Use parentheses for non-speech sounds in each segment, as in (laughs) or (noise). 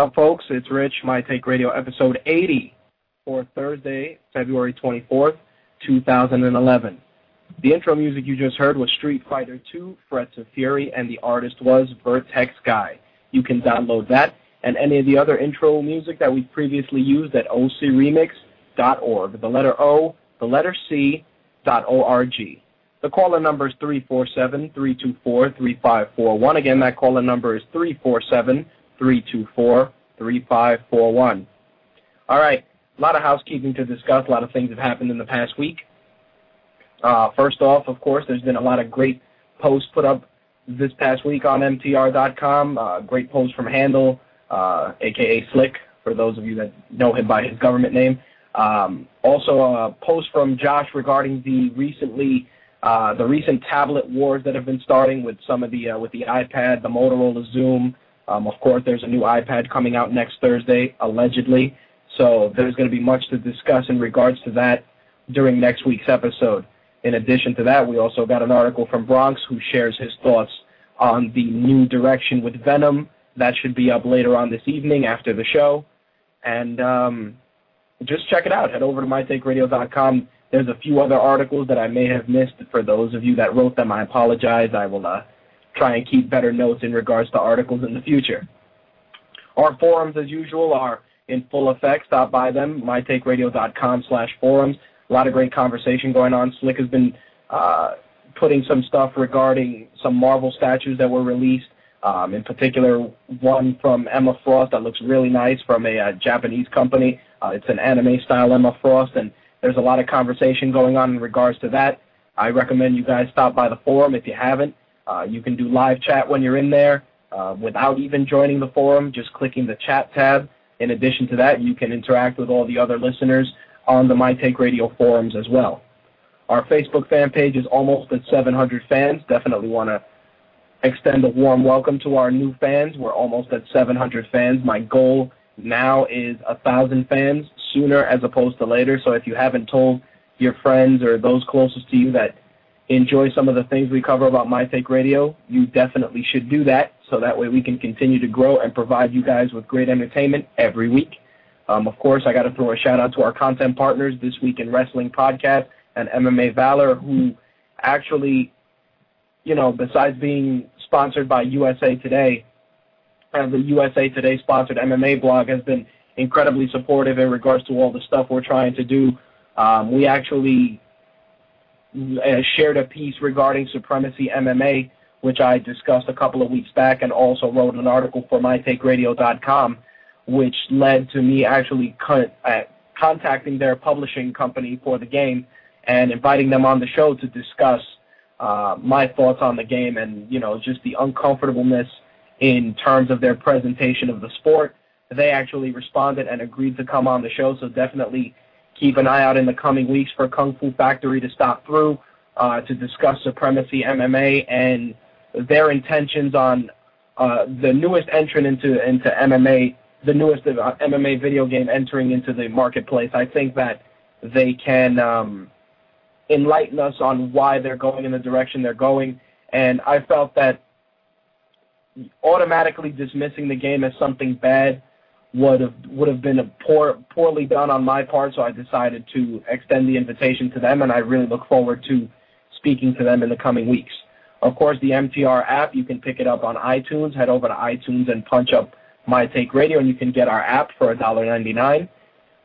Up, folks? It's Rich, My Take Radio, episode 80 for Thursday, February 24th, 2011. The intro music you just heard was Street Fighter II, Threats of Fury, and the artist was Vertex Guy. You can download that and any of the other intro music that we've previously used at ocremix.org. The letter O, the letter C, dot O-R-G. The caller number is 347-324-3541. Again, that caller number is 347 324 3541. All right, a lot of housekeeping to discuss. A lot of things have happened in the past week. Uh, first off, of course, there's been a lot of great posts put up this past week on MTR.com. Uh, great posts from Handle, uh, aka Slick, for those of you that know him by his government name. Um, also, a post from Josh regarding the recently uh, the recent tablet wars that have been starting with some of the uh, with the iPad, the Motorola Xoom, um, of course, there's a new iPad coming out next Thursday, allegedly. So there's going to be much to discuss in regards to that during next week's episode. In addition to that, we also got an article from Bronx who shares his thoughts on the new direction with Venom. That should be up later on this evening after the show. And um, just check it out. Head over to mytakeradio.com. There's a few other articles that I may have missed. For those of you that wrote them, I apologize. I will uh, try and keep better notes in regards to articles in the future. Our forums, as usual, are in full effect. Stop by them, mytakeradio.com slash forums. A lot of great conversation going on. Slick has been uh, putting some stuff regarding some Marvel statues that were released. Um, in particular, one from Emma Frost that looks really nice from a uh, Japanese company. Uh, it's an anime-style Emma Frost, and there's a lot of conversation going on in regards to that. I recommend you guys stop by the forum if you haven't. Uh, you can do live chat when you're in there uh, without even joining the forum, just clicking the chat tab. In addition to that, you can interact with all the other listeners on the My Take Radio forums as well. Our Facebook fan page is almost at 700 fans. Definitely want to extend a warm welcome to our new fans. We're almost at 700 fans. My goal now is a 1,000 fans sooner as opposed to later. So if you haven't told your friends or those closest to you that enjoy some of the things we cover about My Take Radio, you definitely should do that so that way we can continue to grow and provide you guys with great entertainment every week. Um, of course, I got to throw a shout out to our content partners, This Week in Wrestling podcast and MMA Valor, who actually, you know, besides being sponsored by USA Today, and the USA Today sponsored MMA blog has been incredibly supportive in regards to all the stuff we're trying to do. Um, we actually uh, shared a piece regarding Supremacy MMA, which I discussed a couple of weeks back, and also wrote an article for MyTakeRadio.com, which led to me actually con- uh, contacting their publishing company for the game and inviting them on the show to discuss uh, my thoughts on the game and you know just the uncomfortableness in terms of their presentation of the sport. They actually responded and agreed to come on the show, so definitely keep an eye out in the coming weeks for Kung Fu Factory to stop through uh, to discuss Supremacy MMA and their intentions on uh, the newest entrant into into MMA, the newest uh, MMA video game entering into the marketplace. I think that they can um, enlighten us on why they're going in the direction they're going, and I felt that automatically dismissing the game as something bad would have would have been a poor poorly done on my part. So I decided to extend the invitation to them, and I really look forward to speaking to them in the coming weeks. Of course, the MTR app you can pick it up on iTunes. Head over to iTunes and punch up My Take Radio, and you can get our app for $1.99.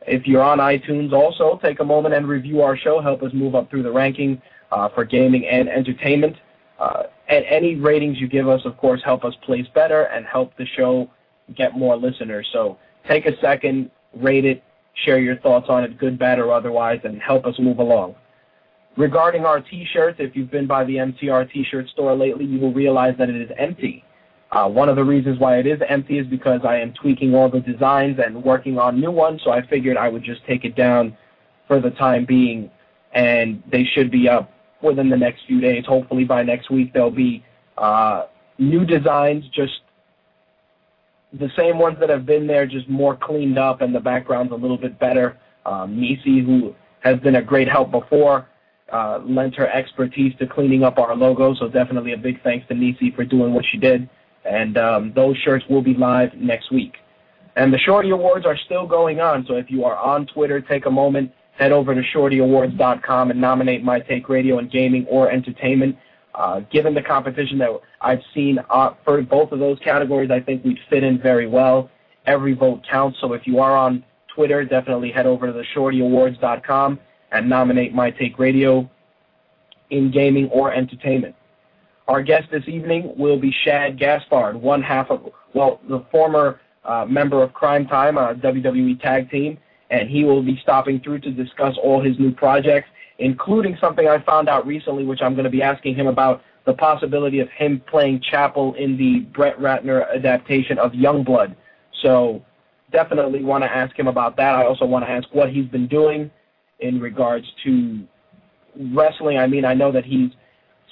If you're on iTunes, also take a moment and review our show. Help us move up through the ranking uh, for gaming and entertainment. Uh, and any ratings you give us, of course, help us place better and help the show get more listeners. So take a second, rate it, share your thoughts on it, good, bad, or otherwise, and help us move along. Regarding our t-shirts, if you've been by the MTR t-shirt store lately, you will realize that it is empty. Uh, one of the reasons why it is empty is because I am tweaking all the designs and working on new ones, so I figured I would just take it down for the time being, and they should be up within the next few days. Hopefully by next week there'll be uh, new designs, just the same ones that have been there, just more cleaned up, and the background's a little bit better. Um, Nisi, who has been a great help before, uh, lent her expertise to cleaning up our logo, so definitely a big thanks to Nisi for doing what she did. And um, those shirts will be live next week. And the Shorty Awards are still going on, so if you are on Twitter, take a moment, head over to shortyawards.com and nominate My Take Radio and Gaming or Entertainment. Uh, given the competition that I've seen uh, for both of those categories, I think we'd fit in very well. Every vote counts, so if you are on Twitter, definitely head over to the shortyawards.com and nominate My Take Radio in gaming or entertainment. Our guest this evening will be Shad Gaspard, one half of, well, the former uh, member of Crime Time, a WWE tag team, and he will be stopping through to discuss all his new projects, including something I found out recently, which I'm going to be asking him about the possibility of him playing Chapel in the Brett Ratner adaptation of Youngblood. So definitely want to ask him about that. I also want to ask what he's been doing in regards to wrestling. I mean, I know that he's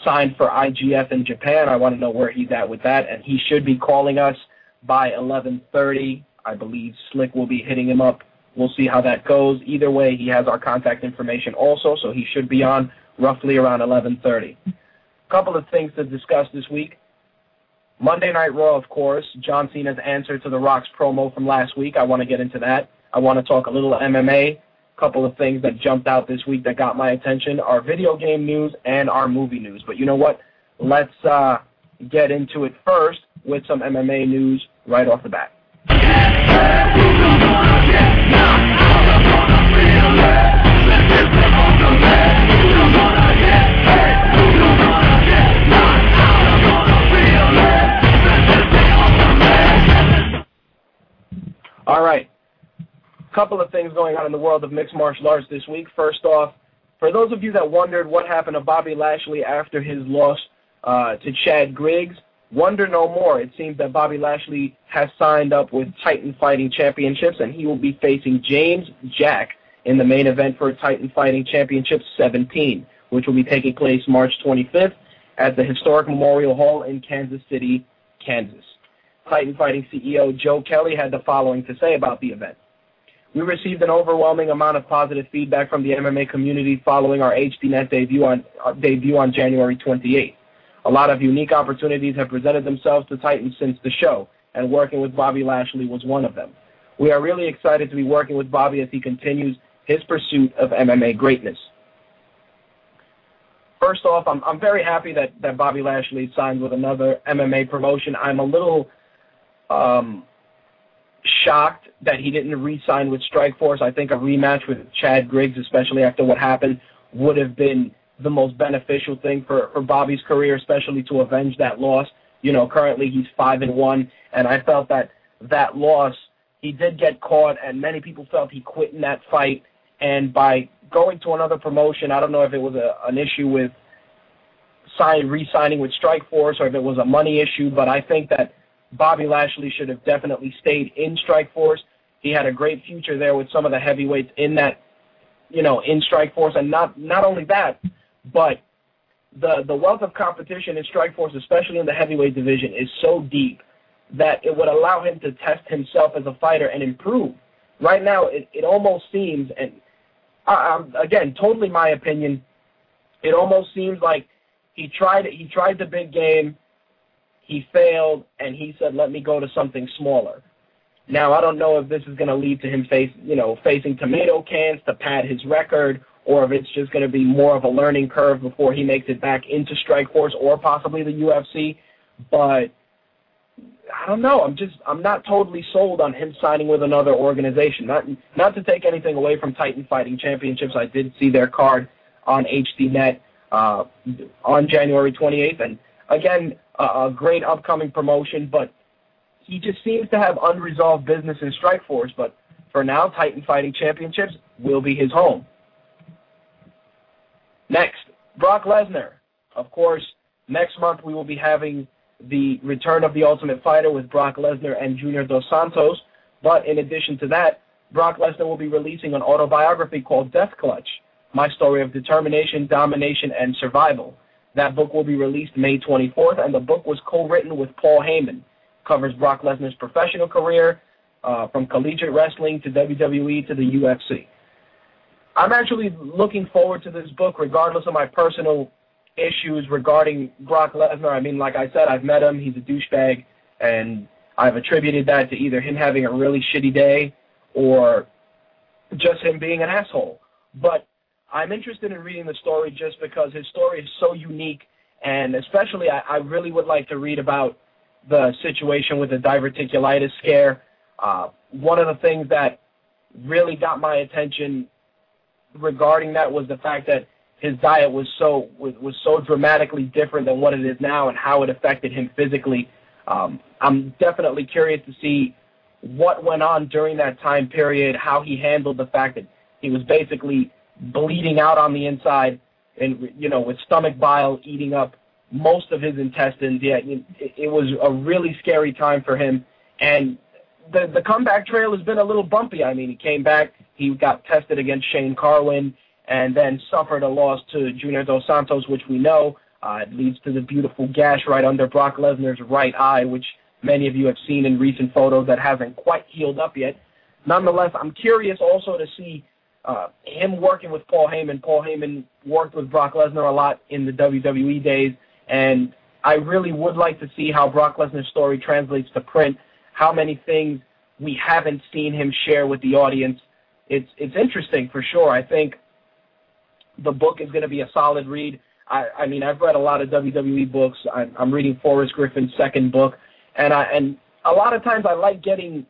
signed for IGF in Japan. I want to know where he's at with that, and he should be calling us by 11:30. I believe Slick will be hitting him up. We'll see how that goes. Either way, he has our contact information also, so he should be on roughly around 11:30. A couple of things to discuss this week. Monday Night Raw, of course. John Cena's answer to The Rock's promo from last week. I want to get into that. I want to talk a little MMA A couple of things that jumped out this week that got my attention our video game news and our movie news. But you know what? Let's uh, get into it first with some MMA news right off the bat. All right couple of things going on in the world of mixed martial arts this week. First off, for those of you that wondered what happened to Bobby Lashley after his loss uh, to Chad Griggs, wonder no more. It seems that Bobby Lashley has signed up with Titan Fighting Championships, and he will be facing James Jack in the main event for Titan Fighting Championship 17, which will be taking place March 25th at the Historic Memorial Hall in Kansas City, Kansas. Titan Fighting CEO Joe Kelly had the following to say about the event. We received an overwhelming amount of positive feedback from the MMA community following our HDNet debut on, uh, debut on January 28th. A lot of unique opportunities have presented themselves to Titans since the show, and working with Bobby Lashley was one of them. We are really excited to be working with Bobby as he continues his pursuit of MMA greatness. First off, I'm, I'm very happy that, that Bobby Lashley signed with another MMA promotion. I'm a little um, shocked that he didn't re-sign with Strikeforce. I think a rematch with Chad Griggs, especially after what happened, would have been the most beneficial thing for, for Bobby's career, especially to avenge that loss. You know, currently he's five and one, and I felt that that loss, he did get caught, and many people felt he quit in that fight. And by going to another promotion, I don't know if it was a, an issue with sign re-signing with Strikeforce or if it was a money issue, but I think that Bobby Lashley should have definitely stayed in Strikeforce. He had a great future there with some of the heavyweights in that, you know, in Strikeforce, and not not only that, but the the wealth of competition in Strikeforce, especially in the heavyweight division, is so deep that it would allow him to test himself as a fighter and improve. Right now, it, it almost seems, and I, I'm, again, totally my opinion, it almost seems like he tried he tried the big game he failed, and he said, "Let me go to something smaller." Now I don't know if this is going to lead to him face, you know, facing tomato cans to pad his record, or if it's just going to be more of a learning curve before he makes it back into Strikeforce or possibly the UFC. But I don't know. I'm just I'm not totally sold on him signing with another organization. Not not to take anything away from Titan Fighting Championships. I did see their card on HDNet. uh, on January 28th. And again, a great upcoming promotion, but he just seems to have unresolved business in Strikeforce. But for now, Titan Fighting Championships will be his home. Next, Brock Lesnar. Of course, next month we will be having the return of the Ultimate Fighter with Brock Lesnar and Junior Dos Santos. But in addition to that, Brock Lesnar will be releasing an autobiography called Death Clutch, my story of determination, domination, and survival. That book will be released May 24th, and the book was co-written with Paul Heyman. Covers Brock Lesnar's professional career, uh, from collegiate wrestling to WWE to the UFC. I'm actually looking forward to this book, regardless of my personal issues regarding Brock Lesnar. I mean, like I said, I've met him. He's a douchebag, and I've attributed that to either him having a really shitty day or just him being an asshole. But I'm interested in reading the story just because his story is so unique, and especially I, I really would like to read about the situation with the diverticulitis scare. Uh, one of the things that really got my attention regarding that was the fact that his diet was so was, was so dramatically different than what it is now and how it affected him physically. Um, I'm definitely curious to see what went on during that time period, how he handled the fact that he was basically bleeding out on the inside and you know with stomach bile eating up most of his intestines. Yeah, it, it was a really scary time for him, and the the comeback trail has been a little bumpy. I mean, he came back, he got tested against Shane Carwin, and then suffered a loss to Junior Dos Santos, which we know uh, it leads to the beautiful gash right under Brock Lesnar's right eye, which many of you have seen in recent photos that hasn't quite healed up yet. Nonetheless, I'm curious also to see uh, him working with Paul Heyman. Paul Heyman worked with Brock Lesnar a lot in the WWE days, and I really would like to see how Brock Lesnar's story translates to print, how many things we haven't seen him share with the audience. It's it's interesting for sure. I think the book is going to be a solid read. I, I mean, I've read a lot of WWE books. I'm, I'm reading Forrest Griffin's second book, and I and a lot of times I like getting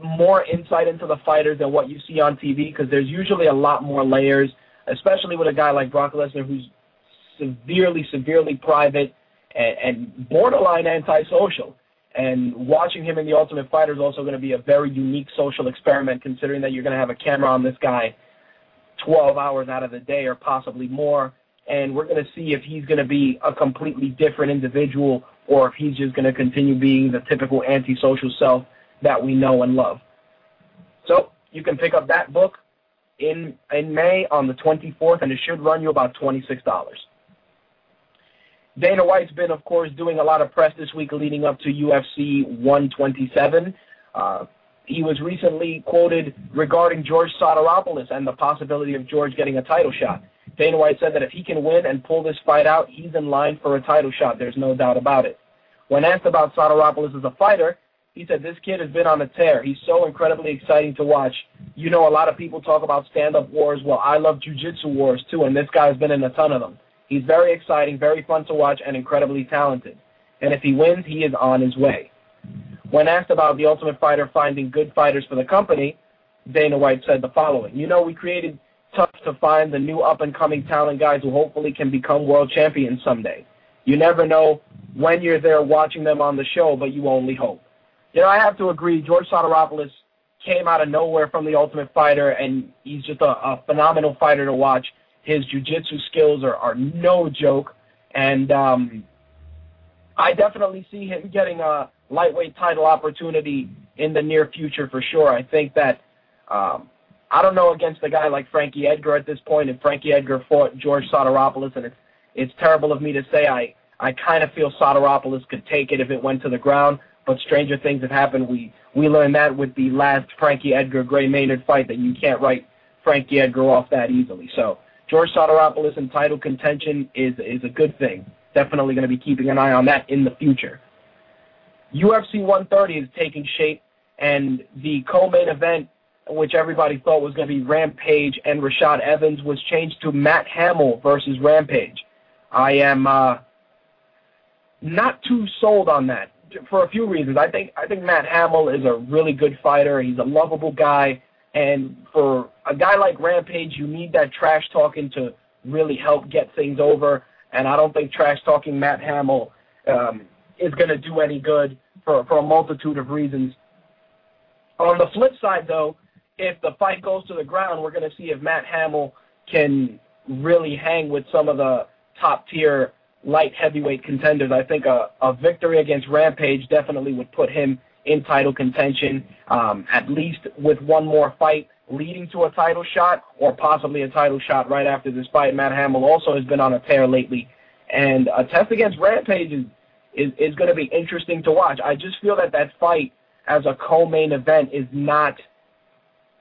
more insight into the fighters than what you see on TV because there's usually a lot more layers, especially with a guy like Brock Lesnar who's severely, severely private and, and borderline antisocial. And watching him in The Ultimate Fighter is also going to be a very unique social experiment, considering that you're going to have a camera on this guy 12 hours out of the day or possibly more. And we're going to see if he's going to be a completely different individual or if he's just going to continue being the typical antisocial self that we know and love. So you can pick up that book in in May on the 24th, and it should run you about $26. Dana White's been, of course, doing a lot of press this week leading up to UFC 127. Uh, he was recently quoted regarding George Sotiropoulos and the possibility of George getting a title shot. Dana White said that if he can win and pull this fight out, he's in line for a title shot. There's no doubt about it. When asked about Sotiropoulos as a fighter, he said, This kid has been on a tear. He's so incredibly exciting to watch. You know, a lot of people talk about stand up wars. Well, I love jiu-jitsu wars too, and this guy's been in a ton of them. He's very exciting, very fun to watch, and incredibly talented. And if he wins, he is on his way. When asked about the Ultimate Fighter finding good fighters for the company, Dana White said the following You know, we created TUF to find the new up and coming talent guys who hopefully can become world champions someday. You never know when you're there watching them on the show, but you only hope. You know, I have to agree. George Sotiropoulos came out of nowhere from the Ultimate Fighter, and he's just a, a phenomenal fighter to watch. His jiu-jitsu skills are, are no joke, and um, I definitely see him getting a lightweight title opportunity in the near future for sure. I think that um, I don't know against a guy like Frankie Edgar at this point. and Frankie Edgar fought George Sotiropoulos, and it's it's terrible of me to say I I kind of feel Sotiropoulos could take it if it went to the ground but stranger things have happened. We we learned that with the last Frankie Edgar Gray Maynard fight that you can't write Frankie Edgar off that easily. So George Sotiropoulos in title contention is is a good thing. Definitely going to be keeping an eye on that in the future. UFC 130 is taking shape, and the co-main event, which everybody thought was going to be Rampage and Rashad Evans, was changed to Matt Hamill versus Rampage. I am uh, not too sold on that for a few reasons. I think I think Matt Hamill is a really good fighter. He's a lovable guy, and for a guy like Rampage, you need that trash talking to really help get things over. And I don't think trash talking Matt Hamill um, is going to do any good for, for a multitude of reasons. On the flip side, though, if the fight goes to the ground, we're going to see if Matt Hamill can really hang with some of the top tier light heavyweight contenders. I think a, a victory against Rampage definitely would put him in title contention, um, at least with one more fight leading to a title shot or possibly a title shot right after this fight. Matt Hamill also has been on a tear lately, and a test against Rampage is is, is going to be interesting to watch. I just feel that that fight as a co-main event is not.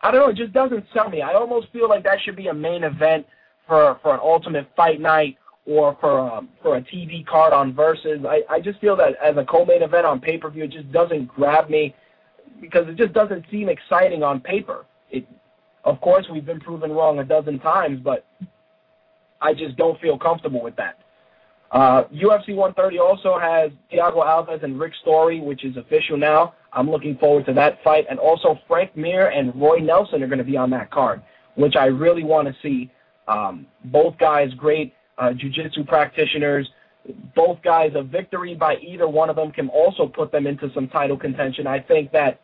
I don't know. It just doesn't sell me. I almost feel like that should be a main event for for an Ultimate Fight Night or for um, for a TV card on Versus. I, I just feel that as a co-main event on pay-per-view, it just doesn't grab me because it just doesn't seem exciting on paper. It, of course, we've been proven wrong a dozen times, but I just don't feel comfortable with that. Uh, UFC 130 also has Thiago Alves and Rick Story, which is official now. I'm looking forward to that fight. And also Frank Mir and Roy Nelson are going to be on that card, which I really want to see. Um, both guys great uh, jiu-jitsu practitioners. Both guys, a victory by either one of them can also put them into some title contention. I think that,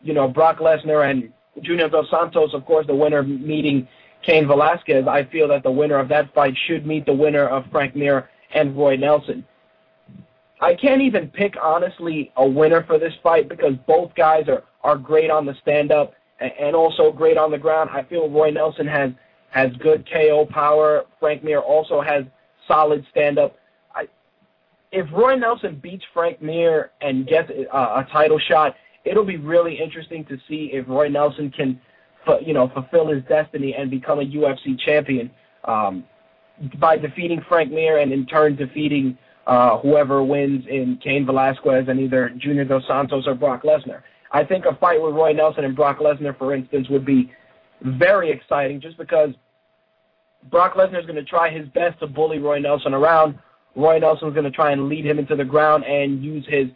you know, Brock Lesnar and Junior Dos Santos, of course, the winner meeting Cain Velasquez. I feel that the winner of that fight should meet the winner of Frank Mir and Roy Nelson. I can't even pick honestly a winner for this fight because both guys are are great on the stand up and also great on the ground. I feel Roy Nelson has has good KO power. Frank Mir also has solid stand up. If Roy Nelson beats Frank Mir and gets a, a title shot, it'll be really interesting to see if Roy Nelson can, you know, fulfill his destiny and become a UFC champion um, by defeating Frank Mir and in turn defeating uh, whoever wins in Cain Velasquez and either Junior Dos Santos or Brock Lesnar. I think a fight with Roy Nelson and Brock Lesnar, for instance, would be very exciting just because Brock Lesnar is going to try his best to bully Roy Nelson around. Roy Nelson is going to try and lead him into the ground and use his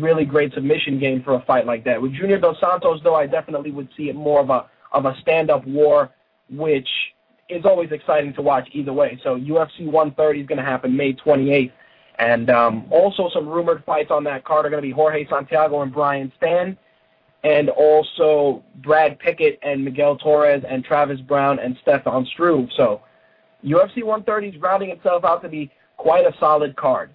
really great submission game for a fight like that. With Junior Dos Santos, though, I definitely would see it more of a of a stand-up war, which is always exciting to watch either way. So UFC 130 is going to happen May 28th. And um, also some rumored fights on that card are going to be Jorge Santiago and Brian Stann and also Brad Pickett and Miguel Torres and Travis Browne and Stefan Struve. So UFC 130 is rounding itself out to be quite a solid card.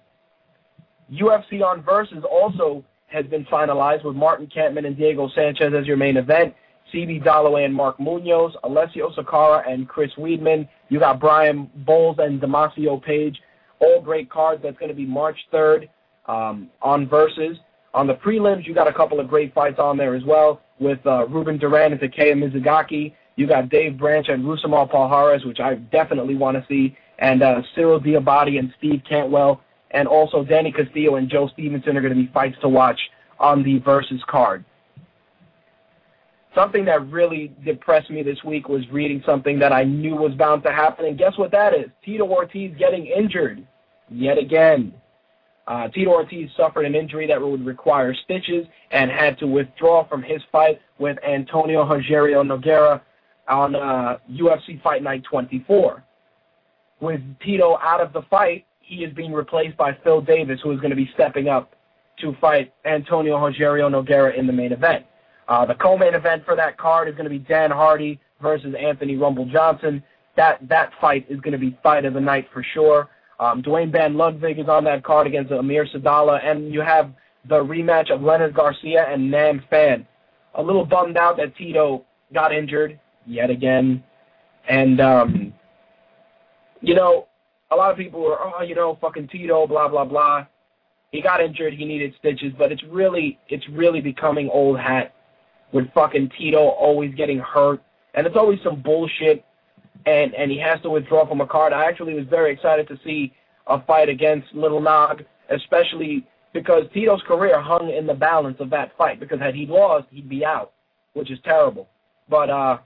UFC on Versus also has been finalized with Martin Kampmann and Diego Sanchez as your main event. CB Dollaway and Mark Munoz, Alessio Sakara and Chris Weidman. You got Brian Bowles and Damacio Page. All great cards. That's going to be March 3rd um, on Versus. On the prelims, you got a couple of great fights on there as well with uh, Ruben Duran and Takeya Mizugaki. You got Dave Branch and Rousimar Palhares, which I definitely want to see, and uh, Cyril Diabate and Steve Cantwell, and also Danny Castillo and Joe Stevenson are going to be fights to watch on the Versus card. Something that really depressed me this week was reading something that I knew was bound to happen, and guess what that is? Tito Ortiz getting injured yet again. Uh, Tito Ortiz suffered an injury that would require stitches and had to withdraw from his fight with Antonio Rogerio Nogueira on uh, UFC Fight Night 24. With Tito out of the fight, he is being replaced by Phil Davis, who is going to be stepping up to fight Antonio Rogerio Nogueira in the main event. Uh, the co-main event for that card is going to be Dan Hardy versus Anthony Rumble Johnson. That that fight is going to be fight of the night for sure. Um, Duane Bang Ludwig is on that card against Amir Sadollah, and you have the rematch of Leonard Garcia and Nam Phan. A little bummed out that Tito got injured yet again, and um, you know, a lot of people were, oh, you know, fucking Tito, blah blah blah. He got injured, he needed stitches, but it's really, it's really becoming old hat with fucking Tito always getting hurt, and it's always some bullshit and and he has to withdraw from a card. I actually was very excited to see a fight against Little Nog, especially because Tito's career hung in the balance of that fight. Because had he lost, he'd be out, which is terrible. But uh,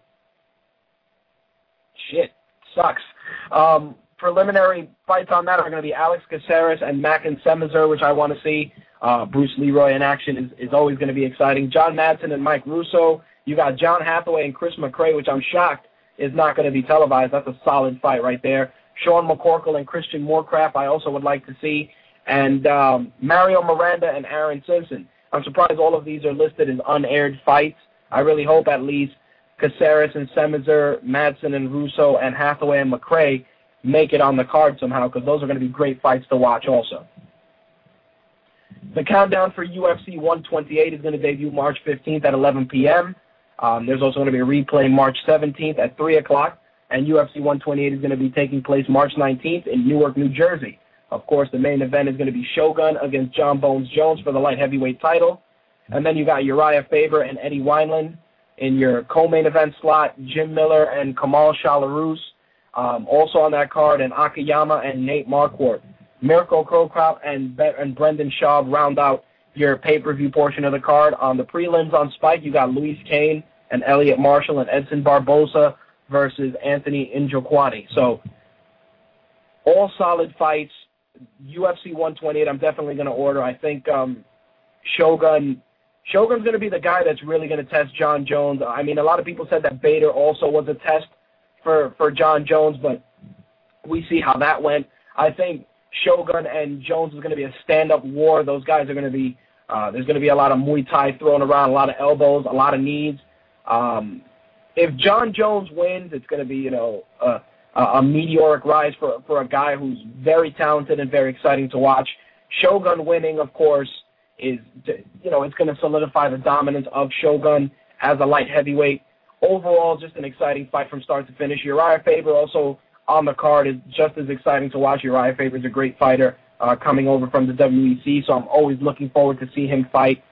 shit sucks. Um, preliminary fights on that are going to be Alex Caceres and Mackens Semerzier, which I want to see. Uh, Bruce Leroy in action is, is always going to be exciting. John Madsen and Mike Russo. You got John Hathaway and Chris McCray, which I'm shocked is not going to be televised. That's a solid fight right there. Sean McCorkle and Christian Morecraft, I also would like to see, and um, Mario Miranda and Aaron Simpson. I'm surprised all of these are listed as unaired fights. I really hope at least Caceres and Semerzier, Madsen and Russo, and Hathaway and McCray make it on the card somehow because those are going to be great fights to watch also. The countdown for UFC 128 is going to debut March 15th at 11 p.m. Um, there's also going to be a replay March 17th at 3 o'clock, and UFC 128 is going to be taking place March 19th in Newark, New Jersey. Of course, the main event is going to be Shogun against Jon Bones Jones for the light heavyweight title. And then you got Urijah Faber and Eddie Wineland in your co-main event slot, Jim Miller and Kamal Shalorus. Um, also on that card, and Akiyama and Nate Marquardt. Mirko Cro Cop and, Be- and Brendan Schaub round out your pay-per-view portion of the card. On the prelims on Spike, you got Luiz Cane and Elliot Marshall and Edson Barboza versus Anthony Njokuani. So all solid fights. UFC 128, I'm definitely going to order. I think um, Shogun Shogun's going to be the guy that's really going to test Jon Jones. I mean, a lot of people said that Bader also was a test for for Jon Jones, but we see how that went. I think Shogun and Jones is going to be a stand-up war. Those guys are going to be uh, there's going to be a lot of Muay Thai thrown around, a lot of elbows, a lot of knees. Um, if Jon Jones wins, it's going to be you know a, a meteoric rise for for a guy who's very talented and very exciting to watch. Shogun winning, of course, is you know it's going to solidify the dominance of Shogun as a light heavyweight overall, just an exciting fight from start to finish. Urijah Faber also on the card is just as exciting to watch. Urijah Faber is a great fighter uh, coming over from the WEC, so I'm always looking forward to see him fight.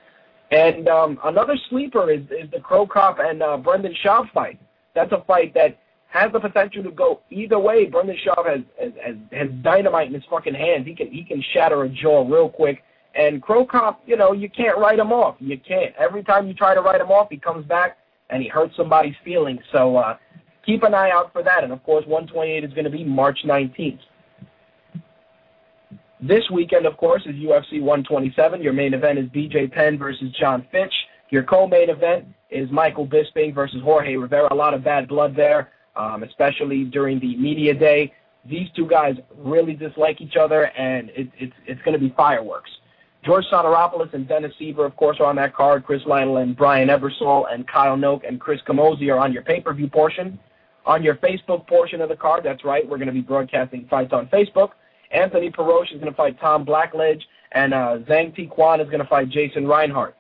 And um, another sleeper is, is the Cro Cop and uh, Brendan Schaub fight. That's a fight that has the potential to go either way. Brendan Schaub has, has, has dynamite in his fucking hands. He can he can shatter a jaw real quick. And Cro Cop, you know, you can't write him off. You can't. Every time you try to write him off, he comes back and he hurt somebody's feelings. So uh, keep an eye out for that. And of course, 128 is going to be March 19th. This weekend, of course, is UFC 127. Your main event is BJ Penn versus Jon Fitch. Your co-main event is Michael Bisping versus Jorge Rivera. A lot of bad blood there, um, especially during the media day. These two guys really dislike each other, and it, it's it's going to be fireworks. George Sotiropoulos and Dennis Siver, of course, are on that card. Chris Lytle and Brian Ebersole and Kyle Noke and Chris Camozzi are on your pay-per-view portion. On your Facebook portion of the card, that's right, we're going to be broadcasting fights on Facebook. Anthony Perosh is going to fight Tom Blackledge, and uh, Zhang Tiequan is going to fight Jason Reinhardt.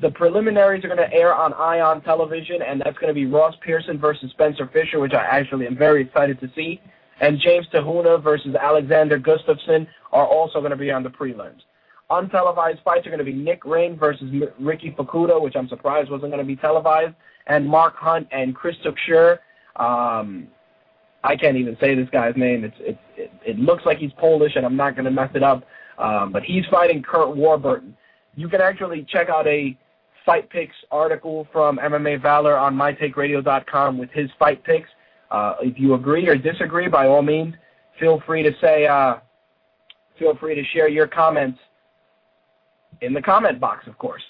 The preliminaries are going to air on Ion Television, and that's going to be Ross Pearson versus Spencer Fisher, which I actually am very excited to see. And James Te-Huna versus Alexander Gustafsson are also going to be on the prelims. Untelevised fights are going to be Nick Ring versus Riki Fukuda, which I'm surprised wasn't going to be televised, and Mark Hunt and Chris Tuchscherer. Um, I can't even say this guy's name. It's, it's it, it looks like he's Polish, and I'm not going to mess it up. Um, but he's fighting Curt Warburton. You can actually check out a fight picks article from MMA Valor on mytakeradio.com with his fight picks. Uh, if you agree or disagree, by all means, feel free to say. Uh, feel free to share your comments in the comment box, of course.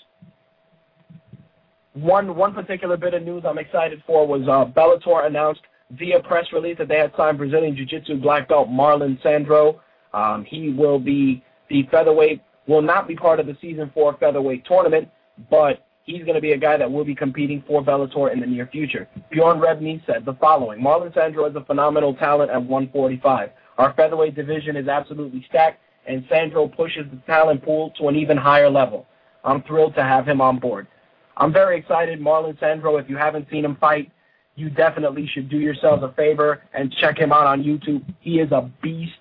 One one particular bit of news I'm excited for was uh, Bellator announced via press release that they had signed Brazilian Jiu-Jitsu black belt Marlon Sandro. Um, he will be the featherweight, will not be part of the season four featherweight tournament, but he's going to be a guy that will be competing for Bellator in the near future. Bjorn Rebney said the following: Marlon Sandro is a phenomenal talent at 145. Our featherweight division is absolutely stacked and Sandro pushes the talent pool to an even higher level. I'm thrilled to have him on board. I'm very excited. Marlon Sandro, if you haven't seen him fight, you definitely should do yourselves a favor and check him out on YouTube. He is a beast.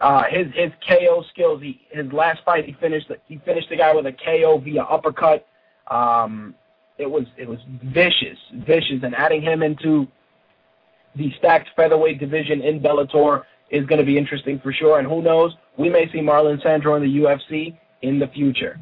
Uh, his his KO skills. He his last fight he finished he finished the guy with a KO via uppercut. Um, it was it was vicious, vicious, and adding him into the stacked featherweight division in Bellator is going to be interesting for sure. And who knows, we may see Marlon Sandro in the UFC in the future.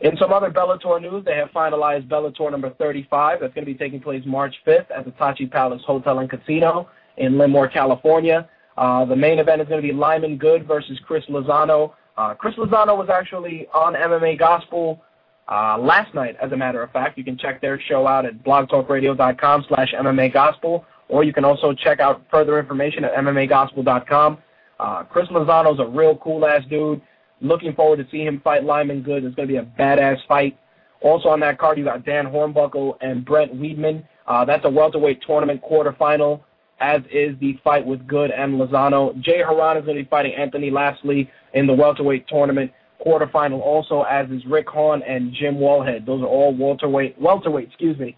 In some other Bellator news, they have finalized Bellator number 35. That's going to be taking place March 5th at the Tachi Palace Hotel and Casino in Lemoore, California. Uh, the main event is going to be Lyman Good versus Chris Lozano. Uh, Chris Lozano was actually on MMA Gospel uh, last night, as a matter of fact. You can check their show out at blogtalkradio.com slash MMA Gospel. Or you can also check out further information at MMAgospel.com. Uh, Chris Lozano's a real cool ass dude. Looking forward to seeing him fight Lyman Good. It's going to be a badass fight. Also on that card, you got Dan Hornbuckle and Brent Weedman. Uh, that's a welterweight tournament quarterfinal, as is the fight with Good and Lozano. Jay Hieron is going to be fighting Anthony Lapsley in the welterweight tournament quarterfinal, also as is Rick Hawn and Jim Wallhead. Those are all welterweight, welterweight, excuse me,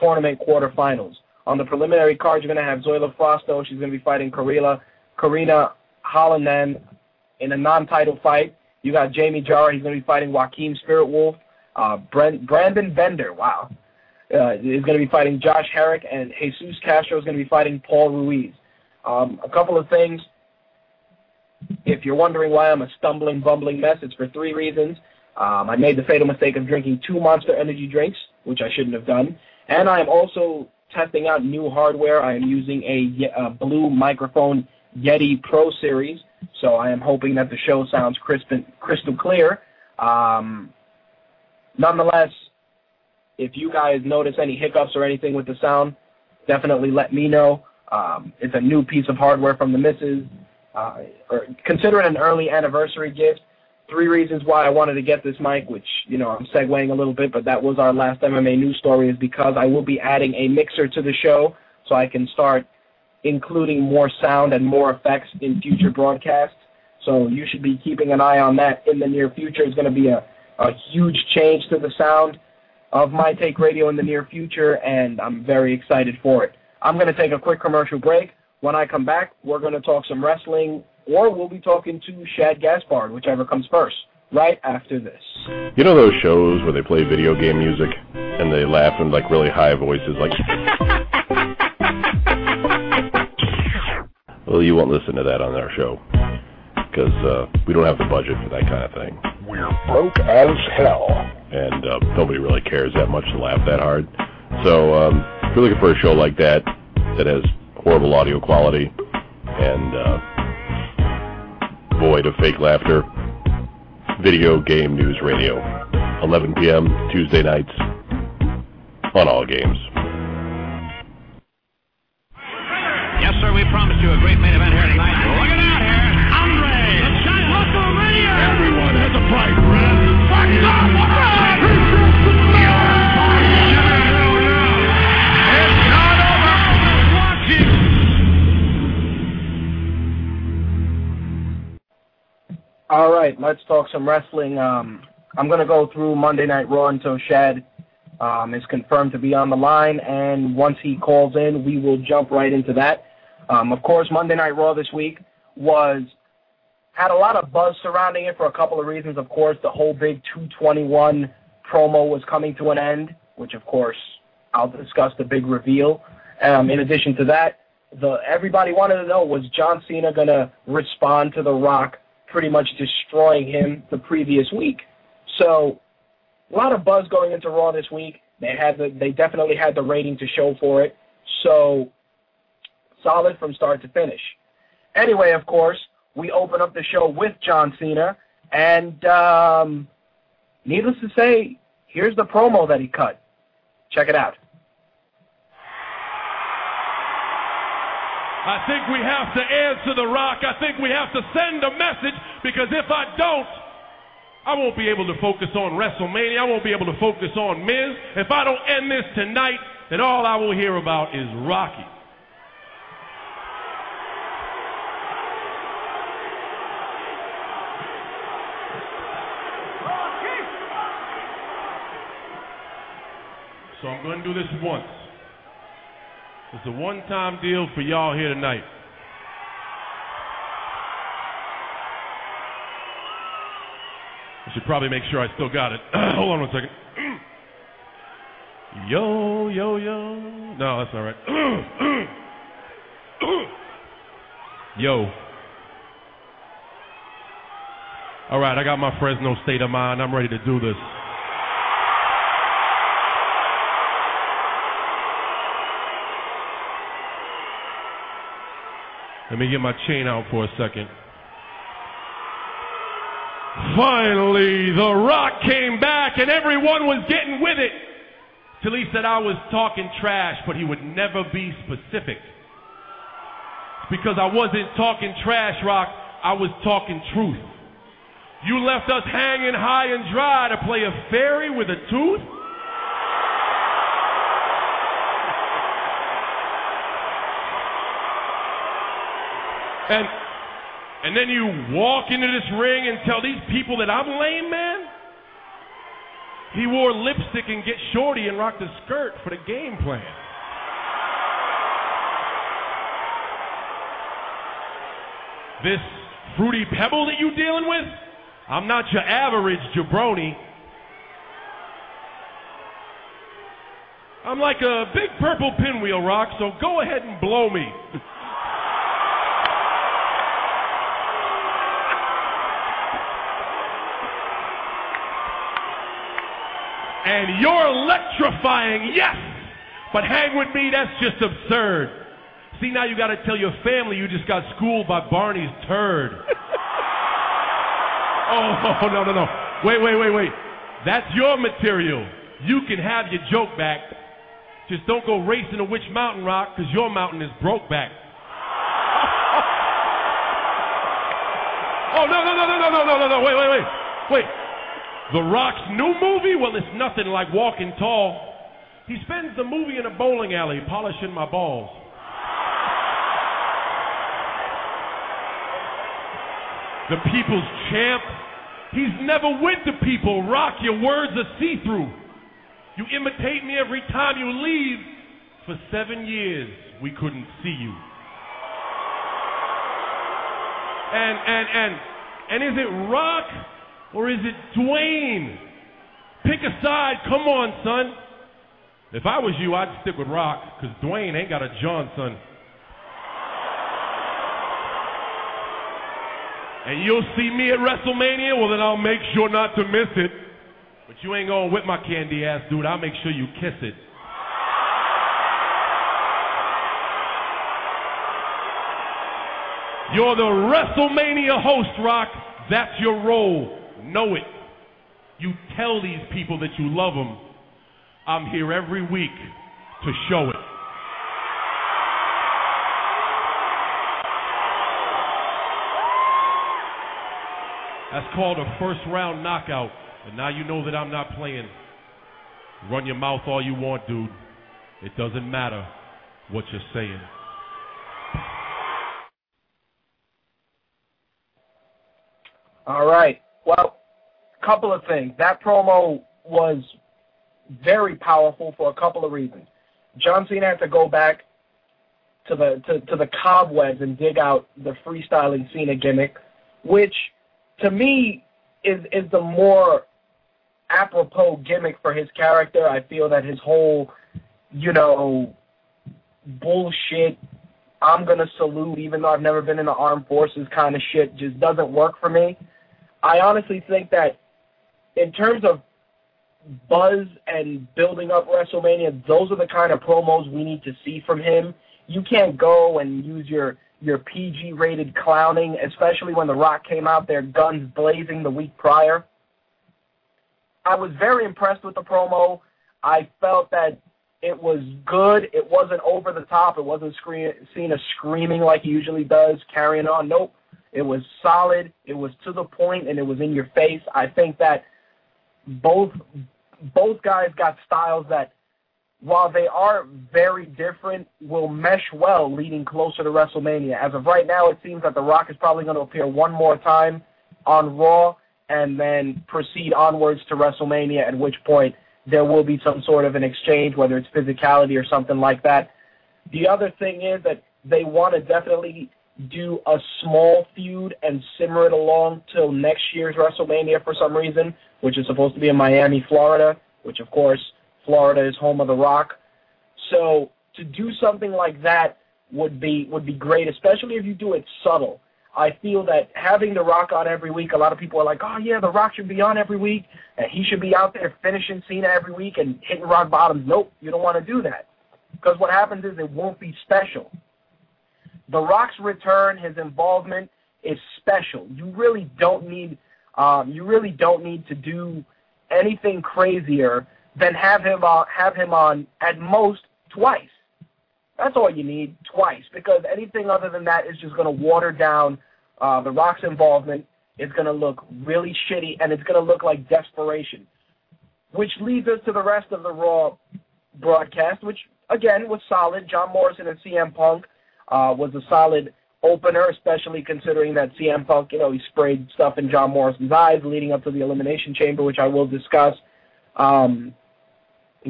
tournament quarterfinals. On the preliminary card, you're going to have Zoila Frausto. She's going to be fighting Karila, Karina Hallinan in a non-title fight. You got Jamie Jara. He's going to be fighting Joaquin Spirit Wolf. Uh, Brent, Brandon Bender, wow, uh, is going to be fighting Josh Herrick, and Jesus Castro is going to be fighting Paul Ruiz. Um, a couple of things. If you're wondering why I'm a stumbling, bumbling mess, it's for three reasons. Um, I made the fatal mistake of drinking two Monster Energy drinks, which I shouldn't have done, and I am also testing out new hardware. I am using a, a blue microphone Yeti Pro Series, so I am hoping that the show sounds crisp and, crystal clear. Um, nonetheless, if you guys notice any hiccups or anything with the sound, definitely let me know. Um, it's a new piece of hardware from the missus. Uh, or consider it an early anniversary gift. Three reasons why I wanted to get this mic, which, you know, I'm segueing a little bit, but that was our last MMA news story, is because I will be adding a mixer to the show so I can start including more sound and more effects in future broadcasts. So you should be keeping an eye on that in the near future. It's going to be a, a huge change to the sound of My Take Radio in the near future, and I'm very excited for it. I'm going to take a quick commercial break. When I come back, we're going to talk some wrestling, or we'll be talking to Shad Gaspard, whichever comes first, right after this. You know those shows where they play video game music and they laugh in like really high voices, like. (laughs) well, you won't listen to that on our show because uh, we don't have the budget for that kind of thing. We're broke as hell. And uh, nobody really cares that much to laugh that hard. So um, if you're looking for a show like that that has horrible audio quality and uh, void of fake laughter, Video Game News Radio, 11 p.m. Tuesday nights on all games. Yes, sir, we promised you a great main event here tonight. Look at that here. Andre, the giant WrestleMania. Everyone has a price, All right, let's talk some wrestling. Um, I'm going to go through Monday Night Raw until Shad um, is confirmed to be on the line, and once he calls in, we will jump right into that. Um, of course, Monday Night Raw this week was had a lot of buzz surrounding it for a couple of reasons. Of course, the whole big 221 promo was coming to an end, which of course I'll discuss the big reveal. Um, in addition to that, the everybody wanted to know was John Cena going to respond to The Rock pretty much destroying him the previous week. So a lot of buzz going into Raw this week. They had the they definitely had the rating to show for it. So solid from start to finish. Anyway, of course, we open up the show with John Cena, and um, needless to say, here's the promo that he cut. Check it out. I think we have to answer The Rock. I think we have to send a message because if I don't, I won't be able to focus on WrestleMania. I won't be able to focus on Miz. If I don't end this tonight, then all I will hear about is Rocky. So I'm going to do this once. It's a one-time deal for y'all here tonight. I should probably make sure I still got it. (clears throat) Hold on one second. (clears throat) yo, yo, yo. No, that's not right. (clears throat) yo. All right, I got my Fresno state of mind. I'm ready to do this. Let me get my chain out for a second. Finally, The Rock came back and everyone was getting with it. till he said I was talking trash, but he would never be specific. Because I wasn't talking trash, Rock, I was talking truth. You left us hanging high and dry to play a fairy with a tooth? And and then you walk into this ring and tell these people that I'm lame, man? He wore lipstick and get shorty and rocked a skirt for the game plan. This fruity pebble that you dealing with? I'm not your average jabroni. I'm like a big purple pinwheel rock, so go ahead and blow me. (laughs) and you're electrifying, yes, but hang with me, that's just absurd. See, now you got to tell your family you just got schooled by Barney's turd. (laughs) oh, (laughs) no, no, no. Wait, wait, wait, wait. That's your material. You can have your joke back. Just don't go racing a Witch Mountain Rock because your mountain is broke back. (laughs) oh, no, no, no, no, no, no, no, no, no. Wait, wait, wait. Wait. The Rock's new movie? Well, it's nothing like Walking Tall. He spends the movie in a bowling alley polishing my balls. The people's champ. He's never with the people. Rock, your words are see through. You imitate me every time you leave. For seven years, we couldn't see you. And, and, and, and is it Rock or is it Dwayne? Pick a side. Come on, son. If I was you, I'd stick with Rock because Dwayne ain't got a Johnson. And you'll see me at WrestleMania, well, then I'll make sure not to miss it. But you ain't gonna whip my candy ass, dude. I'll make sure you kiss it. You're the WrestleMania host, Rock. That's your role. Know it. You tell these people that you love them. I'm here every week to show it. That's called a first round knockout. And now you know that I'm not playing. Run your mouth all you want, dude. It doesn't matter what you're saying. All right. Well, couple of things. That promo was very powerful for a couple of reasons. John Cena had to go back to the to, to the cobwebs and dig out the freestyling Cena gimmick, which to me is is the more apropos gimmick for his character. I feel that his whole, you know, bullshit I'm gonna salute even though I've never been in the armed forces kind of shit just doesn't work for me. I honestly think that in terms of buzz and building up WrestleMania, those are the kind of promos we need to see from him. You can't go and use your your PG rated clowning, especially when The Rock came out there guns blazing the week prior. I was very impressed with the promo. I felt that it was good. It wasn't over the top. It wasn't scream, Cena screaming like he usually does, carrying on. Nope. It was solid. It was to the point, and it was in your face. I think that both both guys got styles that, while they are very different, will mesh well leading closer to WrestleMania. As of right now, it seems that The Rock is probably going to appear one more time on Raw and then proceed onwards to WrestleMania, at which point there will be some sort of an exchange, whether it's physicality or something like that. The other thing is that they want to definitely do a small feud and simmer it along till next year's WrestleMania for some reason, which is supposed to be in Miami, Florida, which of course Florida is home of The Rock. So to do something like that would be would be great, especially if you do it subtle. I feel that having The Rock on every week, a lot of people are like, oh yeah, The Rock should be on every week, and he should be out there finishing Cena every week and hitting rock bottoms. Nope, you don't want to do that. Because what happens is it won't be special. The Rock's return, his involvement is special. You really don't need um, you really don't need to do anything crazier then have him uh, have him on at most twice. That's all you need, twice, because anything other than that is just going to water down uh, the Rock's involvement. It's going to look really shitty, and it's going to look like desperation. Which leads us to the rest of the Raw broadcast, which again was solid. John Morrison and CM Punk uh, was a solid opener, especially considering that CM Punk, you know, he sprayed stuff in John Morrison's eyes leading up to the Elimination Chamber, which I will discuss. Um,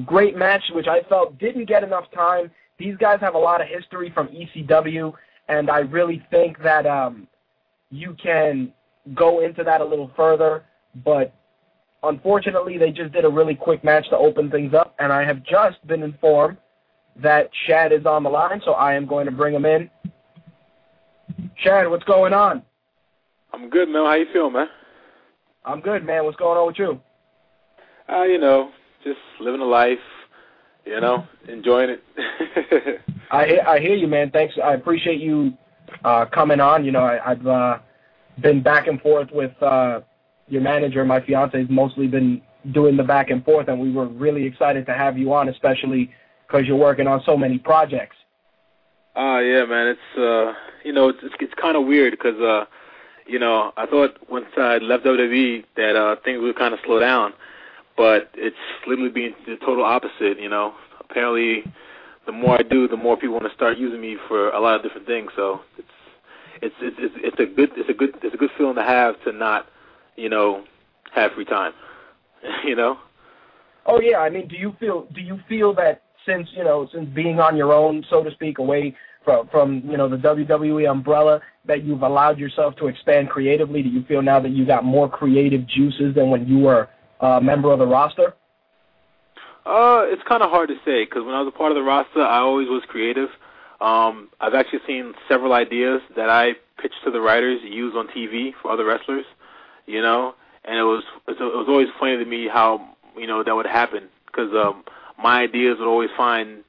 great match, which I felt didn't get enough time. These guys have a lot of history from ECW, and I really think that um, you can go into that a little further. But unfortunately, they just did a really quick match to open things up, and I have just been informed that Shad is on the line, so I am going to bring him in. Shad, what's going on? I'm good, man. How you feeling, man? I'm good, man. What's going on with you? Uh, you know, just living a life, you know, enjoying it. (laughs) I I hear you, man. Thanks. I appreciate you uh, coming on. You know, I, I've uh, been back and forth with uh, your manager. My fiance's mostly been doing the back and forth, and we were really excited to have you on, especially because you're working on so many projects. Uh yeah, man. It's uh, you know, it's it's, it's kind of weird because uh, you know, I thought once I left WWE that uh things would kind of slow down, but it's literally being the total opposite. You know, apparently, the more I do, the more people want to start using me for a lot of different things. So it's it's it's it's, it's a good it's a good it's a good feeling to have to not, you know, have free time. (laughs) you know. Oh yeah, I mean, do you feel do you feel that since you know since being on your own, so to speak, away from from you know the WWE umbrella, that you've allowed yourself to expand creatively? Do you feel now that you got more creative juices than when you were a member of the roster? Uh, it's kind of hard to say because when I was a part of the roster, I always was creative. Um, I've actually seen several ideas that I pitched to the writers use on TV for other wrestlers, you know, and it was it was always funny to me how you know that would happen because um, my ideas would always find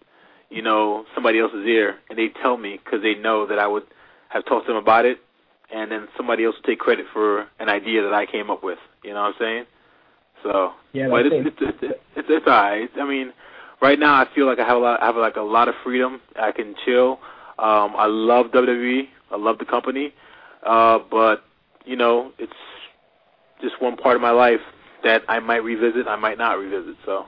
you know somebody else's ear, and they tell me because they know that I would have talked to them about it, and then somebody else would take credit for an idea that I came up with. You know what I'm saying? So, yeah, but it's, it. it's, it's, it's, it's, it's all right. I mean, right now I feel like I have a lot, I have like a lot of freedom. I can chill. Um, I love WWE. I love the company, uh, but you know, it's just one part of my life that I might revisit. I might not revisit. So.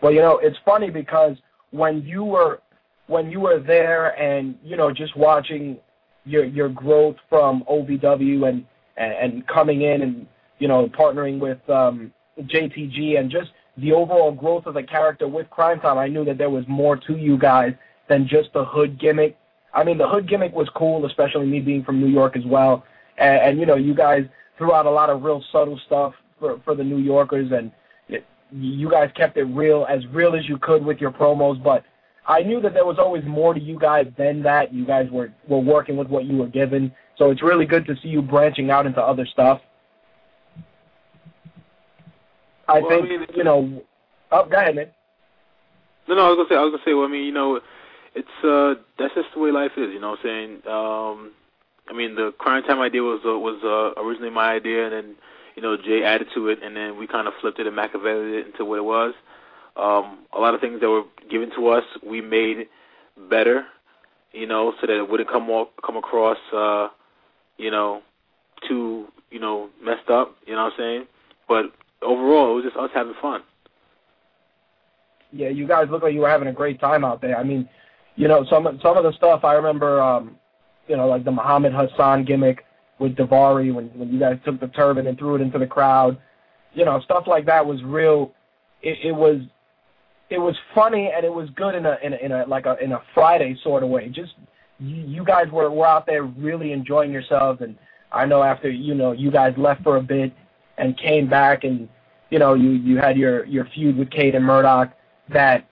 Well, you know, it's funny because when you were when you were there and you know just watching your your growth from OVW and and, coming in and you know partnering with um, JTG and just the overall growth of the character with Cryme Tyme, I knew that there was more to you guys than just the hood gimmick. I mean, the hood gimmick was cool, especially me being from New York as well. And, and you know, you guys threw out a lot of real subtle stuff for for the New Yorkers, and you guys kept it real, as real as you could with your promos. But I knew that there was always more to you guys than that. You guys were were working with what you were given, so it's really good to see you branching out into other stuff. I well, think I mean, you know. Oh, go ahead, man. No, no, I was gonna say, I was gonna say. Well, I mean, you know, it's uh, that's just the way life is. You know, what I'm saying. Um, I mean, the Cryme Tyme idea was uh, was uh, originally my idea, and then you know Jay added to it, and then we kind of flipped it and Machiavelli it into what it was. Um, a lot of things that were given to us, we made better, you know, so that it wouldn't come off, come across, uh, you know, too, you know, messed up. You know what I'm saying? But overall, it was just us having fun. Yeah, you guys look like you were having a great time out there. I mean, you know, some some of the stuff I remember, um, you know, like the Muhammad Hassan gimmick with Daivari when when you guys took the turban and threw it into the crowd. You know, stuff like that was real. It, it was it was funny and it was good in a in a, in a like a in a Friday sort of way. Just you, you guys were were out there really enjoying yourselves, and I know after you know you guys left for a bit and came back, and you know you you had your your feud with Cade and Murdoch. That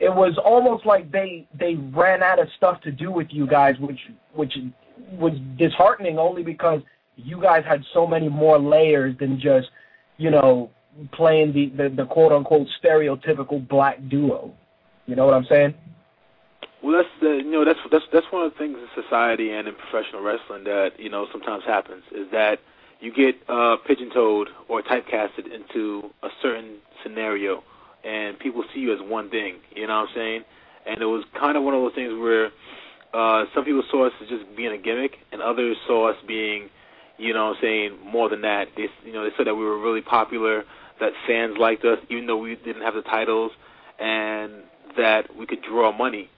it was almost like they they ran out of stuff to do with you guys, which which was disheartening only because you guys had so many more layers than just you know playing the, the, the quote unquote stereotypical black duo. You know what I'm saying? Well, that's the you know that's that's that's one of the things in society and in professional wrestling that you know sometimes happens is that you get uh, pigeon-toed or typecasted into a certain scenario, and people see you as one thing. You know what I'm saying? And it was kind of one of those things where uh, some people saw us as just being a gimmick, and others saw us being, you know, saying more than that. They, you know, they said that we were really popular, that fans liked us, even though we didn't have the titles, and that we could draw money.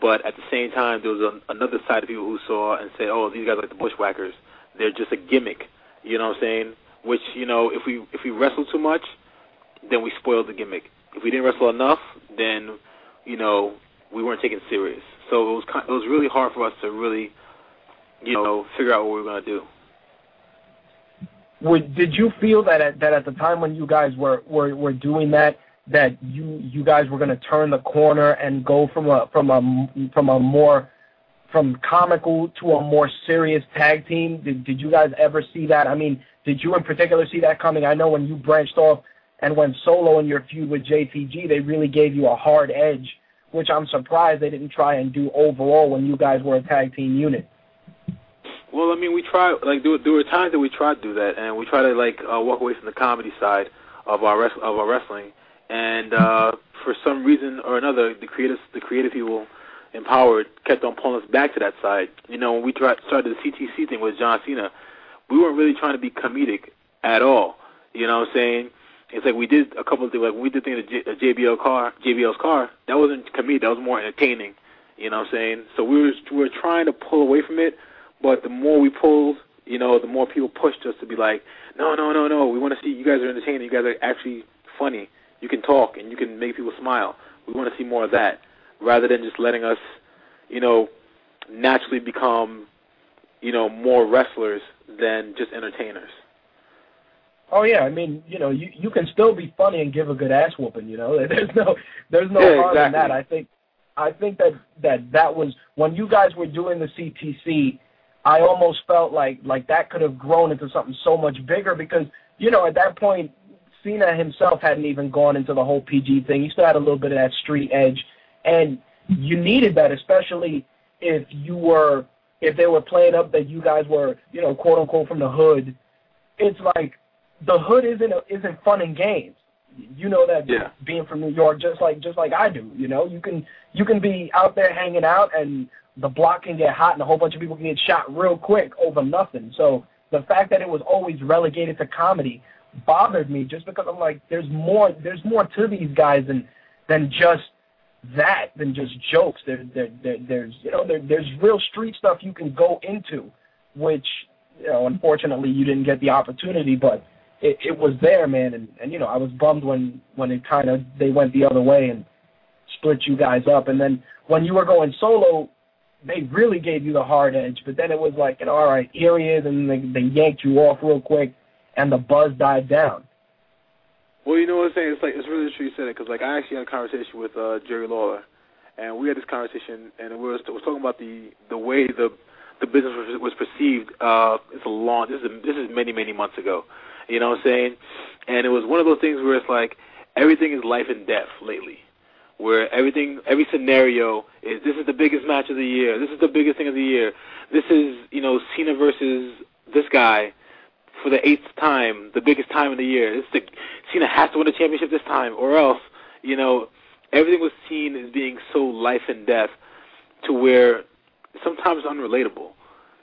But at the same time, there was a, another side of people who saw and said, "Oh, these guys are like the Bushwhackers. They're just a gimmick." You know what I'm saying? Which you know, if we if we wrestle too much, then we spoiled the gimmick. If we didn't wrestle enough, then you know we weren't taken serious. So it was kind, it was really hard for us to really, you know, figure out what we were gonna do. Would, did you feel that at, that at the time when you guys were, were, were doing that, that you you guys were going to turn the corner and go from a from a from a more from comical to a more serious tag team? Did did you guys ever see that? I mean, did you in particular see that coming? I know when you branched off and went solo in your feud with JTG, they really gave you a hard edge, which I'm surprised they didn't try and do overall when you guys were a tag team unit. Well, I mean, we try like there, there were times that we tried to do that, and we try to like uh, walk away from the comedy side of our res- of our wrestling, and uh, for some reason or another, the creative the creative people empowered kept on pulling us back to that side. You know, when we tried started the CTC thing with John Cena, we weren't really trying to be comedic at all. You know what I'm saying? It's like we did a couple of things, like we did things at J- uh, JBL car, JBL's car. That wasn't comedic. That was more entertaining. You know what I'm saying? So we were we were trying to pull away from it, but the more we pulled, you know, the more people pushed us to be like, no, no, no, no. We want to see you guys are entertaining. You guys are actually funny. You can talk and you can make people smile. We want to see more of that, rather than just letting us, you know, naturally become, you know, more wrestlers than just entertainers. Oh yeah, I mean, you know, you you can still be funny and give a good ass whooping. You know, (laughs) there's no there's no Yeah, harm in that. I think I think that that that was when you guys were doing the CTC. I almost felt like like that could have grown into something so much bigger because you know at that point Cena himself hadn't even gone into the whole PG thing. He still had a little bit of that street edge, and you needed that, especially if you were if they were playing up that you guys were you know quote unquote from the hood. It's like the hood isn't isn't fun and games. You know that Yeah. being from New York, just like just like I do. You know, you can you can be out there hanging out, and the block can get hot, and a whole bunch of people can get shot real quick over nothing. So the fact that it was always relegated to comedy bothered me, just because I'm like, there's more there's more to these guys than than just that, than just jokes. There, there, there there's you know there, there's real street stuff you can go into, which you know unfortunately you didn't get the opportunity, but it, it was there, man, and, and you know I was bummed when when it kind of they went the other way and split you guys up, and then when you were going solo, they really gave you the hard edge, but then it was like, you know, all right, here he is, and they, they yanked you off real quick, and the buzz died down. Well, you know what I'm saying? It's like it's really true you said it because like I actually had a conversation with uh, Jerry Lawler, and we had this conversation, and we were, we were talking about the the way the the business was, was perceived. Uh, it's a long. This is this is many many months ago. You know what I'm saying? And it was one of those things where it's like everything is life and death lately, where everything every scenario is this is the biggest match of the year. This is the biggest thing of the year. This is you know Cena versus this guy for the eighth time, the biggest time of the year. This is the, Cena has to win the championship this time, or else, you know, everything was seen as being so life and death to where sometimes unrelatable.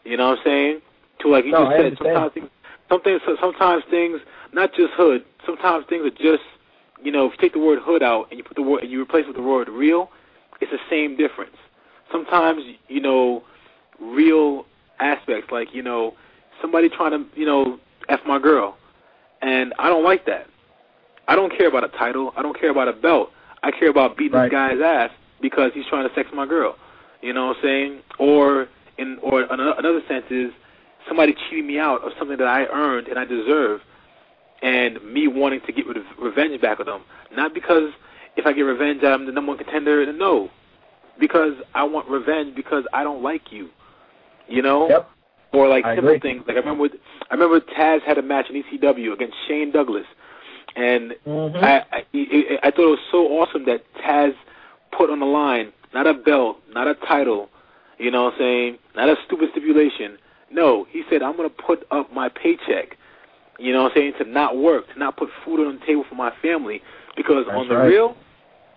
You know what I'm saying? To like you No, just I said, understand. sometimes things, something, sometimes things, not just hood. Sometimes things are just, you know, if you take the word hood out and you put the word and you replace it with the word real, it's the same difference. Sometimes, you know, real aspects like you know somebody trying to you know f my girl, and I don't like that. I don't care about a title. I don't care about a belt. I care about beating Right. this guy's ass because he's trying to sex my girl. You know what I'm saying? Or in or another, another sense is somebody cheating me out of something that I earned and I deserve, and me wanting to get revenge back on them. Not because if I get revenge, I'm the number one contender. No, because I want revenge because I don't like you. You know? Yep. Or like I simple agree. things. Like I remember, I remember Taz had a match in ECW against Shane Douglas, and Mhm. I, I I I thought it was so awesome that Taz put on the line not a belt, not a title, you know what I'm saying, not a stupid stipulation. No, he said I'm going to put up my paycheck You know what I'm saying? To not work, to not put food on the table for my family. Because That's on the right. real,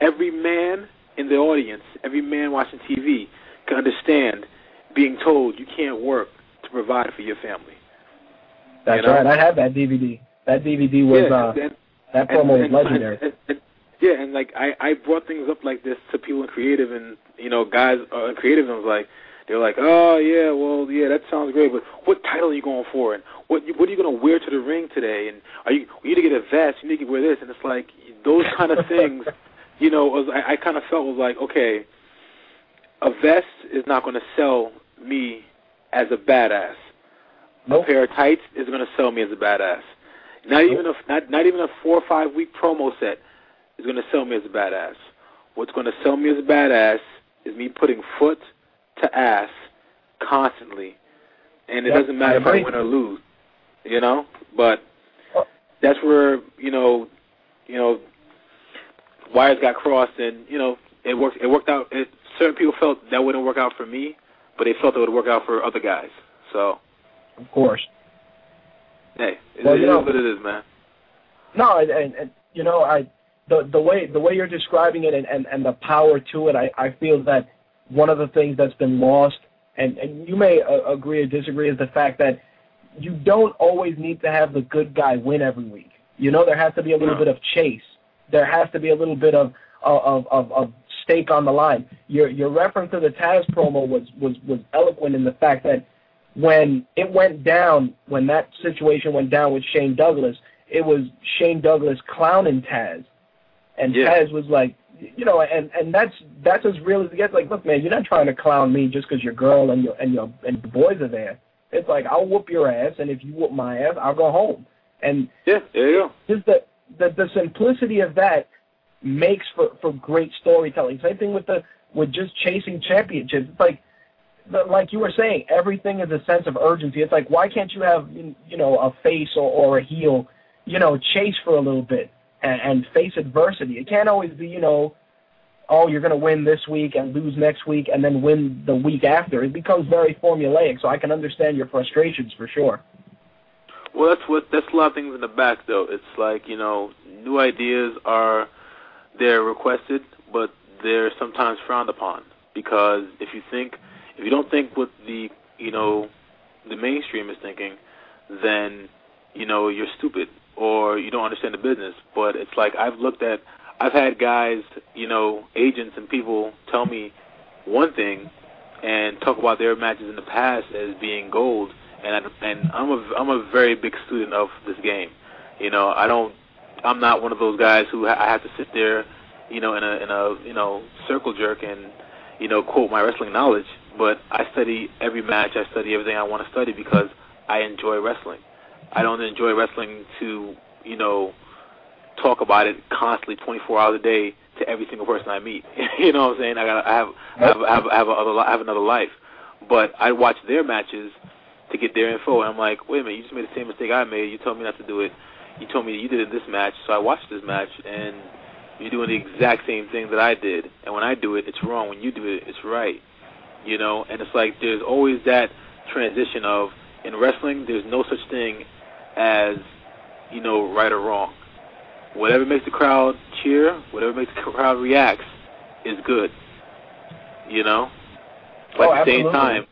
every man in the audience, every man watching TV can understand being told you can't work to provide for your family. That's You know? right. I have that DVD. That DVD was yeah, uh, and, that and- promo was legendary. and- and- yeah, and like I I brought things up like this to people in creative and you know guys uh, in creative and was like they're like oh yeah well yeah that sounds great but what title are you going for and what what are you going to wear to the ring today and are you you need to get a vest you need to wear this and it's like those kind of (laughs) things you know was I, I kind of felt was like okay a vest is not going to sell me as a badass Nope. a pair of tights is going to sell me as a badass. Not even a not not even a four or five week promo set is going to sell me as a badass. What's going to sell me as a badass is me putting foot to ask constantly, and it Yep, doesn't matter if I win or lose, you know. But Oh. that's where you know, you know, wires got crossed, and you know, it worked. It worked out. It, certain people felt that wouldn't work out for me, but they felt it would work out for other guys. So Of course. hey, it, Well, it you is know- what it is, man. No, and, and, and you know, I the the way the way you're describing it and, and, and the power to it, I, I feel that one of the things that's been lost, and, and you may uh, agree or disagree, is the fact that you don't always need to have the good guy win every week. You know, there has to be a little bit of chase. There has to be a little bit of of of, of stake on the line. Your your reference to the Taz promo was was was eloquent in the fact that when it went down, when that situation went down with Shane Douglas, it was Shane Douglas clowning Taz, and Yeah. Taz was like, you know, and and that's that's as real as it gets. Like, look, man, you're not trying to clown me just because your girl and your and your and the boys are there. It's like I'll whoop your ass, and if you whoop my ass, I'll go home. And Yeah, there you go. just the the, the simplicity of that makes for for great storytelling. Same thing with the with just chasing championships. It's like like you were saying, everything is a sense of urgency. It's like why can't you have you know a face or, or a heel, you know, chase for a little bit and, and face adversity. It can't always be you know, oh you're going to win this week and lose next week and then win the week after. It becomes very formulaic. So I can understand your frustrations for sure. Well, that's what that's a lot of things in the back though. It's like you know, new ideas are they're requested, but they're sometimes frowned upon because if you think if you don't think what the you know the mainstream is thinking, then you know you're stupid or you don't understand the business. But it's like I've looked at I've had guys, you know, agents and people tell me one thing and talk about their matches in the past as being gold and I, and I'm a I'm a very big student of this game. You know, I don't I'm not one of those guys who ha- I have to sit there, you know, in a in a you know circle jerk and you know quote my wrestling knowledge. But I study every match. I study everything I want to study because I enjoy wrestling. I don't enjoy wrestling to you know talk about it constantly 24 hours a day to every single person I meet. (laughs) you know what I'm saying? I got I have I have I have, I have, other, I have another life. But I watch their matches to get their info, and I'm like, wait a minute, you just made the same mistake I made. You told me not to do it. You told me you did it in this match, so I watched this match, and you're doing the exact same thing that I did. And when I do it, it's wrong. When you do it, it's right. You know, and it's like there's always that transition of in wrestling, there's no such thing as you know right or wrong. Whatever makes the crowd cheer, whatever makes the crowd react, is good. You know, but Oh, at the same time,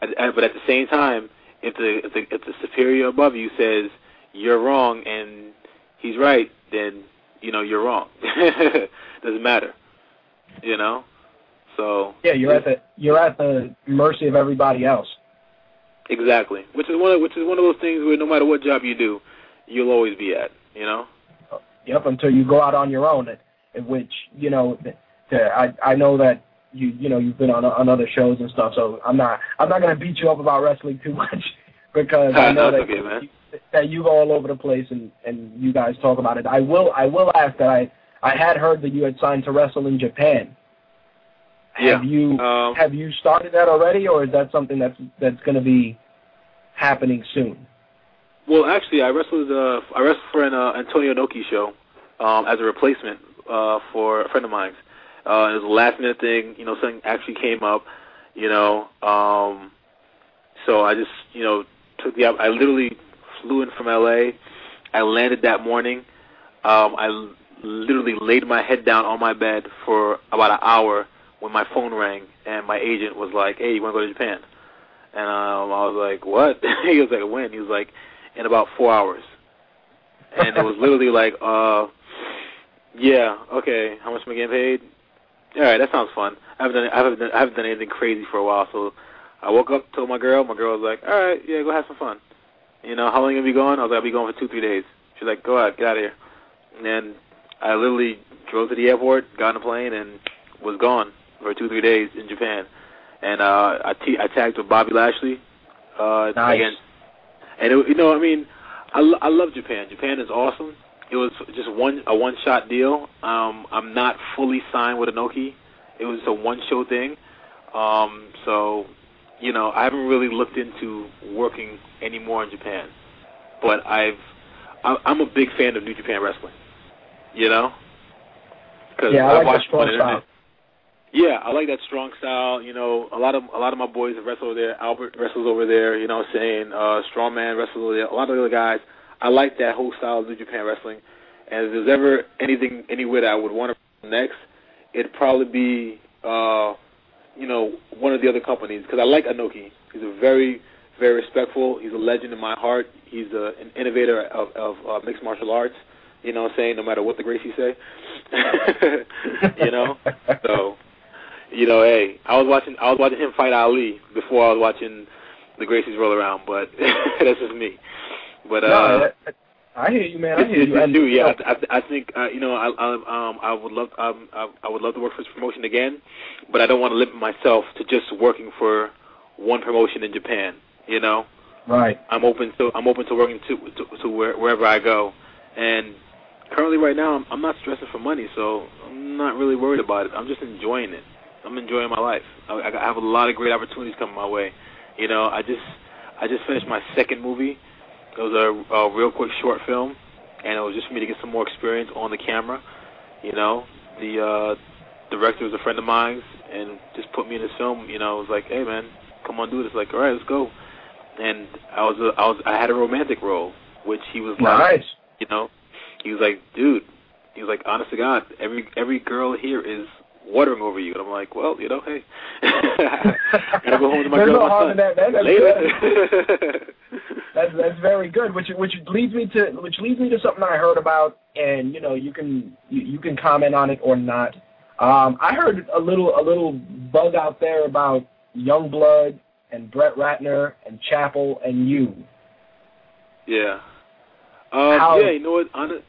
but at the same time, if the if the if the superior above you says you're wrong and he's right, then you know you're wrong. (laughs) Doesn't matter. You know. So Yeah, you're at the you're at the mercy of everybody else. Exactly, which is one of, which is one of those things where no matter what job you do, you'll always be at. You know. Uh, yep, until you go out on your own, which you know, I I know that you you know you've been on on other shows and stuff, so I'm not I'm not gonna beat you up about wrestling too (laughs) much because I know that okay, man. that you go all over the place and and you guys talk about it. I will I will ask that I I had heard that you had signed to wrestle in Japan. Yeah. Have you Um, have you started that already, or is that something that's that's going to be happening soon? Well, actually, I wrestled. Uh, I wrestled for an uh, Antonio Inoki show um, as a replacement uh, for a friend of mine. Uh, it was a last minute thing. You know, something actually came up. You know, um, so I just you know took the. I literally flew in from LA. I landed that morning. Um, I l- literally laid my head down on my bed for about an hour when my phone rang and my agent was like, "Hey, you want to go to Japan?" And um, I was like, "What?" (laughs) he was like, "When?" He was like, "In about four hours." And it was literally like, "Uh, yeah, okay. How much am I getting paid?" All right, that sounds fun. I haven't done I haven't done, I haven't done anything crazy for a while, so I woke up, told my girl. My girl was like, "All right, yeah, go have some fun." You know, how long are you gonna be going? I was like, "I'll be going for two, three days." She's like, "Go out, get out of here." And then I literally drove to the airport, got on a plane, and was gone for two, three days in Japan. And uh, I, t- I tagged with Bobby Lashley. Uh, Nice. Again, and it, you know, I mean, I, lo- I love Japan. Japan is awesome. It was just one a one shot deal. Um, I'm not fully signed with Inoki. It was a one show thing. Um, so, you know, I haven't really looked into working anymore in Japan. But I've I- I'm a big fan of New Japan Wrestling. You know, because Yeah, I like watched strong on the internet. Yeah, I like that strong style. You know, a lot of a lot of my boys have wrestled over there. Albert wrestles over there. You know, what I'm saying uh, Strongman wrestles over there. A lot of the other guys. I like that whole style of New Japan wrestling. And if there's ever anything anywhere that I would want to next, it'd probably be uh, you know one of the other companies because I like Inoki. He's a very very respectful. He's a legend in my heart. He's a, an innovator of, of uh, mixed martial arts. You know what I'm saying? No matter what the Gracies say. (laughs) you know? So, you know, hey, I was watching I was watching him fight Ali before I was watching the Gracies roll around, but (laughs) that's just me. But uh no, I, I hear you, man. I hear you. I do, yeah. know, I, I think uh, you know, I, I um I would love um I, I would love to work for this promotion again, but I don't want to limit myself to just working for one promotion in Japan. You know, right. I'm open to I'm open to working to to, to where, wherever I go, and currently right now I'm, I'm not stressing for money, so I'm not really worried about it. I'm just enjoying it. I'm enjoying my life. I, I have a lot of great opportunities coming my way. You know, I just I just finished my second movie. It was a, a real quick short film, and it was just for me to get some more experience on the camera. You know, the uh, director was a friend of mine, and just put me in this film. You know, it was like, hey man, come on, do this. Like, all right, let's go. And I was a, I was I had a romantic role, which he was like, Nice. you know, he was like, dude, he was like, honest to God, every every girl here is watering over you, and I'm like, well, you know, hey, (laughs) (laughs) gotta go home to my There's girl, no harm in that, man. That's Later. (laughs) That's that's very good. Which which leads me to which leads me to something I heard about, and you know you can you, you can comment on it or not. Um, I heard a little a little bug out there about Youngblood and Brett Ratner and Chapel and you. Yeah. Um, How- yeah, you know what? Hon-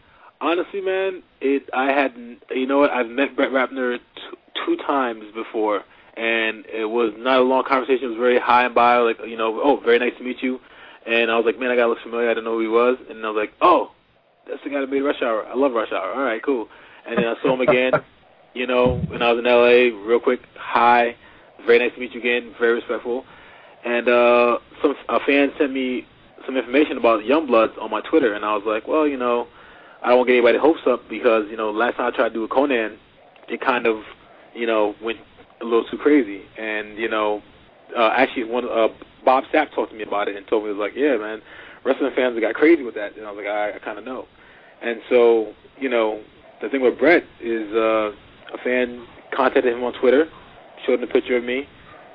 honestly, man, it. I had. You know what? I've met Brett Ratner t- two times before, and it was not a long conversation. It was very high and by, like you know, oh, very nice to meet you. And I was like, man, I gotta look familiar. I didn't know who he was, and I was like, oh, that's the guy that made Rush Hour. I love Rush Hour. All right, cool. And then I saw him (laughs) again. You know, when I was in LA, real quick, hi, very nice to meet you again, very respectful. And uh some a fan sent me some information about Youngbloods on my Twitter, and I was like, well, you know, I don't want to get anybody's hopes up because you know, last time I tried to do a Conan, it kind of, you know, went a little too crazy. And you know, uh, actually, one uh, Bob Sapp talked to me about it and told me, was like, yeah, man, wrestling fans got crazy with that. And I was like, I, I kind of know. And so, you know, the thing with Brett is uh, a fan contacted him on Twitter, showed him a picture of me.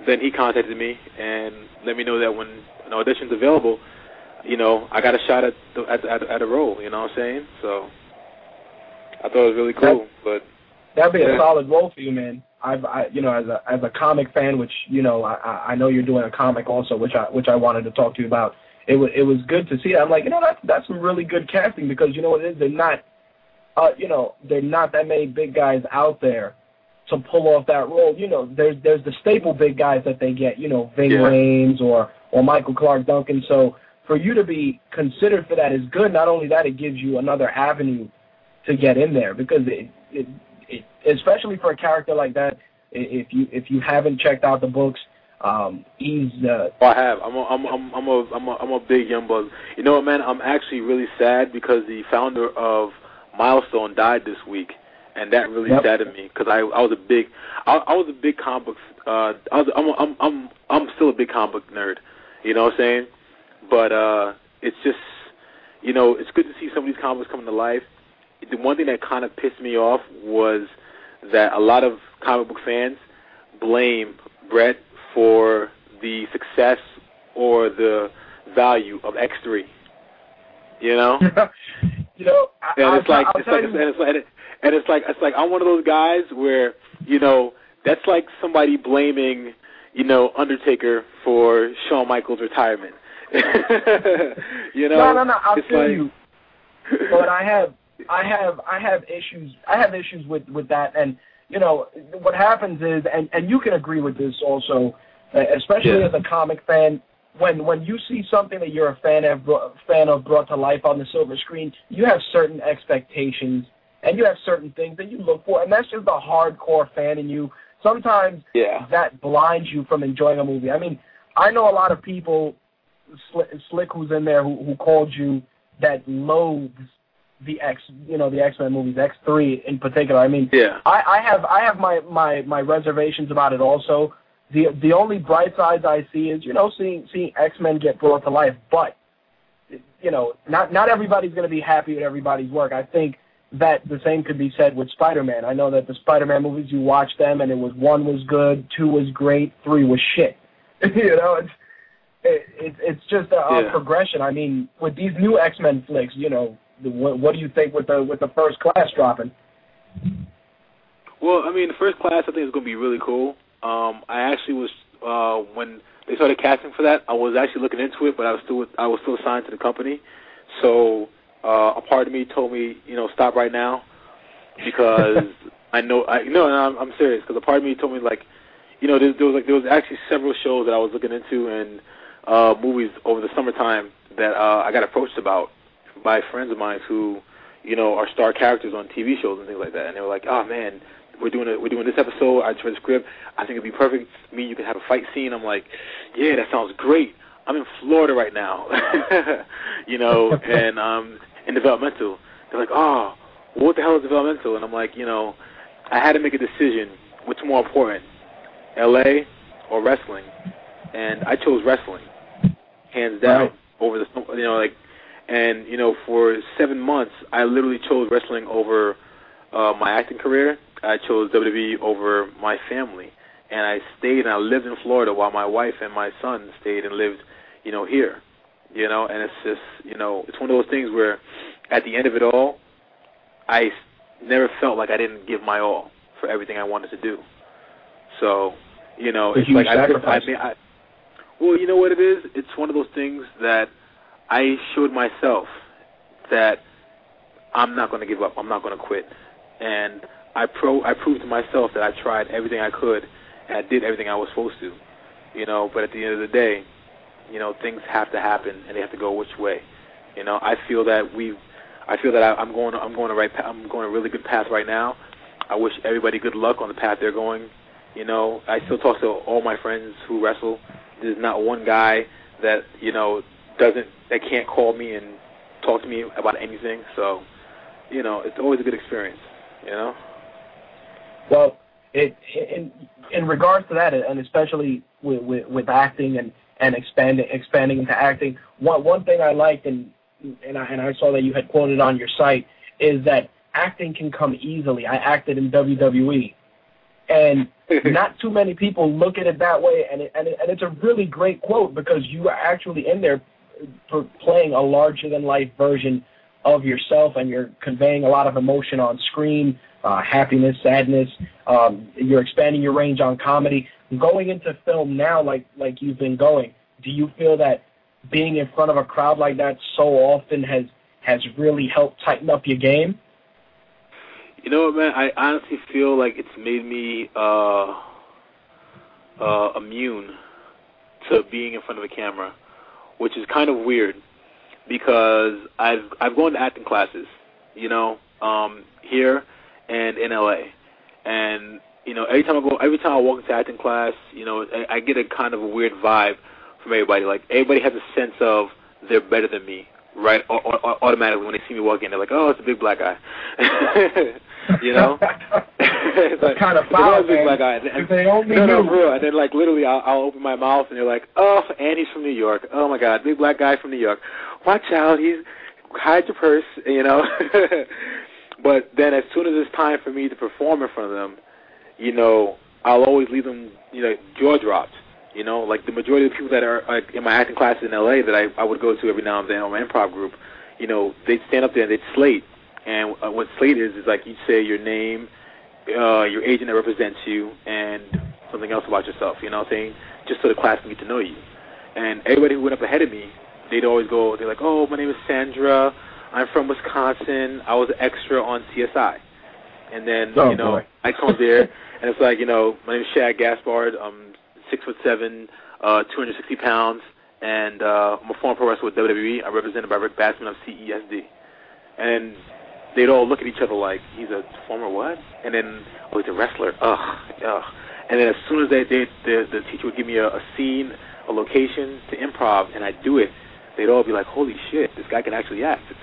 Then he contacted me and let me know that when an audition's available, you know, I got a shot at the, at, at, at a role. You know what I'm saying? So I thought it was really cool. But That'd be a solid role for you, man. I've, I, you know, as a as a comic fan, which you know, I, I I know you're doing a comic also, which I which I wanted to talk to you about. It was it was good to see. that. I'm like, you know, that's that's some really good casting because you know what it is. They're not, uh, you know, they're not that many big guys out there to pull off that role. You know, there's there's the staple big guys that they get. You know, Ving Yeah. Rhames or or Michael Clarke Duncan. So for you to be considered for that is good. Not only that, it gives you another avenue to get in there because it, it, it especially for a character like that, if you if you haven't checked out the books, um, he's uh, Oh, I have. I'm a, I'm I'm I'm a I'm a I'm a big young bug. You know what, man? I'm actually really sad because the founder of Milestone died this week, and that really Yep. saddened me because I I was a big I, I was a big comic book. Uh, I was I'm a, I'm I'm I'm still a big comic book nerd. You know what I'm saying? But uh, it's just you know, it's good to see some of these comics coming to life. The one thing that kind of pissed me off was that a lot of comic book fans blame Brett for the success or the value of X3. You know? (laughs) you know, I, and it's I'll, like I'll it's like, you, and it's like and it's like it's like I'm one of those guys where you know that's like somebody blaming you know Undertaker for Shawn Michaels' retirement. (laughs) you know? No, no, no. I'll it's like, you. But I have, I have, I have issues. I have issues with with that, and you know what happens is, and and you can agree with this also, uh, especially Yeah. as a comic fan. When when you see something that you're a fan of fan of brought to life on the silver screen, you have certain expectations and you have certain things that you look for, and that's just the hardcore fan in you. Sometimes yeah. that blinds you from enjoying a movie. I mean, I know a lot of people, Slick, Slick who's in there, who, who called you that loathes the X, you know, the X Men movies, X three in particular. I mean, Yeah. I, I have I have my, my, my reservations about it also. The the only bright sides I see is you know seeing seeing X Men get brought to life, but you know not not everybody's going to be happy with everybody's work. I think that the same could be said with Spider Man. I know that the Spider Man movies you watch them and it was one was good, two was great, three was shit. (laughs) you know it's it, it, it's just a, a Yeah. progression. I mean with these new X Men flicks, you know the, what, what do you think with the with the first class dropping? Well, I mean, the first class I think is going to be really cool. Um, I actually was uh, when they started casting for that. I was actually looking into it, but I was still I was still signed to the company. So uh, a part of me told me, you know, stop right now because (laughs) I know I no, no I'm, I'm serious because a part of me told me like, you know, there, there was like there was actually several shows that I was looking into and uh, movies over the summertime that uh, I got approached about by friends of mine who, you know, are star characters on TV shows and things like that, and they were like, oh man, we're doing it. We're doing this episode. I read the script. I think it'd be perfect. Me, you can have a fight scene. I'm like, yeah, that sounds great. I'm in Florida right now, (laughs) you know, (laughs) and um, in developmental. They're like, oh, what the hell is developmental? And I'm like, you know, I had to make a decision. What's more important, L.A. or wrestling? And I chose wrestling, hands down, Right. over the, you know, like, and you know, for seven months, I literally chose wrestling over uh, my acting career. I chose WWE over my family, and I stayed and I lived in Florida while my wife and my son stayed and lived, you know, here. You know, and it's just, you know, it's one of those things where, at the end of it all, I never felt like I didn't give my all for everything I wanted to do. So, you know, it's huge like I, put, I, mean, I, well, you know what it is? It's one of those things that I showed myself that I'm not going to give up. I'm not going to quit. And I pro I proved to myself that I tried everything I could and I did everything I was supposed to. You know, but at the end of the day, you know, things have to happen and they have to go which way. You know, I feel that we I feel that I, I'm going I'm going a right I'm going a really good path right now. I wish everybody good luck on the path they're going. You know, I still talk to all my friends who wrestle. There's not one guy that, you know, doesn't that can't call me and talk to me about anything. So, you know, it's always a good experience, you know? Well, it in in regards to that, and especially with with, with acting and and expanding expanding into acting, one one thing I liked and and I and I saw that you had quoted on your site is that acting can come easily. I acted in WWE, and (laughs) not too many people look at it that way, and it, and it, and it's a really great quote because you are actually in there for playing a larger than life version of yourself, and you're conveying a lot of emotion on screen, uh, happiness, sadness. Um, you're expanding your range on comedy. Going into film now, like like you've been going, do you feel that being in front of a crowd like that so often has has really helped tighten up your game? You know what, man? I honestly feel like it's made me uh, uh, immune to being in front of a camera, which is kind of weird because I've I've gone to acting classes, you know, um, here and in LA, and you know every time I go, every time I walk into acting class, you know, I, I get a kind of a weird vibe from everybody. Like everybody has a sense of they're better than me, right? Au- au- automatically when they see me walk in, they're like, "Oh, it's a big black guy," (laughs) you know. (laughs) it's That's kind of "Oh, foul, it's a big man. black guy. And, they only no, no, real. And then like literally, I'll, I'll open my mouth and they're like, "Oh, and he's from New York. Oh my God, big black guy from New York. Watch out, he's hide your purse, (laughs) you know. (laughs) but then as soon as it's time for me to perform in front of them, you know, I'll always leave them, you know, jaw dropped. You know, like the majority of the people that are like in my acting classes in LA that I I would go to every now and then on my improv group, you know, they'd stand up there and they'd slate. And uh, what slate is is like you'd say your name, uh, your agent that represents you, and something else about yourself. You know what I'm saying? Just so the class can get to know you. And everybody who went up ahead of me, they'd always go, they're like, oh, my name is Sandra. I'm from Wisconsin. I was an extra on CSI. And then, Oh, you know, boy. (laughs) I come there, and it's like, you know, my name is Shad Gaspard. I'm six foot seven, uh, 260 pounds, and uh, I'm a former pro wrestler with WWE. I'm represented by Rick Bassman of CESD. And they'd all look at each other like, he's a former what? And then, oh, he's a wrestler. Ugh, ugh. And then as soon as they, they the, the teacher would give me a, a scene, a location to improv, and I'd do it, they'd all be like, holy shit, this guy can actually act. (laughs)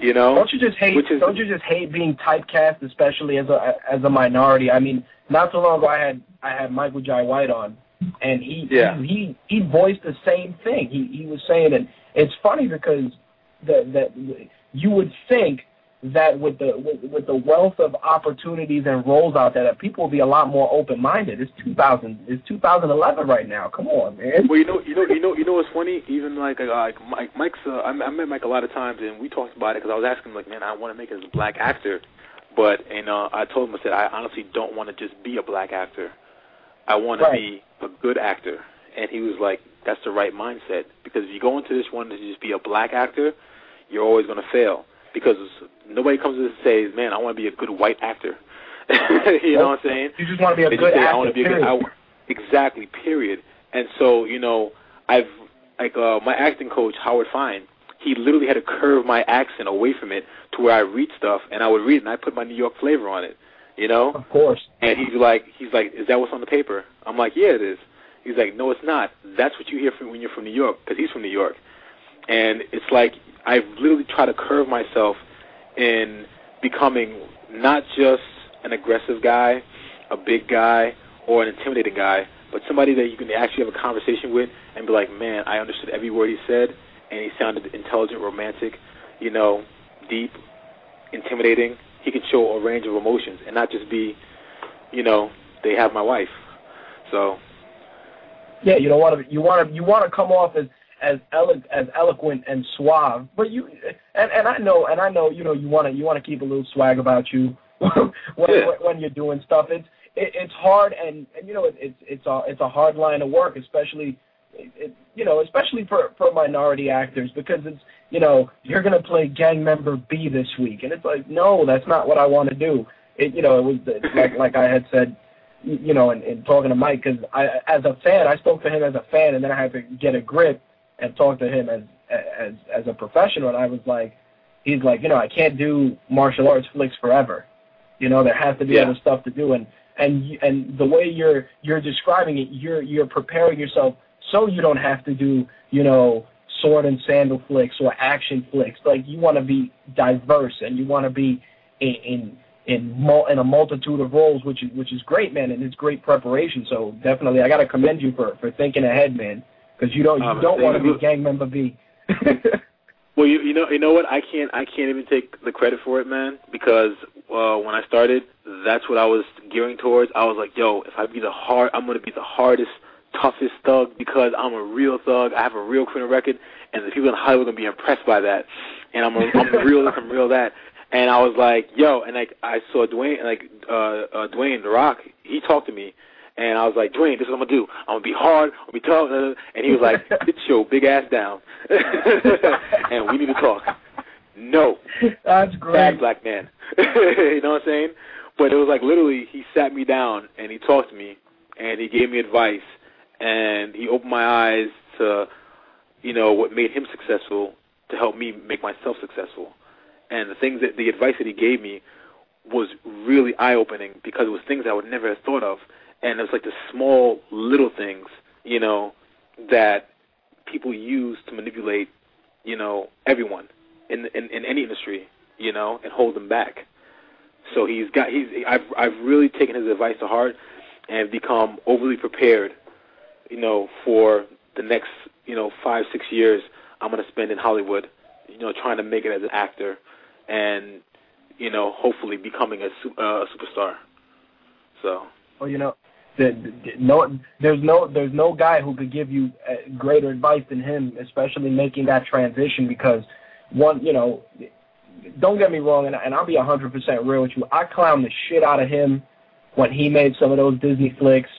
you know? Don't you just hate? Is- don't you just hate being typecast, especially as a as a minority? I mean, not so long ago, I had I had Michael Jai White on, and he Yeah. he he voiced the same thing. He he was saying, and it's funny because that that you would think that with the with, with the wealth of opportunities and roles out there, that people will be a lot more open minded. It's 2000. It's 2011 right now. Come on, man. Well, you know, you know, you know, you know what's funny? Even like, uh, like Mike, Mike's. Uh, I, I met Mike a lot of times, and we talked about it because I was asking him, like, man, I want to make it as a black actor, but and uh, I told him I said I honestly don't want to just be a black actor. I want to be a good actor, and he was like, that's the right mindset because if you go into this one to just be a black actor, you're always going to fail because nobody comes to says, man, I want to be a good white actor. (laughs) you know what I'm saying? You just want to be a They good say, I actor. want to be a good. I, exactly. Period. And so you know, I've like uh, my acting coach Howard Fine. He literally had to curve my accent away from it to where I read stuff and I would read it and I put my New York flavor on it. You know. Of course. And he's like, he's like, is that what's on the paper? I'm like, yeah, it is. He's like, no, it's not. That's what you hear from when you're from New York, because he's from New York. And it's like I've literally tried to curve myself in becoming not just an aggressive guy, a big guy, or an intimidating guy, but somebody that you can actually have a conversation with and be like, man, I understood every word he said, and he sounded intelligent, romantic, you know, deep, intimidating. He can show a range of emotions and not just be, you know, they have my wife. So Yeah, you don't want to. You want to. You want to come off as as elo- as eloquent and suave, but you and and I know and I know you know you want to you want to keep a little swag about you (laughs) when Yeah. when you're doing stuff. It's it, it's hard and and you know it, it's it's a it's a hard line of work, especially it, you know especially for for minority actors because it's you know you're gonna play gang member B this week and it's like no that's not what I want to do. It you know it was like (laughs) like I had said you you know, and, and talking to Mike because I, as a fan, I spoke to him as a fan, and then I had to get a grip and talk to him as as as a professional. And I was like, he's like, you know, I can't do martial arts flicks forever. You know, there has to be Yeah. other stuff to do, and and and the way you're you're describing it, you're you're preparing yourself so you don't have to do, you know, sword and sandal flicks or action flicks. Like you want to be diverse and you want to be in in in, mul- in a multitude of roles, which is which is great, man, and it's great preparation. So definitely, I got to commend you for for thinking ahead, man, because you don't you Um, don't want to be gang member B. (laughs) Well, you, you know, you know what? I can't, I can't even take the credit for it, man. Because uh, when I started, that's what I was gearing towards. I was like, yo, if I be the hard, I'm gonna be the hardest, toughest thug because I'm a real thug. I have a real criminal record, and the people in Hollywood are gonna be impressed by that. And I'm, a, I'm (laughs) real this, I'm real that. And I was like, yo, and like I saw Dwayne, like uh, uh, Dwayne the Rock. He talked to me, and I was like, Dwayne, this is what I'm gonna do. I'm gonna be hard. I'm gonna be tough. And he was like, (laughs) sit your big ass down, (laughs) and we need to talk. No, That's great. bad black man. (laughs) you know what I'm saying? But it was like literally, he sat me down and he talked to me, and he gave me advice, and he opened my eyes to, you know, what made him successful to help me make myself successful. And the things that the advice that he gave me was really eye opening because it was things I would never have thought of, and it was like the small little things, you know, that people use to manipulate, you know, everyone in in, in any industry, you know, and hold them back. So he's got he's I've I've really taken his advice to heart and become overly prepared, you know, for the next you know five six years. I'm to spend in Hollywood, you know, trying to make it as an actor, and you know, hopefully becoming a, uh, superstar. So. Well, you know, the, no, there's no there's no guy who could give you uh, greater advice than him, especially making that transition. Because one, you know, don't get me wrong, and, and I'll be a hundred percent real with you. I clown the shit out of him when he made some of those Disney flicks.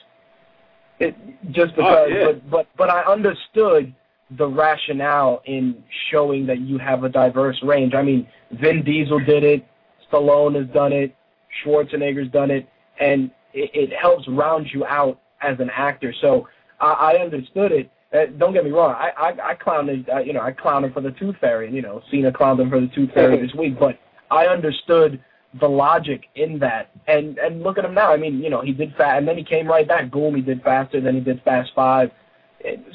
It just Oh, because, yeah. but but but I understood the rationale in showing that you have a diverse range. I mean, Vin Diesel did it, Stallone has done it, Schwarzenegger's done it, and it, it helps round you out as an actor. So I, I understood it. Uh, don't get me wrong. I I, I clowned it. Uh, you know, I clowned him for the Tooth Fairy. and, You know, Cena clowned him for the Tooth Fairy this week. But I understood the logic in that. And and look at him now. I mean, you know, he did fast, and then he came right back. Boom, he did faster. Then he did Fast Five.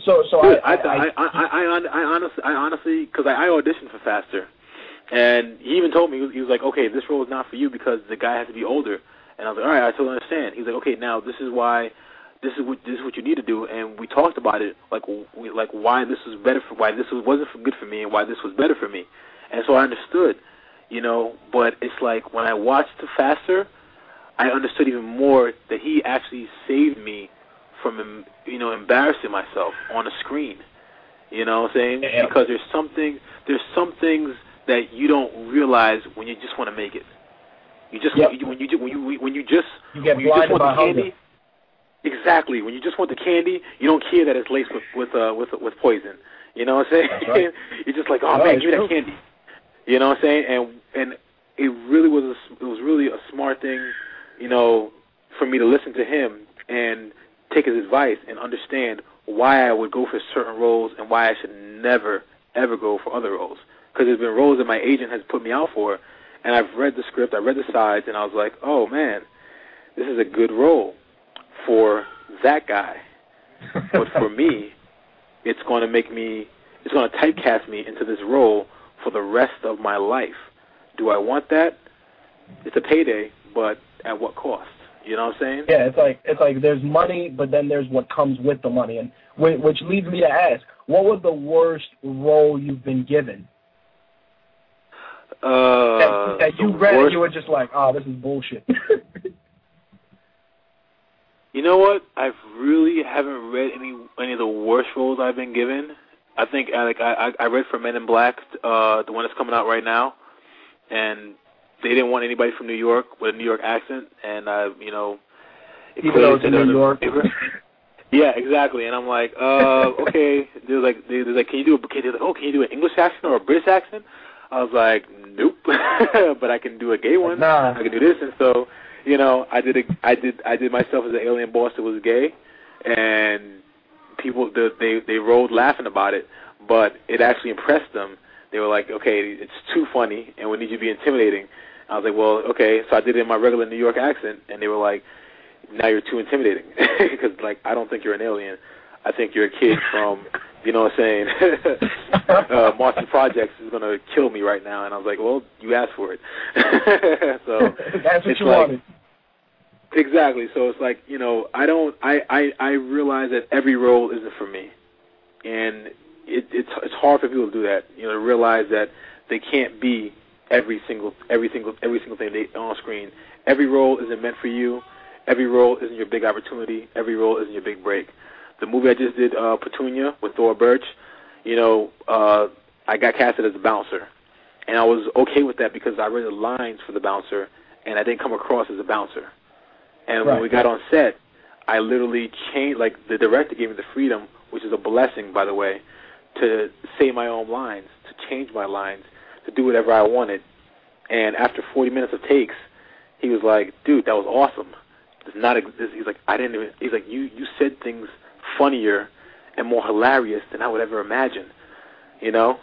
So so Dude, I, I, I, I, I, I, I honestly, I honestly, because I, I auditioned for Faster, and he even told me he was, he was like, okay, this role is not for you because the guy has to be older. And I was like, all right, I totally understand. He's like, okay, now this is why, this is what this is what you need to do. And we talked about it, like we, like why this was better for why this was wasn't for good for me and why this was better for me. And so I understood, you know. But it's like when I watched the Faster, I understood even more that he actually saved me from you know embarrassing myself on the screen. You know what I'm saying? Yeah. Because there's something there's some things that you don't realize when you just want to make it. You just Yep. you, when you when you when you just You get when you just want the candy. hunger. Exactly. When you just want the candy, you don't care that it's laced with with uh, with with poison. You know what I'm saying? Right. (laughs) You're just like, oh No, man, give me that candy. You know what I'm saying? And and it really was a, it was really a smart thing, you know, for me to listen to him and take his advice and understand why I would go for certain roles and why I should never ever go for other roles. Because there's been roles that my agent has put me out for, and I've read the script, I read the sides, and I was like, oh man, this is a good role for that guy. But for (laughs) me, it's going to make me, it's going to typecast me into this role for the rest of my life. Do I want that? It's a payday, but at what cost? You know what I'm saying? Yeah, it's like it's like there's money, but then there's what comes with the money, and whi- which leads me to ask, what was the worst role you've been given Uh, that, that you read and worst- you were just like, oh, this is bullshit. (laughs) You know what? I really haven't read any any of the worst roles I've been given. I think I like I I I read for Men in Black, uh, the one that's coming out right now, and they didn't want anybody from New York with a New York accent, and I you know, Even though it's in New York. Yeah, exactly. And I'm like, uh, okay. (laughs) They're like, they- they're like, can you do a, can you, oh, can you do an English accent or a British accent? I was like, nope. (laughs) but I can do a gay one. Nah. I can do this. And so, you know, I did a, I did, I did myself as an alien boss that was gay, and people, the, they, they rolled laughing about it. But it actually impressed them. They were like, okay, it's too funny, and we need you to be intimidating. I was like, well, okay. So I did it in my regular New York accent, and they were like, now you're too intimidating (laughs) because like I don't think you're an alien. I think you're a kid from you know what I'm saying. (laughs) (laughs) uh, Martian Projects is gonna kill me right now, and I was like, well, you asked for it. (laughs) so That's what it's you like, wanted. Exactly. So it's like you know I don't I I I realize that every role isn't for me, and it, it's it's hard for people to do that. You know to realize that they can't be every single every single every single thing they on screen. Every role isn't meant for you. Every role isn't your big opportunity. Every role isn't your big break. The movie I just did, uh, Petunia, with Thora Birch, you know, uh, I got casted as a bouncer, and I was okay with that because I read the lines for the bouncer, and I didn't come across as a bouncer. And when we got on set, I literally changed. Like the director gave me the freedom, which is a blessing, by the way, to say my own lines, to change my lines, to do whatever I wanted. And after 40 minutes of takes, he was like, "Dude, that was awesome." It's not. He's like, "I didn't even." He's like, "You you said things funnier and more hilarious than I would ever imagine." You know.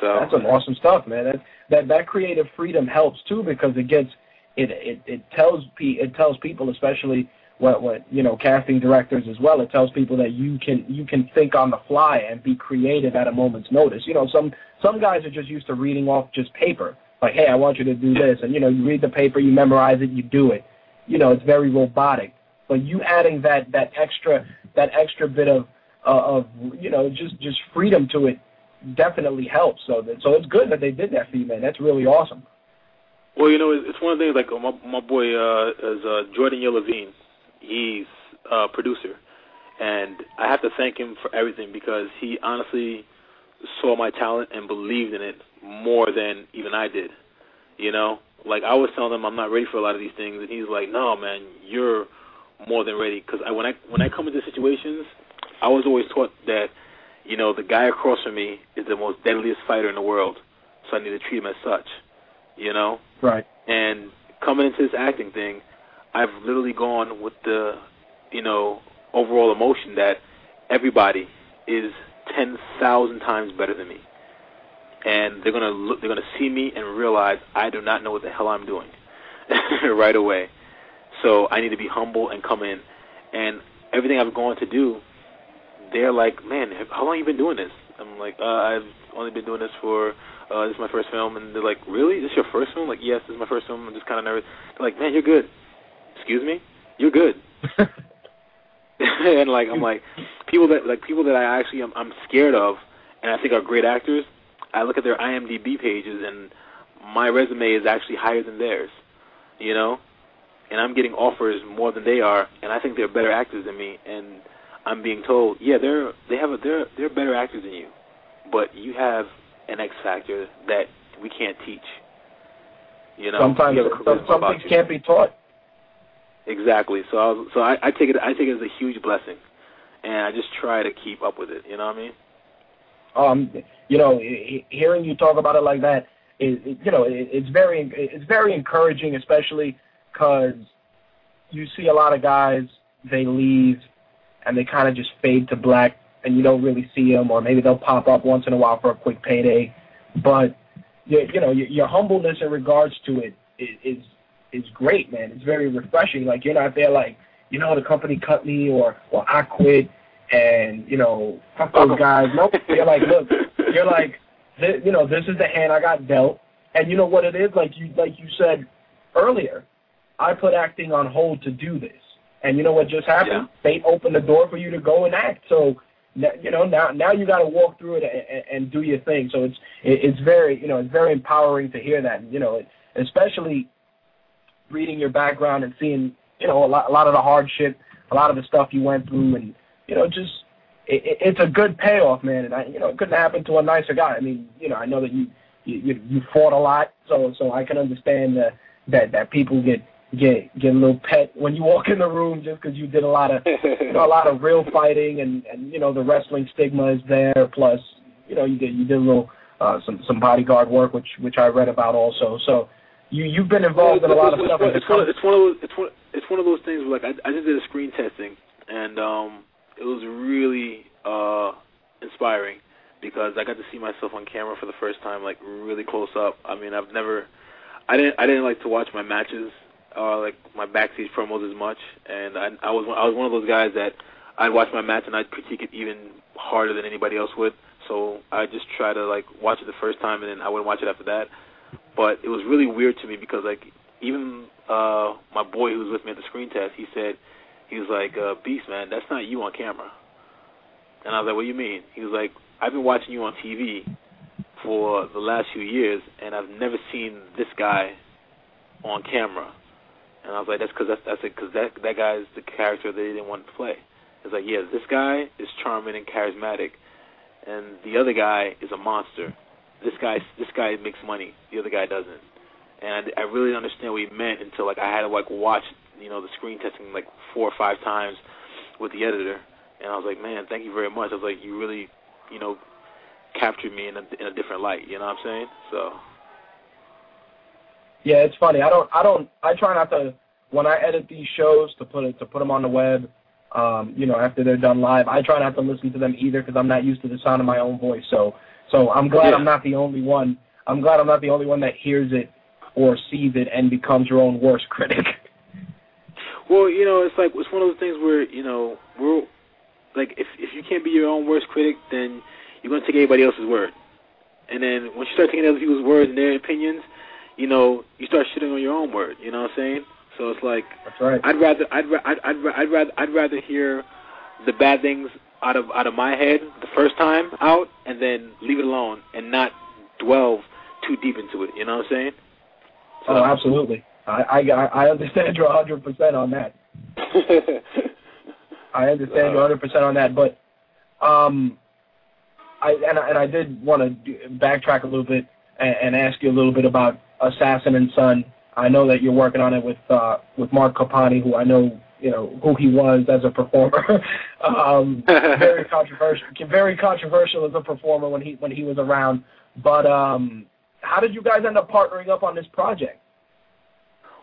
So That's some awesome stuff, man. That that that creative freedom helps too because it gets it it, it tells pe- it tells people, especially what what you know casting directors as well. It tells people that you can you can think on the fly and be creative at a moment's notice. You know, some some guys are just used to reading off just paper. Like, hey, I want you to do this, and you know, you read the paper, you memorize it, you do it. You know, it's very robotic. But you adding that that extra that extra bit of uh, of you know just just freedom to it definitely helps. So that, so it's good that they did that for you, man. That's really awesome. Well, you know, it's one of the things like my my boy uh, is uh, Jordan Levine. He's a producer, and I have to thank him for everything because he honestly saw my talent and believed in it more than even I did. You know, like I was telling him I'm not ready for a lot of these things, and he's like, "No, man, you're more than ready." Because I, when I when I come into situations, I was always taught that, you know, the guy across from me is the most deadliest fighter in the world, so I need to treat him as such. You know, right? And coming into this acting thing, I've literally gone with the, you know, overall emotion that everybody is ten thousand times better than me, and they're gonna look, they're gonna see me and realize I do not know what the hell I'm doing (laughs) right away. So I need to be humble and come in, and everything I've gone to do, they're like, man, how long you been doing this? I'm like, uh, I've only been doing this for uh, this is my first film, and they're like, really? This is your first film? Like, yes, this is my first film. I'm just kind of nervous. They're like, man, you're good. Excuse me, you're good. (laughs) (laughs) and like, I'm like, people that like people that I actually am, I'm scared of, and I think are great actors. I look at their IMDb pages, and my resume is actually higher than theirs. You know, and I'm getting offers more than they are, and I think they're better actors than me. And I'm being told, yeah, they're they have a they're they're better actors than you, but you have an X factor that we can't teach. You know, sometimes you some, some things can't be taught. Exactly. So I was, so I, I take it I take it as a huge blessing, and I just try to keep up with it. You know what I mean? Um, you know, hearing you talk about it like that, is, you know, it's very it's very encouraging, especially because you see a lot of guys they leave and they kind of just fade to black and you don't really see them, or maybe they'll pop up once in a while for a quick payday. But you, you know, your, your humbleness in regards to it is, is great, man. It's very refreshing. Like you're not there like, you know, the company cut me or or I quit and you know fuck those guys. Nope. You're like, look, you're like, th- you know, this is the hand I got dealt, and you know what it is. Like you like you said earlier, I put acting on hold to do this. And you know what just happened? Yeah. Fate opened the door for you to go and act. So you know now now you got to walk through it and, and do your thing. So it's it's very you know it's very empowering to hear that. You know, especially reading your background and seeing you know a lot a lot of the hardship, a lot of the stuff you went through, and you know just it, it's a good payoff, man. And I you know it couldn't happen to a nicer guy. I mean you know I know that you you you fought a lot, so so I can understand that that that people get get get a little pet when you walk in the room just because you did a lot of (laughs) you know, a lot of real fighting and and you know the wrestling stigma is there. Plus, you know you did you did a little uh, some some bodyguard work which which I read about also. So you you've been involved well, in a lot of stuff. It's, one, it's one of those it's one it's one of those things where like I I just did a screen testing and um it was really uh inspiring because I got to see myself on camera for the first time like really close up. I mean I've never I didn't I didn't like to watch my matches uh, like my backstage promos as much, and I, I was I was one of those guys that I'd watch my match and I'd critique it even harder than anybody else would. So I just try to like watch it the first time and then I wouldn't watch it after that. But it was really weird to me because like even uh my boy who was with me at the screen test, he said he was like, uh, "Beast man, that's not you on camera." And I was like, "What do you mean?" He was like, "I've been watching you on TV for the last few years, and I've never seen this guy on camera." And I was like, that's because that's that's it because that that guy is the character they didn't want to play. It's like, yeah, this guy is charming and charismatic, and the other guy is a monster. This guy this guy makes money. The other guy doesn't. And I, I really didn't understand what he meant until like I had to like watch you know the screen testing like four or five times with the editor, and I was like, man, thank you very much. I was like, you really you know captured me in a in a different light. You know what I'm saying? So. Yeah, it's funny. I don't. I don't. I try not to when I edit these shows to put it to put them on the web. Um, you know, after they're done live, I try not to listen to them either because I'm not used to the sound of my own voice. So, so I'm glad yeah. I'm not the only one. I'm glad I'm not the only one that hears it or sees it and becomes your own worst critic. (laughs) Well, you know, it's like it's one of those things where you know we're like if if you can't be your own worst critic, then you're gonna take everybody else's word, and then once you start taking other people's words and their opinions, you know, you start shitting on your own word. You know what I'm saying? So it's like That's right. I'd rather I'd I'd I'd, I'd rather I'd rather hear the bad things out of out of my head the first time out, and then leave it alone and not dwell too deep into it. You know what I'm saying? So, oh, absolutely. I I, I understand you 100 percent on that. (laughs) I understand you 100 percent on that, but um, I and and I did want to backtrack a little bit and, and ask you a little bit about Assassin and Son. I know that you're working on it with uh, with Mark Copani, who I know you know who he was as a performer. (laughs) um, very (laughs) controversial, very controversial as a performer when he when he was around. But um, how did you guys end up partnering up on this project?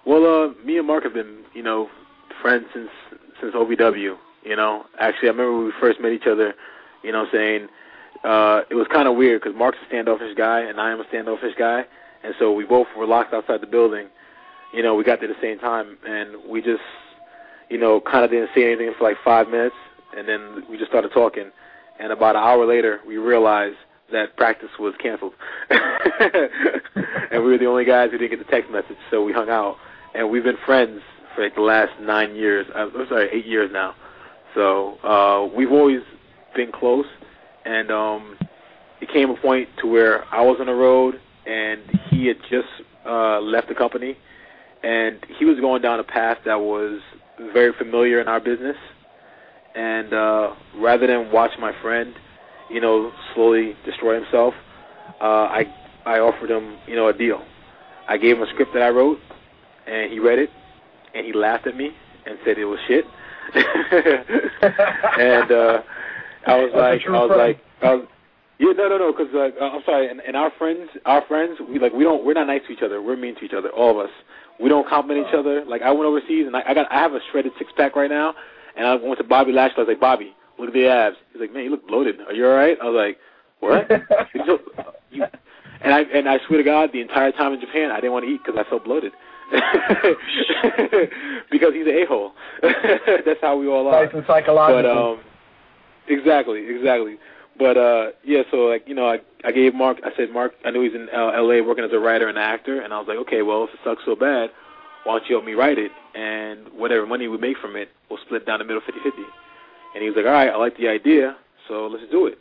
Well, uh, me and Mark have been you know friends since since OVW. You know, actually, I remember when we first met each other. You know, saying uh, it was kind of weird because Mark's a standoffish guy and I am a standoffish guy, and so we both were locked outside the building. You know, we got there at the same time, and we just, you know, kind of didn't say anything for like five minutes, and then we just started talking. And about an hour later, we realized that practice was canceled, (laughs) and we were the only guys who didn't get the text message, so we hung out. And we've been friends for like the last nine years. I'm sorry, eight years now. So uh, we've always been close and um, it came a point to where I was on the road, and he had just uh, left the company, and he was going down a path that was very familiar in our business. And uh, rather than watch my friend, you know, slowly destroy himself, uh, I I offered him, you know, a deal. I gave him a script that I wrote, and he read it, and he laughed at me and said it was shit. (laughs) (laughs) and uh, I was like, I was friend. like, I was, yeah, no, no, no, because uh, I'm sorry, and, and our friends, our friends, we like we don't, we're not nice to each other. We're mean to each other, all of us. We don't compliment each other. Like I went overseas and I, I got, I have a shredded six pack right now, and I went to Bobby Lashley. I was like, Bobby, look at the abs. He's like, man, you look bloated. Are you all right? I was like, what? (laughs) you, and I and I swear to God, the entire time in Japan, I didn't want to eat because I felt bloated. (laughs) because he's an a hole. (laughs) That's how we all are. Nice and psychological. But um, Exactly, exactly. But uh yeah, so like you know, I I gave Mark. I said, Mark, I know he's in uh, L.A. working as a writer and actor, and I was like, okay, well, if it sucks so bad, why don't you help me write it, and whatever money we make from it, we'll split down the middle, fifty-fifty. And he was like, all right, I like the idea, so let's do it.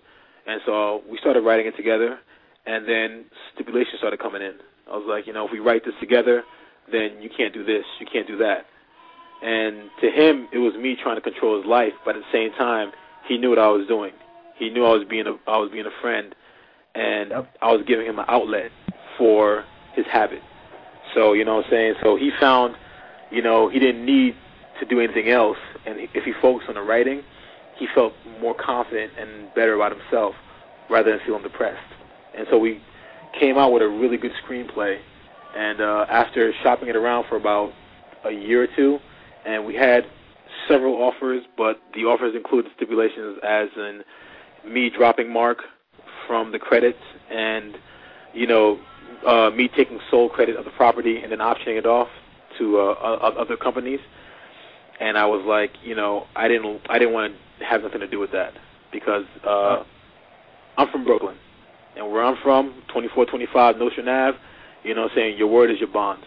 And so we started writing it together, and then stipulations started coming in. I was like, you know, if we write this together, then you can't do this, you can't do that. And to him, it was me trying to control his life, but at the same time, he knew what I was doing. He knew I was being a I was being a friend, and yep. I was giving him an outlet for his habit. So you know what I'm saying. So he found, you know, he didn't need to do anything else, and if he focused on the writing, he felt more confident and better about himself rather than feeling depressed. And so we came out with a really good screenplay. And uh, after shopping it around for about a year or two, and we had several offers, but the offers included stipulations as in me dropping Mark from the credits and, you know, uh, me taking sole credit of the property and then optioning it off to uh, other companies. And I was like, you know, I didn't, I didn't want to have nothing to do with that because uh, I'm from Brooklyn, and where I'm from, 2425 Nostrand Ave, you know, saying your word is your bond.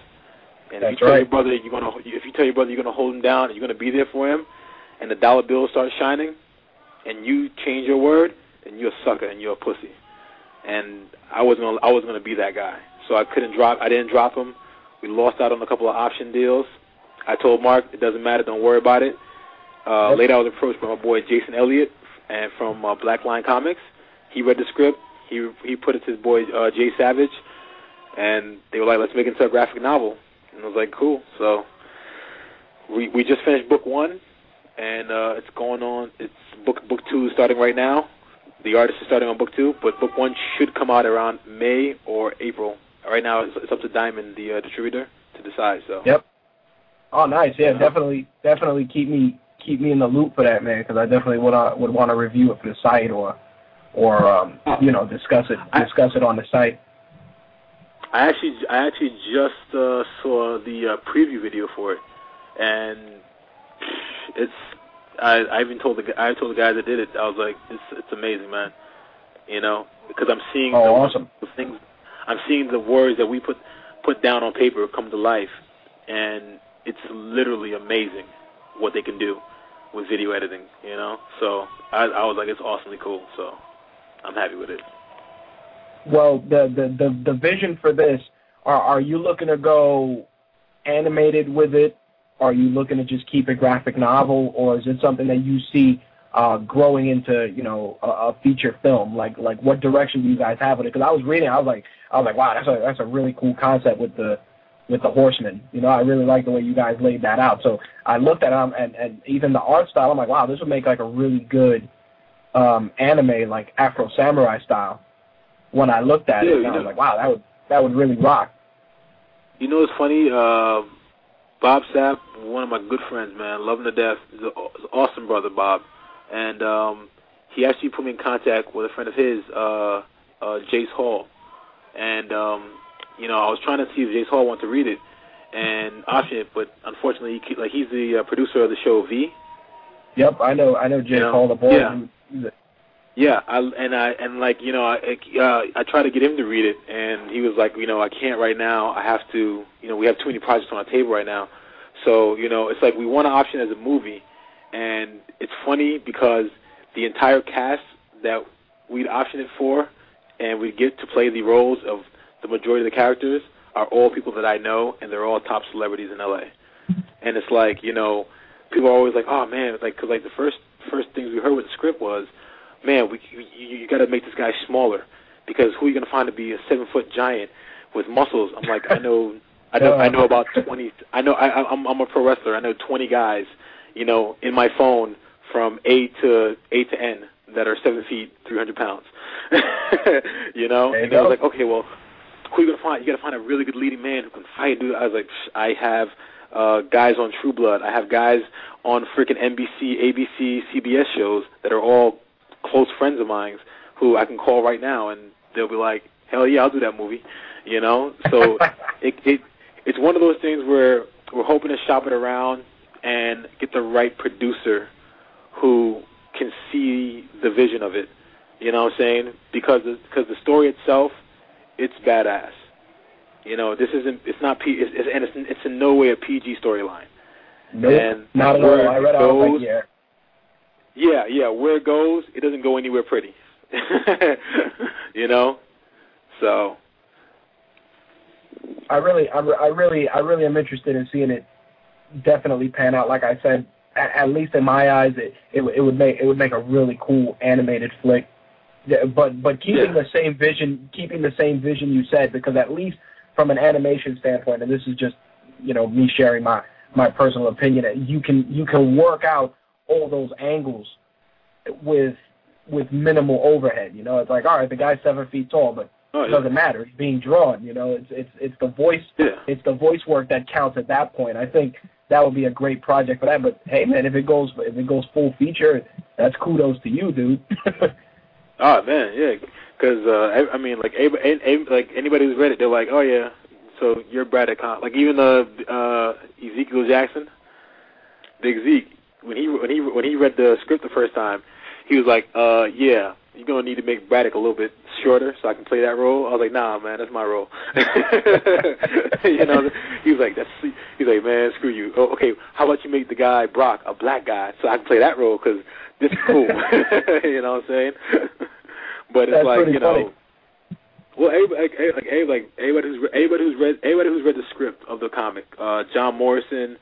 And That's if you tell right. your brother you're gonna, if you tell your brother you're gonna hold him down and you're gonna be there for him, and the dollar bills start shining, and you change your word, then you're a sucker and you're a pussy. And I wasn't gonna, I was gonna be that guy. So I couldn't drop. I didn't drop him. We lost out on a couple of option deals. I told Mark it doesn't matter. Don't worry about it. Uh, later, I was approached by my boy Jason Elliott and from uh, Black Line Comics. He read the script. He he put it to his boy uh, Jay Savage, and they were like, "Let's make it into a graphic novel." And I was like, cool. So we we just finished book one, and uh, it's going on. It's book book two is starting right now. The artist is starting on book two, but book one should come out around May or April. Right now, it's, it's up to Diamond, the uh, distributor, to decide. So. Yep. Oh, nice. Yeah, definitely, definitely keep me keep me in the loop for that, man, because I definitely would uh, would want to review it for the site or or um, you know discuss it discuss it on the site. I actually I actually just uh, saw the uh, preview video for it, and it's I I even told the I told the guy that did it I was like it's it's amazing man, you know because I'm seeing oh, the, awesome. the things I'm seeing the words that we put put down on paper come to life, and it's literally amazing what they can do. with video editing. You know, so I, I was like, it's awesomely cool. So I'm happy with it. Well, the the the, the vision for this are are you looking to go animated with it? Are you looking to just keep a graphic novel, or is it something that you see uh, growing into you know a, a feature film? Like like what direction do you guys have with it? Because I was reading, I was like I was like wow, that's a that's a really cool concept with the with the horsemen. You know, I really like the way you guys laid that out. So I looked at them and and even the art style, I'm like wow, this would make like a really good um, anime like Afro Samurai style. When I looked at Yeah, it, and I was know. like wow, that would that would really rock. You know it's funny? Uh, Bob Sapp, one of my good friends, man, love him to death. He's, an awesome brother, Bob. And um, he actually put me in contact with a friend of his, uh, uh, Jace Hall. And, um, you know, I was trying to see if Jace Hall wanted to read it and option it, but unfortunately, he, like he's the uh, producer of the show V. Yep, I know I know Jay You know, Paul the boy. yeah. Yeah, I and I and like you know I uh, I tried to get him to read it, and he was like, you know, I can't right now. I have to, you know, we have too many projects on our table right now. So you know, it's like we want to option as a movie, and it's funny because the entire cast that we'd option it for, and we get to play the roles of the majority of the characters are all people that I know, and they're all top celebrities in LA. And it's like you know, people are always like, oh man, like because like the first first things we heard with the script was man, we you, you got to make this guy smaller because who are you going to find to be a seven foot giant with muscles? I'm like, I know, I know, I know about (laughs) twenty. I know, I, I'm I'm a pro wrestler. I know twenty guys, you know, in my phone from A to A to N that are seven feet, three hundred pounds. (laughs) you know, you and I was like, okay, well, who are you gonna find? You got to find a really good leading man who can fight. Dude, I was like, I have uh guys on True Blood. I have guys on freaking NBC, ABC, CBS shows that are all close friends of mine who I can call right now and they'll be like, "Hell yeah, I'll do that movie." You know? So (laughs) it it it's one of those things where we're hoping to shop it around and get the right producer who can see the vision of it. You know what I'm saying? Because the, because the story itself, it's badass. You know, this isn't it's not P it's, it's and it's it's in no way a PG storyline. Nope, And not at all. I read it it. I was goes- like, yeah. Yeah, yeah. Where it goes, it doesn't go anywhere pretty. (laughs) you know, so I really, I, I really, I really am interested in seeing it definitely pan out. Like I said, at, at least in my eyes, it, it it would make it would make a really cool animated flick. But but keeping Yeah. the same vision, keeping the same vision you said, because at least from an animation standpoint, and this is just you know me sharing my my personal opinion, that you can you can work out all those angles with with minimal overhead. You know, it's like all right, the guy's seven feet tall, but oh, it doesn't matter. It's being drawn. You know, it's it's it's the voice. Yeah. It's the voice work that counts at that point. I think that would be a great project for that. But hey, man, if it goes if it goes full feature, that's kudos to you, dude. (laughs) Oh man, yeah. Because uh, I, I mean, like, a, a, a, like anybody who's read it, they're like, oh yeah. So you're Brad Con. Like even uh, uh, Ezekiel Jackson, Big Zeke, when he when he when he read the script the first time, he was like, uh, yeah, you're gonna need to make Braddock a little bit shorter so I can play that role. I was like, nah, man, that's my role. (laughs) you know, he was like, that's he's like, man, screw you. Oh, okay, how about you make the guy Brock a black guy so I can play that role because this is cool. (laughs) you know what I'm saying? (laughs) but it's That's like you know. funny. Well, everybody, like, like, everybody, like everybody who's everybody who's read everybody who's read the script of the comic, uh, John Morrison,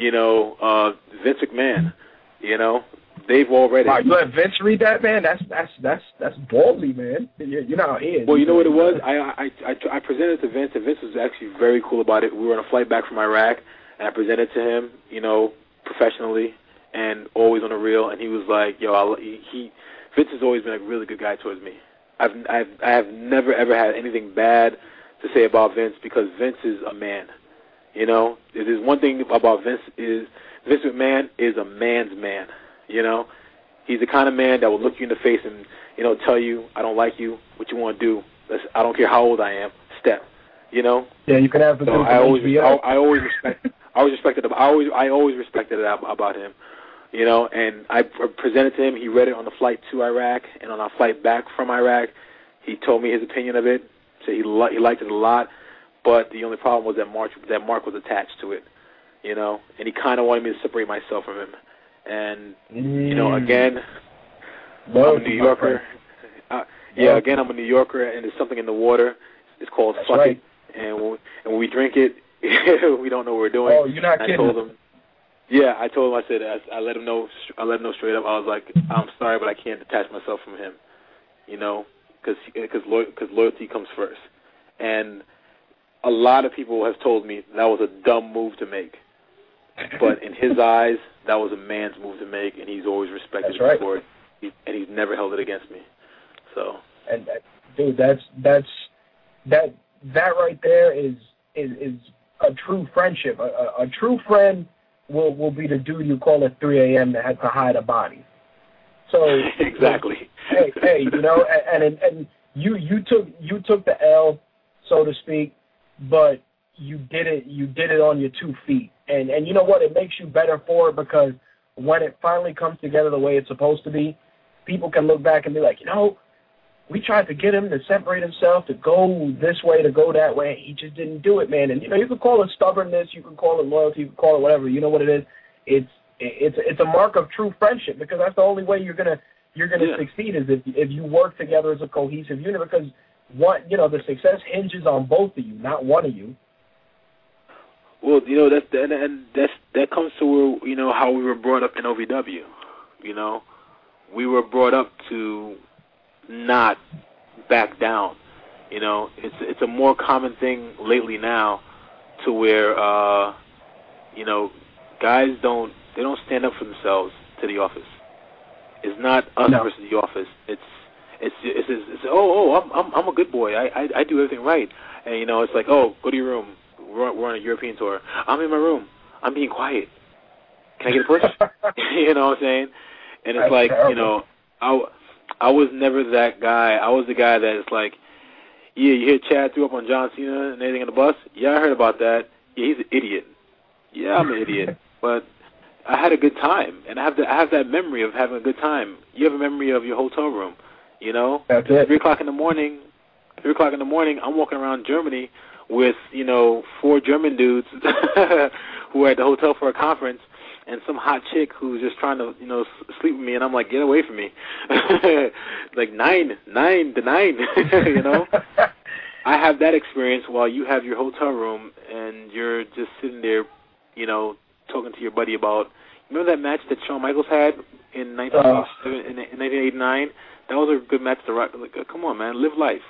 you know, uh, Vince McMahon, you know, they've already. wow, you let Vince read that, man? That's that's that's that's ballsy, man. You, you know how he. Well, you know what it was? I, I I I presented it to Vince, and Vince was actually very cool about it. We were on a flight back from Iraq, and I presented to him, you know, professionally and always on the real. And he was like, "Yo, I'll, he, he Vince has always been a really good guy towards me. I've I've I have never ever had anything bad to say about Vince because Vince is a man. You know, if there's one thing about Vince is Vince McMahon is a man's man. You know, he's the kind of man that will look you in the face and you know tell you I don't like you, what you want to do. Let's, I don't care how old I am. Step. You know. Yeah, you can have the So I always, I, I always respect, I always respected him. I always, I always respected it ab- about him, you know. And I presented to him. He read it on the flight to Iraq, and on our flight back from Iraq, he told me his opinion of it. Said he li- he liked it a lot, but the only problem was that Mark that Mark was attached to it, you know. And he kind of wanted me to separate myself from him. And you know, Mm. again, Loyalty, I'm a New Yorker. friend. Uh, yeah, again, I'm a New Yorker, and there's something in the water. It's called That's fuck right. it, and when we, and when we drink it, (laughs) we don't know what we're doing. Oh, you're not I kidding. told him. Yeah, I told him. I said I, I let him know. I let him know straight up. I was like, I'm sorry, but I can't detach myself from him. You know, because because because loyalty comes first. And a lot of people have told me that was a dumb move to make. But in his (laughs) eyes, that was a man's move to make, and he's always respected That's me right. for it. He, and he's never held it against me. So and that, dude, that's that's that that right there is is is a true friendship. A, a, a true friend will will be the dude you call at 3 a.m. that had to hide a body. So (laughs) exactly. hey, hey, you know, and and, and you you took you took the L, so to speak, but you did it you did it on your two feet, and and you know what? It makes you better for it because when it finally comes together the way it's supposed to be, people can look back and be like, you know, we tried to get him to separate himself, to go this way, to go that way. He just didn't do it, man. And you know, you can call it stubbornness, you can call it loyalty, you can call it whatever. You know what it is? It's it's it's a mark of true friendship because that's the only way you're gonna you're gonna Yeah. succeed is if if you work together as a cohesive unit because one you know the success hinges on both of you, not one of you. Well, you know that's and, and that's that comes to where you know how we were brought up in OVW. You know, we were brought up to not back down. You know, it's it's a more common thing lately now, to where uh, you know, guys don't they don't stand up for themselves to the office. It's not us No. versus the office. It's it's it's, it's, it's oh oh I'm I'm I'm a good boy. I, I I do everything right. And you know, it's like oh go to your room. We're we're on a European tour. I'm in my room. I'm being quiet. Can I get a push? (laughs) (laughs) you know what I'm saying? And it's That's like terrible. you know, I I was never that guy. I was the guy that is like, yeah, you hear Shad threw up on John Cena and anything on the bus. Yeah, I heard about that. Yeah, he's an idiot. Yeah, I'm an (laughs) idiot, but I had a good time, and I have the, I have that memory of having a good time. You have a memory of your hotel room, you know. That's it. Three o'clock in the morning. Three o'clock in the morning. I'm walking around Germany with you know four German dudes (laughs) who are at the hotel for a conference, and some hot chick who's just trying to you know sleep with me, and I'm like, get away from me. (laughs) like nine, nine to nine, (laughs) you know. I have that experience while you have your hotel room and you're just sitting there, you know, talking to your buddy about. Remember that match that Shawn Michaels had in 1987 uh-huh. in, in 1989? That was a good match to rock. Like, come on, man, live life.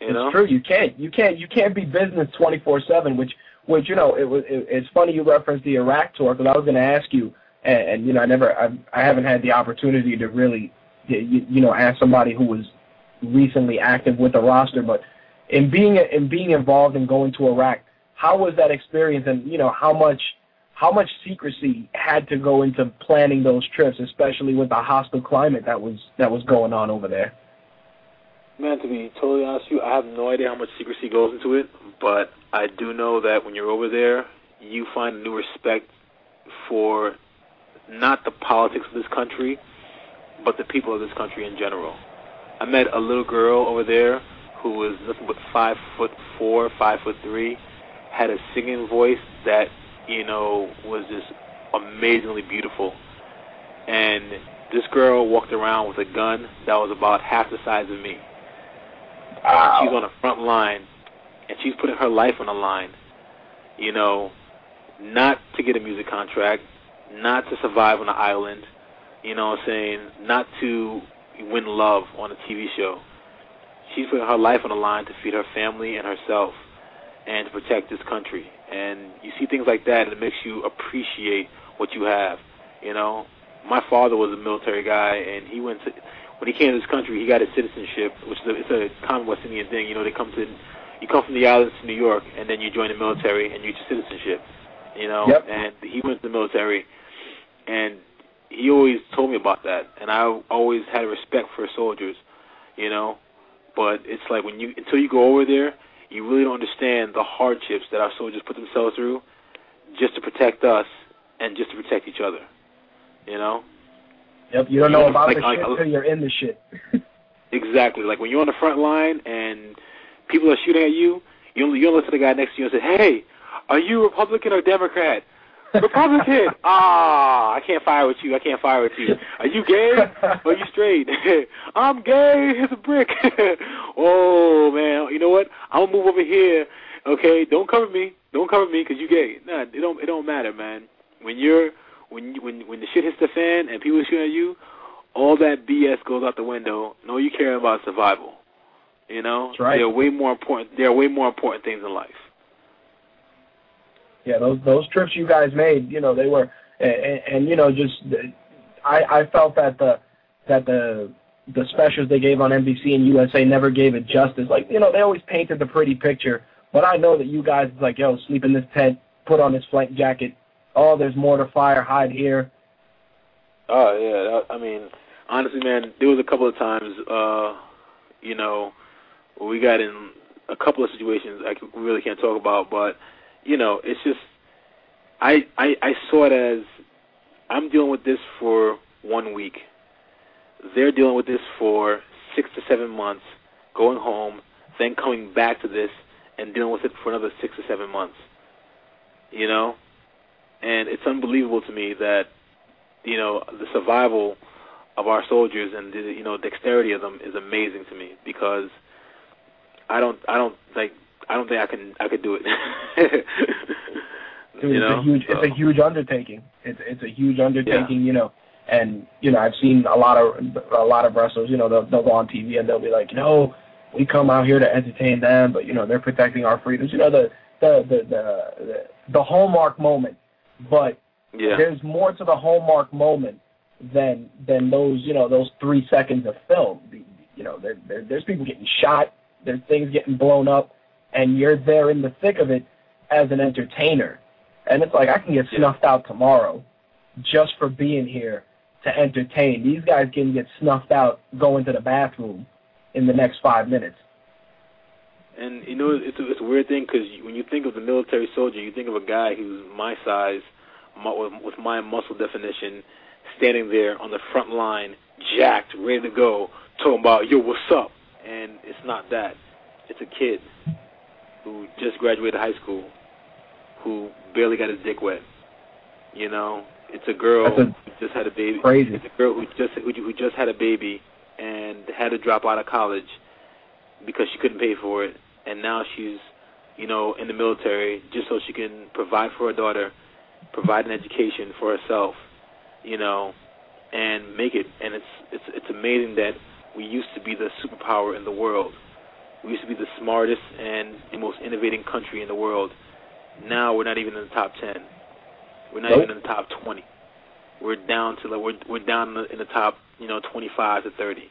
You it's know? true. You can't. You can't. You can't be business twenty four seven. Which, which you know, it was. It, it's funny you referenced the Iraq tour because I was going to ask you, and, and you know, I never. I, I haven't had the opportunity to really, you, you know, ask somebody who was recently active with the roster. But in being in being involved in going to Iraq, how was that experience? And you know, how much how much secrecy had to go into planning those trips, especially with the hostile climate that was that was going on over there. Man, to be totally honest with you, I have no idea how much secrecy goes into it, but I do know that when you're over there, you find a new respect for not the politics of this country, but the people of this country in general. I met a little girl over there who was nothing but five foot four, five foot three, had a singing voice that, you know, was just amazingly beautiful. And this girl walked around with a gun that was about half the size of me. Wow. She's on the front line, and she's putting her life on the line. You know, not to get a music contract, not to survive on an island. You know what I'm saying? Not to win love on a TV show. She's putting her life on the line to feed her family and herself, and to protect this country. And you see things like that, and it makes you appreciate what you have. You know, my father was a military guy, and he went to when he came to this country, he got his citizenship, which is a, it's a common West Indian thing. You know, they come to, you come from the islands to New York, and then you join the military and you get your citizenship. You know, Yep. and he went to the military, and he always told me about that, and I always had respect for soldiers. You know, but it's like when you until you go over there, you really don't understand the hardships that our soldiers put themselves through, just to protect us and just to protect each other. You know. Yep, you don't know about Like- the like- shit until you're in the shit. (laughs) Exactly. Like when you're on the front line and people are shooting at you, you you don't listen to the guy next to you and say, "Hey, are you Republican or Democrat?" Republican. Ah, I can't fire with you. I can't fire with you. Are you gay? Or are you straight? (laughs) I'm gay. Here's a brick. (laughs) oh man, you know what? I'm gonna move over here. Okay, don't cover me. Don't cover me because you gay. Nah, it don't. It don't matter, man. When you're when you, when when the shit hits the fan and people are shooting at you, all that BS goes out the window. No, you care about survival. You know, That's right. there are way more important. There are way more important things in life. Yeah, those those trips you guys made, you know, they were, and, and you know, just I I felt that the that the the specials they gave on NBC and USA never gave it justice. Like you know, they always painted the pretty picture, but I know that you guys like, yo, sleep in this tent, put on this flight jacket. Oh, there's mortar fire, hide here. Oh yeah, I mean, honestly, man, there was a couple of times, uh, you know, we got in a couple of situations I really can't talk about, but you know, it's just I I I saw it as I'm dealing with this for one week. They're dealing with this for six to seven months, going home, then coming back to this and dealing with it for another six to seven months. You know, and it's unbelievable to me that you know the survival of our soldiers and the you know dexterity of them is amazing to me because I don't I don't like I don't think I can I could do it. (laughs) Dude, you it's know, a huge so, it's a huge undertaking. It's it's a huge undertaking, you know. And you know, I've seen a lot of a lot of wrestlers. You know, they'll they'll go on TV and they'll be like, you know, we come out here to entertain them, but you know, they're protecting our freedoms. You know, the the the the the, the hallmark moment. But yeah there's more to the hallmark moment than than those you know those three seconds of film. You know, there, there there's people getting shot, there's things getting blown up, and you're there in the thick of it as an entertainer. And it's like I can get snuffed out tomorrow just for being here to entertain. These guys can get snuffed out going to the bathroom in the next five minutes. And you know, it's a, it's a weird thing because when you think of the military soldier, you think of a guy who's my size, with, with my muscle definition, standing there on the front line, jacked, ready to go, talking about yo, what's up? And it's not that. It's a kid who just graduated high school, who barely got his dick wet. You know, it's a girl a- who just had a baby. Crazy. It's a girl who just who, who just had a baby and had to drop out of college because she couldn't pay for it, and now she's, you know, in the military just so she can provide for her daughter, provide an education for herself, you know, and make it. And it's it's it's amazing that we used to be the superpower in the world. We used to be the smartest and the most innovating country in the world. Now we're not even in the top ten. We're not Nope. even in the top twenty. We're down to like we're we're down in the, in the top you know twenty five to thirty.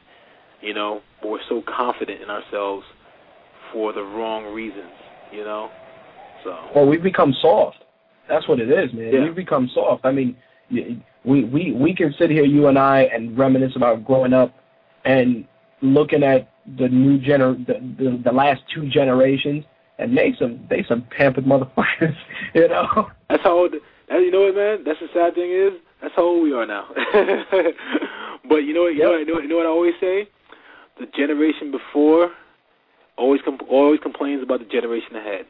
You know, but we're so confident in ourselves for the wrong reasons. You know, so Well, we've become soft. That's what it is, man. Yeah. We've become soft. I mean, we we we can sit here, you and I, and reminisce about growing up and looking at the new gener the, the the last two generations, and they some they some pampered motherfuckers, (laughs) you know. that's how old. That, you know what, man? That's the sad thing is that's how old we are now. (laughs) but you know what? You know, what, you know, what- you know what I always say? The generation before always com- always complains about the generation ahead.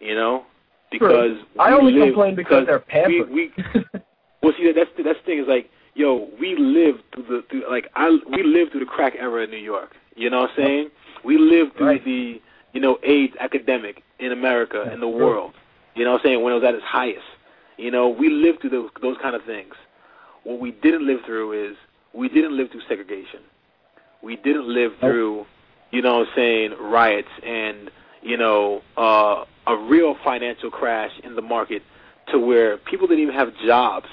You know, because I only live- complain because they're pampered. We, we (laughs) Well, see, that, that's the, that's the thing is like, yo, we lived through the through like I we lived through the crack era in New York. You know what I'm saying? We lived through Right. the you know AIDS epidemic in America That's in the world. You know what I'm saying? When it was at its highest. You know, we lived through those those kind of things. What we didn't live through is we didn't live through segregation. We didn't live through, you know what I'm saying, riots and, you know, uh, a real financial crash in the market to where people didn't even have jobs.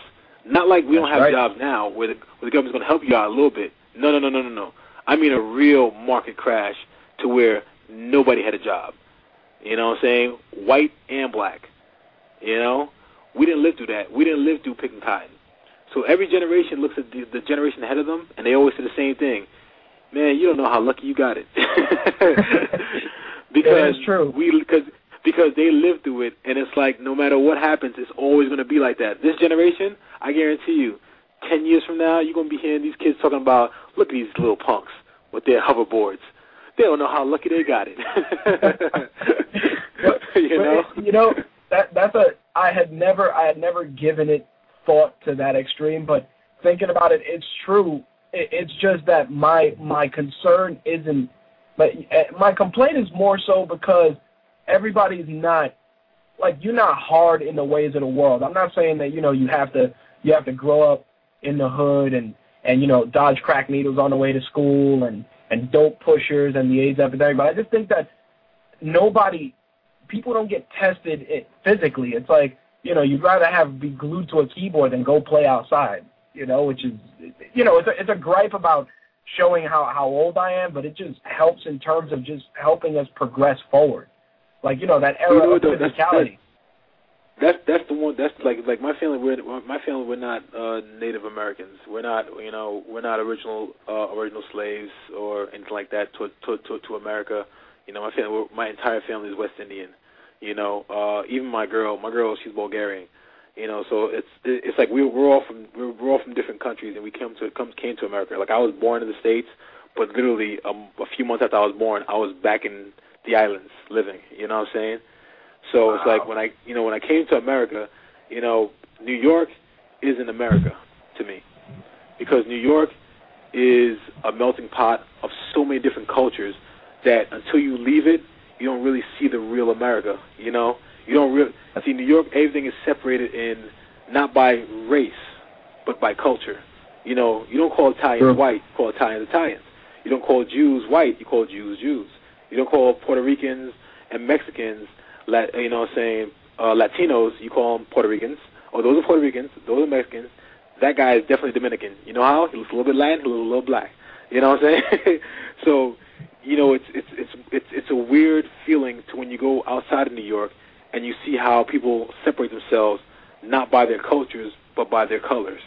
Not like we don't have right. jobs now where the, where the government's going to help you out a little bit. No, no, no, no, no, no. I mean a real market crash to where nobody had a job. You know what I'm saying? White and black. You know? We didn't live through that. We didn't live through picking cotton. So every generation looks at the, the generation ahead of them, and they always say the same thing. Man, you don't know how lucky you got it. (laughs) because is true. we because because they lived through it, and it's like no matter what happens, it's always going to be like that. This generation, I guarantee you, ten years from now, you're going to be hearing these kids talking about, look at these little punks with their hoverboards. They don't know how lucky they got it. (laughs) You know? you know that that's a I had never I had never given it thought to that extreme, but thinking about it, it's true. It, it's just that my my concern isn't, but eh, my complaint is more so because everybody's not like you're not hard in the ways of the world. I'm not saying that you know you have to you have to grow up in the hood and and you know dodge crack needles on the way to school and and dope pushers and the AIDS epidemic. But I just think that nobody, people don't get tested physically. It's like you know you'd rather have be glued to a keyboard than go play outside. You know, which is you know it's a, it's a gripe about showing how how old I am, but it just helps in terms of just helping us progress forward. Like you know that era of physicality. That's that's the one. That's like like my family. We're my family. We're not uh, Native Americans. We're not you know we're not original uh, original slaves or anything like that to to to, to America. You know my family. My entire family is West Indian. You know uh, even my girl. My girl she's Bulgarian. You know so it's it's like we we're all from we're, we're all from different countries and we came to come came to America. Like I was born in the states, but literally um, a few months after I was born, I was back in the islands living. You know what I'm saying? So wow. it's like when I, you know, when I came to America, you know, New York isn't America to me because New York is a melting pot of so many different cultures that until you leave it, you don't really see the real America. You know, you don't really see New York. Everything is separated in not by race, but by culture. You know, you don't call Italians sure. white, you call Italians Italians. You don't call Jews white, you call Jews Jews. You don't call Puerto Ricans and Mexicans Lat, you know, what I'm saying uh, Latinos, you call them Puerto Ricans. Oh, those are Puerto Ricans. Those are Mexicans. That guy is definitely Dominican. You know how he looks a little bit Latin, a little, a little black. You know what I'm saying? (laughs) so, you know, it's it's it's it's it's a weird feeling to when you go outside of New York and you see how people separate themselves not by their cultures but by their colors.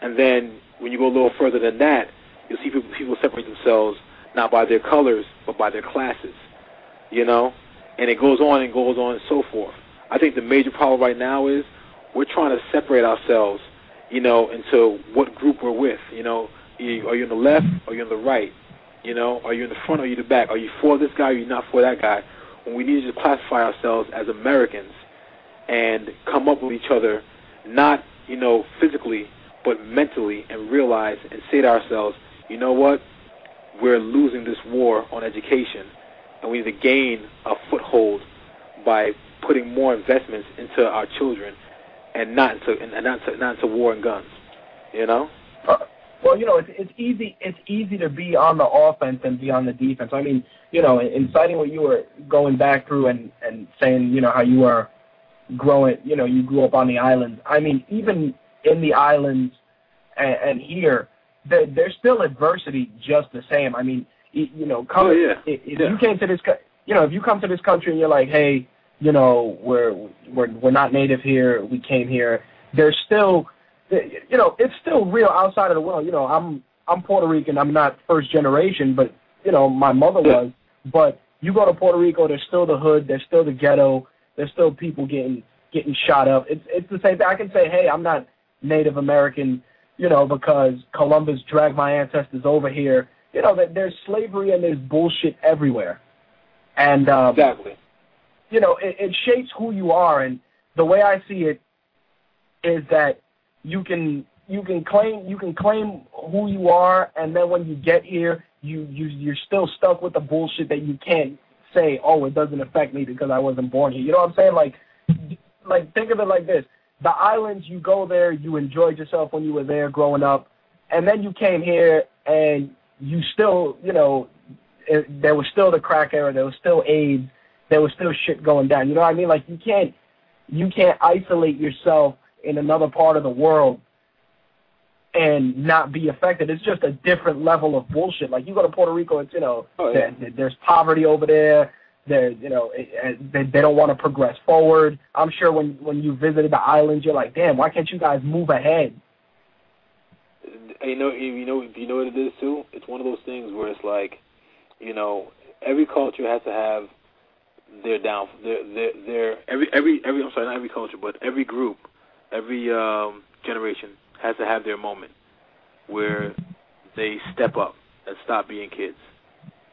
And then when you go a little further than that, you'll see people, people separate themselves not by their colors but by their classes. You know, and it goes on and goes on and so forth. I think the major problem right now is we're trying to separate ourselves, you know, into what group we're with. You know, are you on the left? Or are you on the right? You know, are you in the front or are you the back? Are you for this guy or are you not for that guy? When we need to just classify ourselves as Americans and come up with each other, not, you know, physically, but mentally, and realize and say to ourselves, you know what? We're losing this war on education and we need to gain a foothold by putting more investments into our children and not into and not into, not into war and guns. You know. Uh, well, you know, it's, it's easy. It's easy to be on the offense and be on the defense. I mean, you know, in citing what you were going back through and and saying, you know, how you are growing. You know, you grew up on the islands. I mean, even in the islands and, and here, there, there's still adversity just the same. I mean, you know, come, oh, yeah. if, if yeah. you came to this, you know, if you come to this country and you're like, hey, you know, we're we're we're not native here, we came here. There's still, you know, it's still real outside of the world. You know, I'm I'm Puerto Rican. I'm not first generation, but you know, my mother was. But you go to Puerto Rico, there's still the hood, there's still the ghetto, there's still people getting getting shot up. It's it's the same thing. I can say, hey, I'm not Native American, you know, because Columbus dragged my ancestors over here you know, that there's slavery and there's bullshit everywhere. And um, exactly, you know, it, it shapes who you are. And the way I see it is that you can you can claim you can claim who you are, and then when you get here, you you you're still stuck with the bullshit that you can't say, oh, it doesn't affect me because I wasn't born here. You know what I'm saying? Like, like think of it like this: the islands, you go there, you enjoyed yourself when you were there growing up, and then you came here and you still, you know, it, there was still the crack era, there was still AIDS, there was still shit going down. You know what I mean? Like you can't, you can't isolate yourself in another part of the world and not be affected. It's just a different level of bullshit. Like you go to Puerto Rico, it's you know, oh, yeah. there, there's poverty over there. There, you know, they, they don't want to progress forward. I'm sure when when you visited the islands, you're like, damn, why can't you guys move ahead? You know, you know, you know what it is too. It's one of those things where it's like, you know, every culture has to have their down, their, their, their every, every, every. I'm sorry, not every culture, but every group, every um, generation has to have their moment where they step up and stop being kids.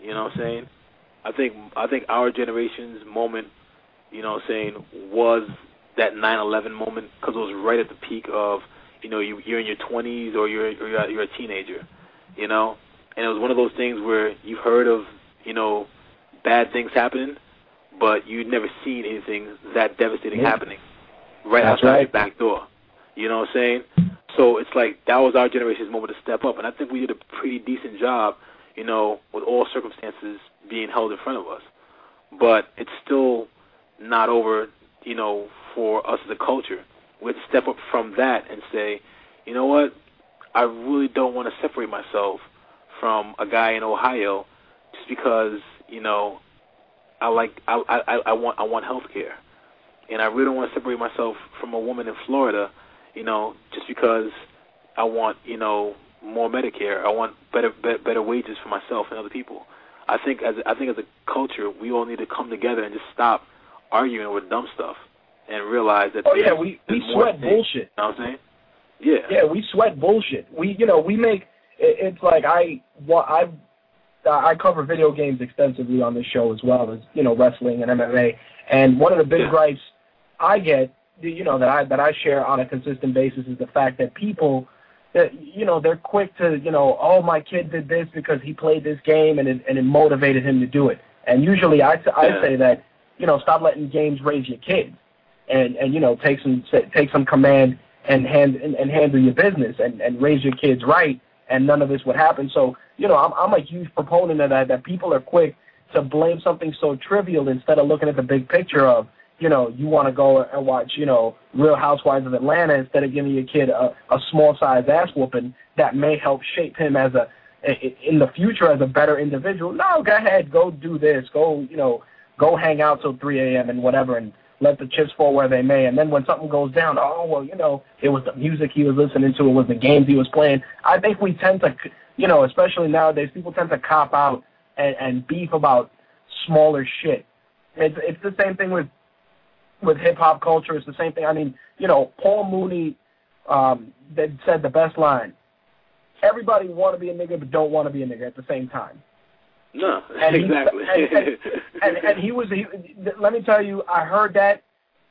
You know what I'm saying? I think I think our generation's moment, you know what I'm saying, was that 9/11 moment because it was right at the peak of you know you, you're in your 20s or you're or you're, you're a teenager, you know, and it was one of those things where you've heard of you know bad things happening, but you'd never seen anything that devastating Yeah. happening right That's outside right. your back door. You know what I'm saying? So it's like that was our generation's moment to step up, and I think we did a pretty decent job, you know, with all circumstances being held in front of us. But it's still not over, you know, for us as a culture. Have step up from that and say, you know what? I really don't want to separate myself from a guy in Ohio just because, you know, I like I I I want I want health care. And I really don't want to separate myself from a woman in Florida, you know, just because I want, you know, more Medicare. I want better better, better wages for myself and other people. I think as I think as a culture, we all need to come together and just stop arguing over dumb stuff and realize that Oh yeah, we we sweat things. bullshit. You know what I'm saying? Yeah. Yeah, we sweat bullshit. We, you know, we make it, it's like I, well, I, I cover video games extensively on this show as well as you know wrestling and MMA. And one of the big Yeah. gripes I get, you know, that I that I share on a consistent basis is the fact that people, that you know, they're quick to, you know, oh my kid did this because he played this game and it, and it motivated him to do it. And usually I I Yeah. say that, you know, stop letting games raise your kids, and and you know take some take some command and hand and, and handle your business and, and raise your kids right, and none of this would happen. So you know, I'm I'm a huge proponent of that. That people are quick to blame something so trivial instead of looking at the big picture of you know you want to go and watch you know Real Housewives of Atlanta instead of giving your kid a, a small size ass whooping that may help shape him as a in the future as a better individual. No, go ahead, go do this, go you know go hang out till 3 a.m. and whatever and let the chips fall where they may. And then when something goes down, oh well, you know, it was the music he was listening to, it was the games he was playing. I think we tend to, you know, especially nowadays, people tend to cop out and, and beef about smaller shit. It's it's the same thing with with hip hop culture. It's the same thing. I mean, you know, Paul Mooney um, that said the best line. Everybody want to be a nigga, but don't want to be a nigga at the same time. No, And he- exactly. and- and- and and he was he, let me tell you i heard that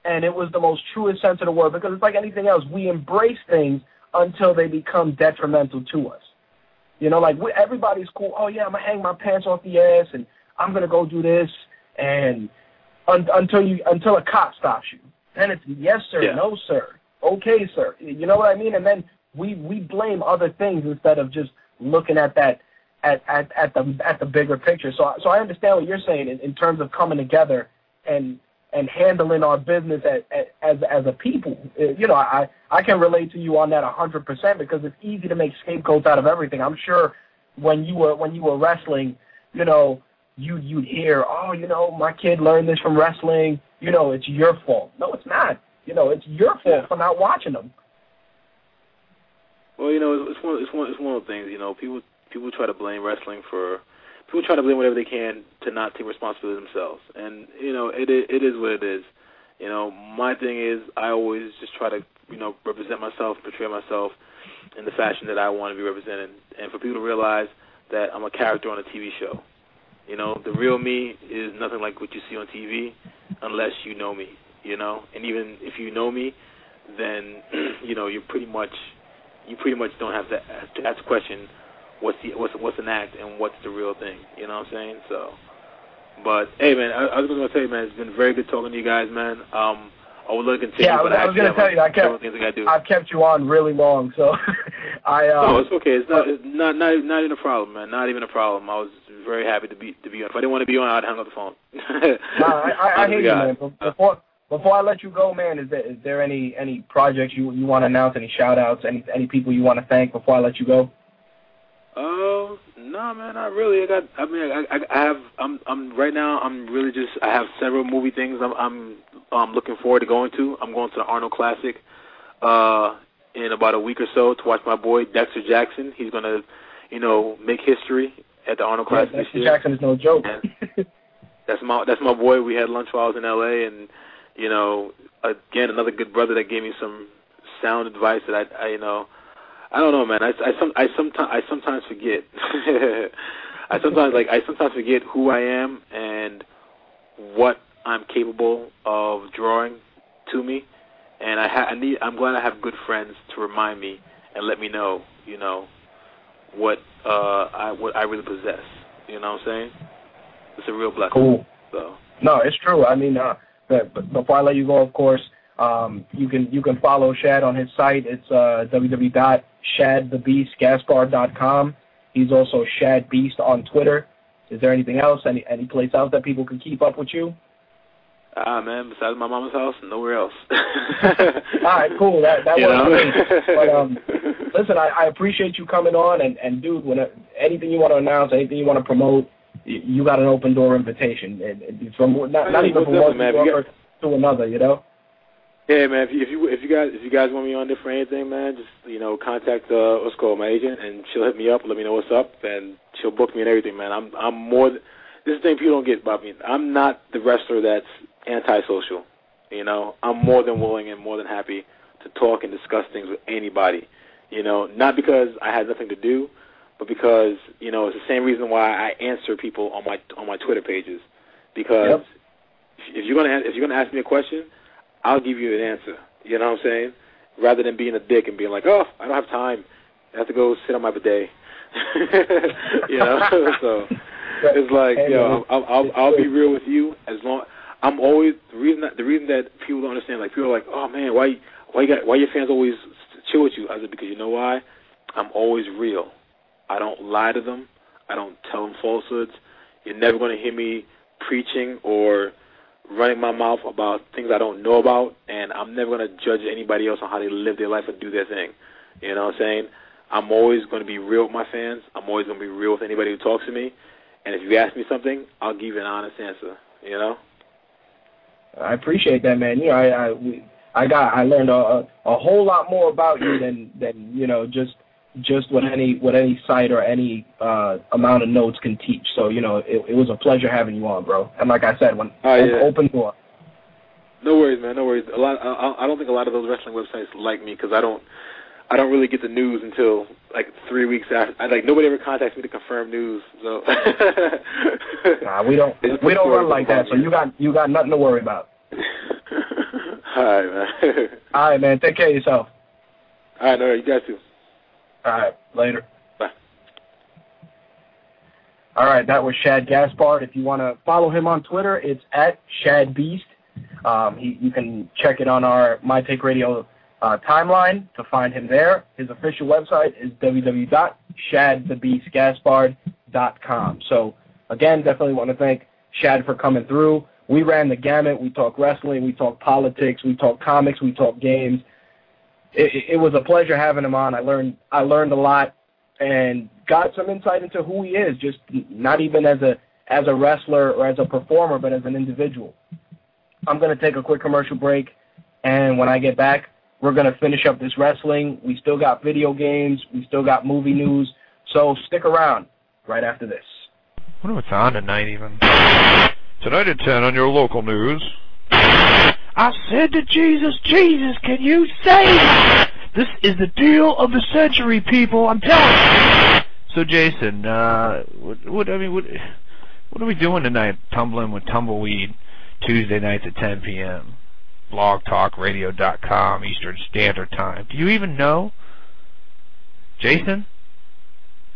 and it was the most truest sense of the word because it's like anything else. We embrace things until they become detrimental to us. You know like we, everybody's cool. Oh yeah i'm gonna hang my pants off the ass and i'm gonna go do this and un, until you until a cop stops you. Then it's yes sir Yeah. no sir okay sir. You know what i mean? And then we we blame other things instead of just looking at that at, at, at the at the bigger picture. So so I understand what you're saying in, in terms of coming together and and handling our business as as as a people. Uh, You know, I I can relate to you on that 100% because it's easy to make scapegoats out of everything. I'm sure when you were when you were wrestling, you know, you you'd hear, "Oh, you know, my kid learned this from wrestling. You know, it's your fault." No, it's not. You know, it's your fault Yeah. for not watching them. Well, you know, it's, it's one, it's one, it's one of the things. You know, people people try to blame wrestling for people try to blame whatever they can to not take responsibility themselves, and you know, it it is what it is. You know, my thing is I always just try to you know represent myself, portray myself in the fashion that I want to be represented, and for people to realize that I'm a character on a TV show. You know, the real me is nothing like what you see on TV, unless you know me. You know, and even if you know me, then (clears throat) you know you're pretty much you pretty much don't have to ask, to ask the question, what's the what's what's an act and what's the real thing? You know what I'm saying? So, but hey, man, I, I was going to tell you, man, it's been very good talking to you guys, man. Um, I would love to continue. Yeah, I was- I was gonna tell you, I kept- I got to do. I've kept you on really long, so (laughs) I uh, no, it's okay. It's not it's not not not even a problem, man. Not even a problem. I was very happy to be to be on. If I didn't want to be on, I'd hang up the phone. (laughs) No, I, I, I hear you, man. Before before I let you go, man, is there is there any any projects you you want to announce? Any shout outs? Any any people you want to thank before I let you go? Oh no, man, not really. I got. I mean, I, I, I have. I'm. I'm right now. I'm really just. I have several movie things. I'm. I'm. Um, looking forward to going to. I'm going to the Arnold Classic. Uh, in about a week or so to watch my boy Dexter Jackson. He's gonna, you know, make history at the Arnold Classic this Dexter. Jackson is no joke. That's my. That's my boy. We had lunch while I was in L.A. and, you know, again another good brother that gave me some sound advice that I. I you know. I don't know, man. I, I some I sometimes I sometimes forget. (laughs) I sometimes like I sometimes forget who I am and what I'm capable of drawing to me and I, ha- I need. I'm glad I have good friends to remind me and let me know, you know, what uh I what I really possess. You know what I'm saying? It's a real blessing. Cool. So No, it's true. I mean, uh, but, but before I let you go, of course, um, you can you can follow Shad on his site. It's uh, www.shadthebeastgaspard.com. He's also Shad Beast on Twitter. Is there anything else? Any any place else that people can keep up with you? ah man, besides my mama's house, nowhere else. (laughs) All right, cool. That that You works. But um, (laughs) listen, I, I appreciate you coming on, and and dude, when anything you want to announce, anything you want to promote, y- you got an open door invitation. And, and from not, not even from one definitely, man. If you worker to another, you know. Yeah, man. If you, if you if you guys if you guys want me on there for anything, man, just you know contact uh, what's called my agent, and she'll hit me up, let me know what's up, and she'll book me and everything, man. I'm I'm more. Th- this is the thing people don't get about me. I'm not the wrestler that's antisocial. You know, I'm more than willing and more than happy to talk and discuss things with anybody. You know, not because I had nothing to do, but because you know it's the same reason why I answer people on my on my Twitter pages. Because Yep. if, if you're gonna if you're gonna ask me a question, I'll give you an answer. You know what I'm saying? Rather than being a dick and being like, oh, I don't have time. I have to go sit on my bidet. (laughs) you know, (laughs) so it's like, Hey, you know. I'll, I'll I'll be real with you as long. I'm always the reason that the reason that people don't understand. Like people are like, oh man, why why you got why your fans always chill with you? I said because you know why? I'm always real. I don't lie to them. I don't tell them falsehoods. You're never going to hear me preaching or running my mouth about things I don't know about, and I'm never going to judge anybody else on how they live their life and do their thing. You know what I'm saying? I'm always going to be real with my fans. I'm always going to be real with anybody who talks to me. And if you ask me something, I'll give you an honest answer. You know? I appreciate that, man. You know, I I, we, I got I learned a, a whole lot more about you than than you know just just what any what any site or any uh amount of notes can teach. So you know, it, it was a pleasure having you on, bro. And like I said, when Oh, yeah. open door. No worries, man. No worries. A lot. I, I don't think a lot of those wrestling websites like me because I don't. I don't really get the news until like three weeks after. I, like nobody ever contacts me to confirm news. So. (laughs) Nah, we don't It's we don't run like that. So you got you got nothing to worry about. (laughs) All right, man. All right, man. Take care of yourself. All right, no, you guys too. All right, later. Bye. All right, that was Shad Gaspard. If you want to follow him on Twitter, it's at Shad Beast. Um, you can check it on our My Take Radio uh, timeline to find him there. His official website is www.shadthebeastgaspard.com. So again, definitely want to thank Shad for coming through. We ran the gamut. We talked wrestling, we talked politics, we talked comics, we talked games. It, it- was a pleasure having him on. I learned I learned a lot and got some insight into who he is, just not even as a as a wrestler or as a performer, but as an individual. I'm going to take a quick commercial break, and when I get back, we're going to finish up this wrestling. We still got video games, we still got movie news, so stick around right after this. wonder what's on tonight even. Tonight at 10 on your local news. I said to Jesus, Jesus, can you save me? This is the deal of the century, people. I'm telling you. So, Jason, uh, what, what, I mean, what, what are we doing tonight? Tumbling with Tumbleweed, Tuesday nights at 10 p.m. BlogTalkRadio.com, Eastern Standard Time. Do you even know? Jason?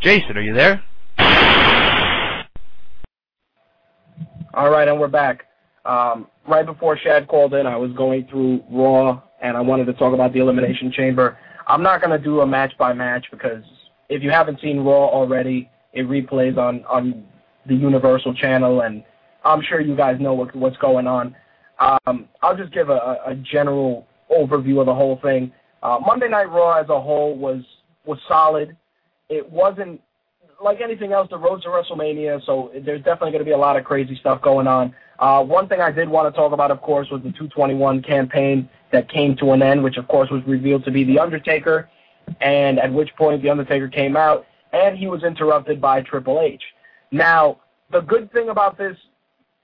Jason, are you there? All right, and we're back. Um, right before Shad called in, I was going through Raw, and I wanted to talk about the Elimination Chamber. I'm not going to do a match by match because if you haven't seen Raw already, it replays on on the Universal channel, and I'm sure you guys know what, what's going on. Um, I'll just give a, a general overview of the whole thing. Uh, Monday Night Raw as a whole was was solid. It wasn't like anything else, the road to WrestleMania, so there's definitely going to be a lot of crazy stuff going on. Uh, one thing I did want to talk about, of course, was the 221 campaign that came to an end, which, of course, was revealed to be The Undertaker, and at which point The Undertaker came out, and he was interrupted by Triple H. Now, the good thing about this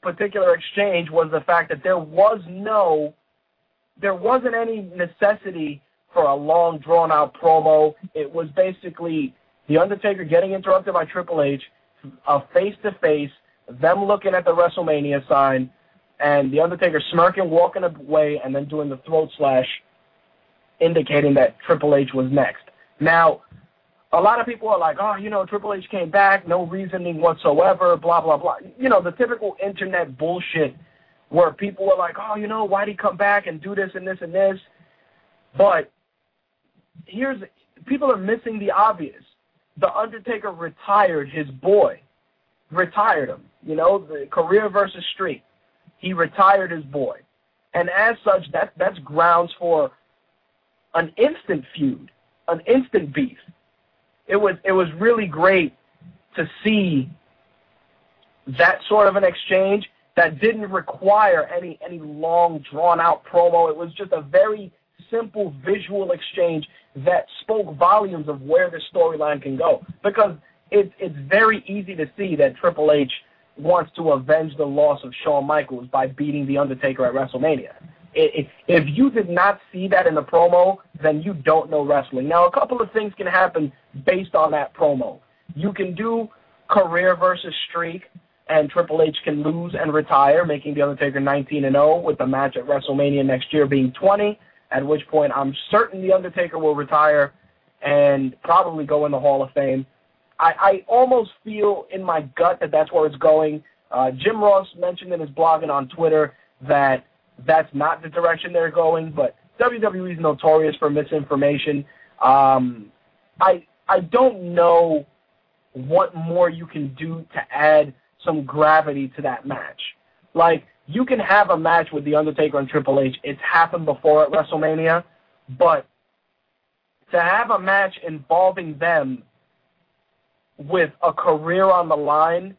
particular exchange was the fact that there was no, there wasn't any necessity for a long, drawn-out promo. It was basically the Undertaker getting interrupted by Triple H, a face to face, them looking at the WrestleMania sign, and the Undertaker smirking, walking away, and then doing the throat slash indicating that Triple H was next. Now, a lot of people are like, oh, you know, Triple H came back, no reasoning whatsoever, blah, blah, blah. You know, the typical internet bullshit where people are like, oh, you know, why'd he come back and do this and this and this? But here's, people are missing the obvious. The Undertaker retired his boy. Retired him. You know, the career versus streak. He retired his boy. And as such, that, that's grounds for an instant feud, an instant beef it was it was really great to see that sort of an exchange that didn't require any any long drawn out promo. It was just a very simple visual exchange that spoke volumes of where the storyline can go. Because it's it's very easy to see that Triple H wants to avenge the loss of Shawn Michaels by beating the Undertaker at WrestleMania if you did not see that in the promo, then you don't know wrestling. Now, a couple of things can happen based on that promo. You can do career versus streak, and Triple H can lose and retire, making The Undertaker 19 and 0, with the match at WrestleMania next year being 20. At which point, I'm certain The Undertaker will retire and probably go in the Hall of Fame. I, I almost feel in my gut that that's where it's going. Uh, Jim Ross mentioned in his blog and on Twitter that that's not the direction they're going. But WWE is notorious for misinformation. Um, I I don't know what more you can do to add some gravity to that match. Like you can have a match with the Undertaker and Triple H. It's happened before at WrestleMania, but to have a match involving them with a career on the line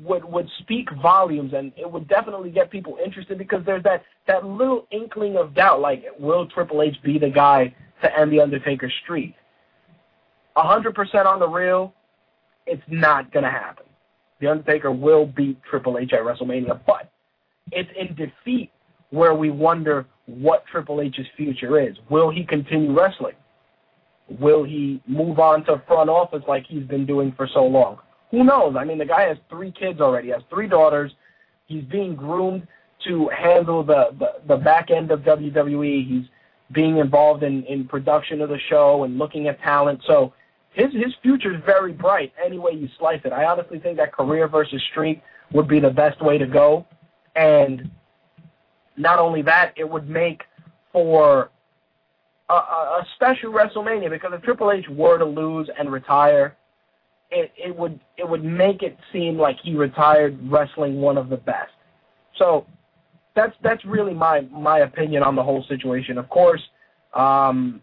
would would speak volumes and it would definitely get people interested because there's that that little inkling of doubt like will Triple H be the guy to end the Undertaker streak? A hundred percent on the real, it's not gonna happen. The Undertaker will beat Triple H at WrestleMania, but it's in defeat where we wonder what Triple H's future is. Will he continue wrestling? Will he move on to front office like he's been doing for so long? Who knows? I mean, the guy has three kids already. Has three daughters. He's being groomed to handle the, the, the back end of WWE. He's being involved in, in production of the show and looking at talent. So his his future is very bright any way you slice it. I honestly think that career versus streak would be the best way to go. And not only that, it would make for a, a special WrestleMania because if Triple H were to lose and retire, it, it would it would make it seem like he retired wrestling one of the best. So that's that's really my my opinion on the whole situation. Of course, um,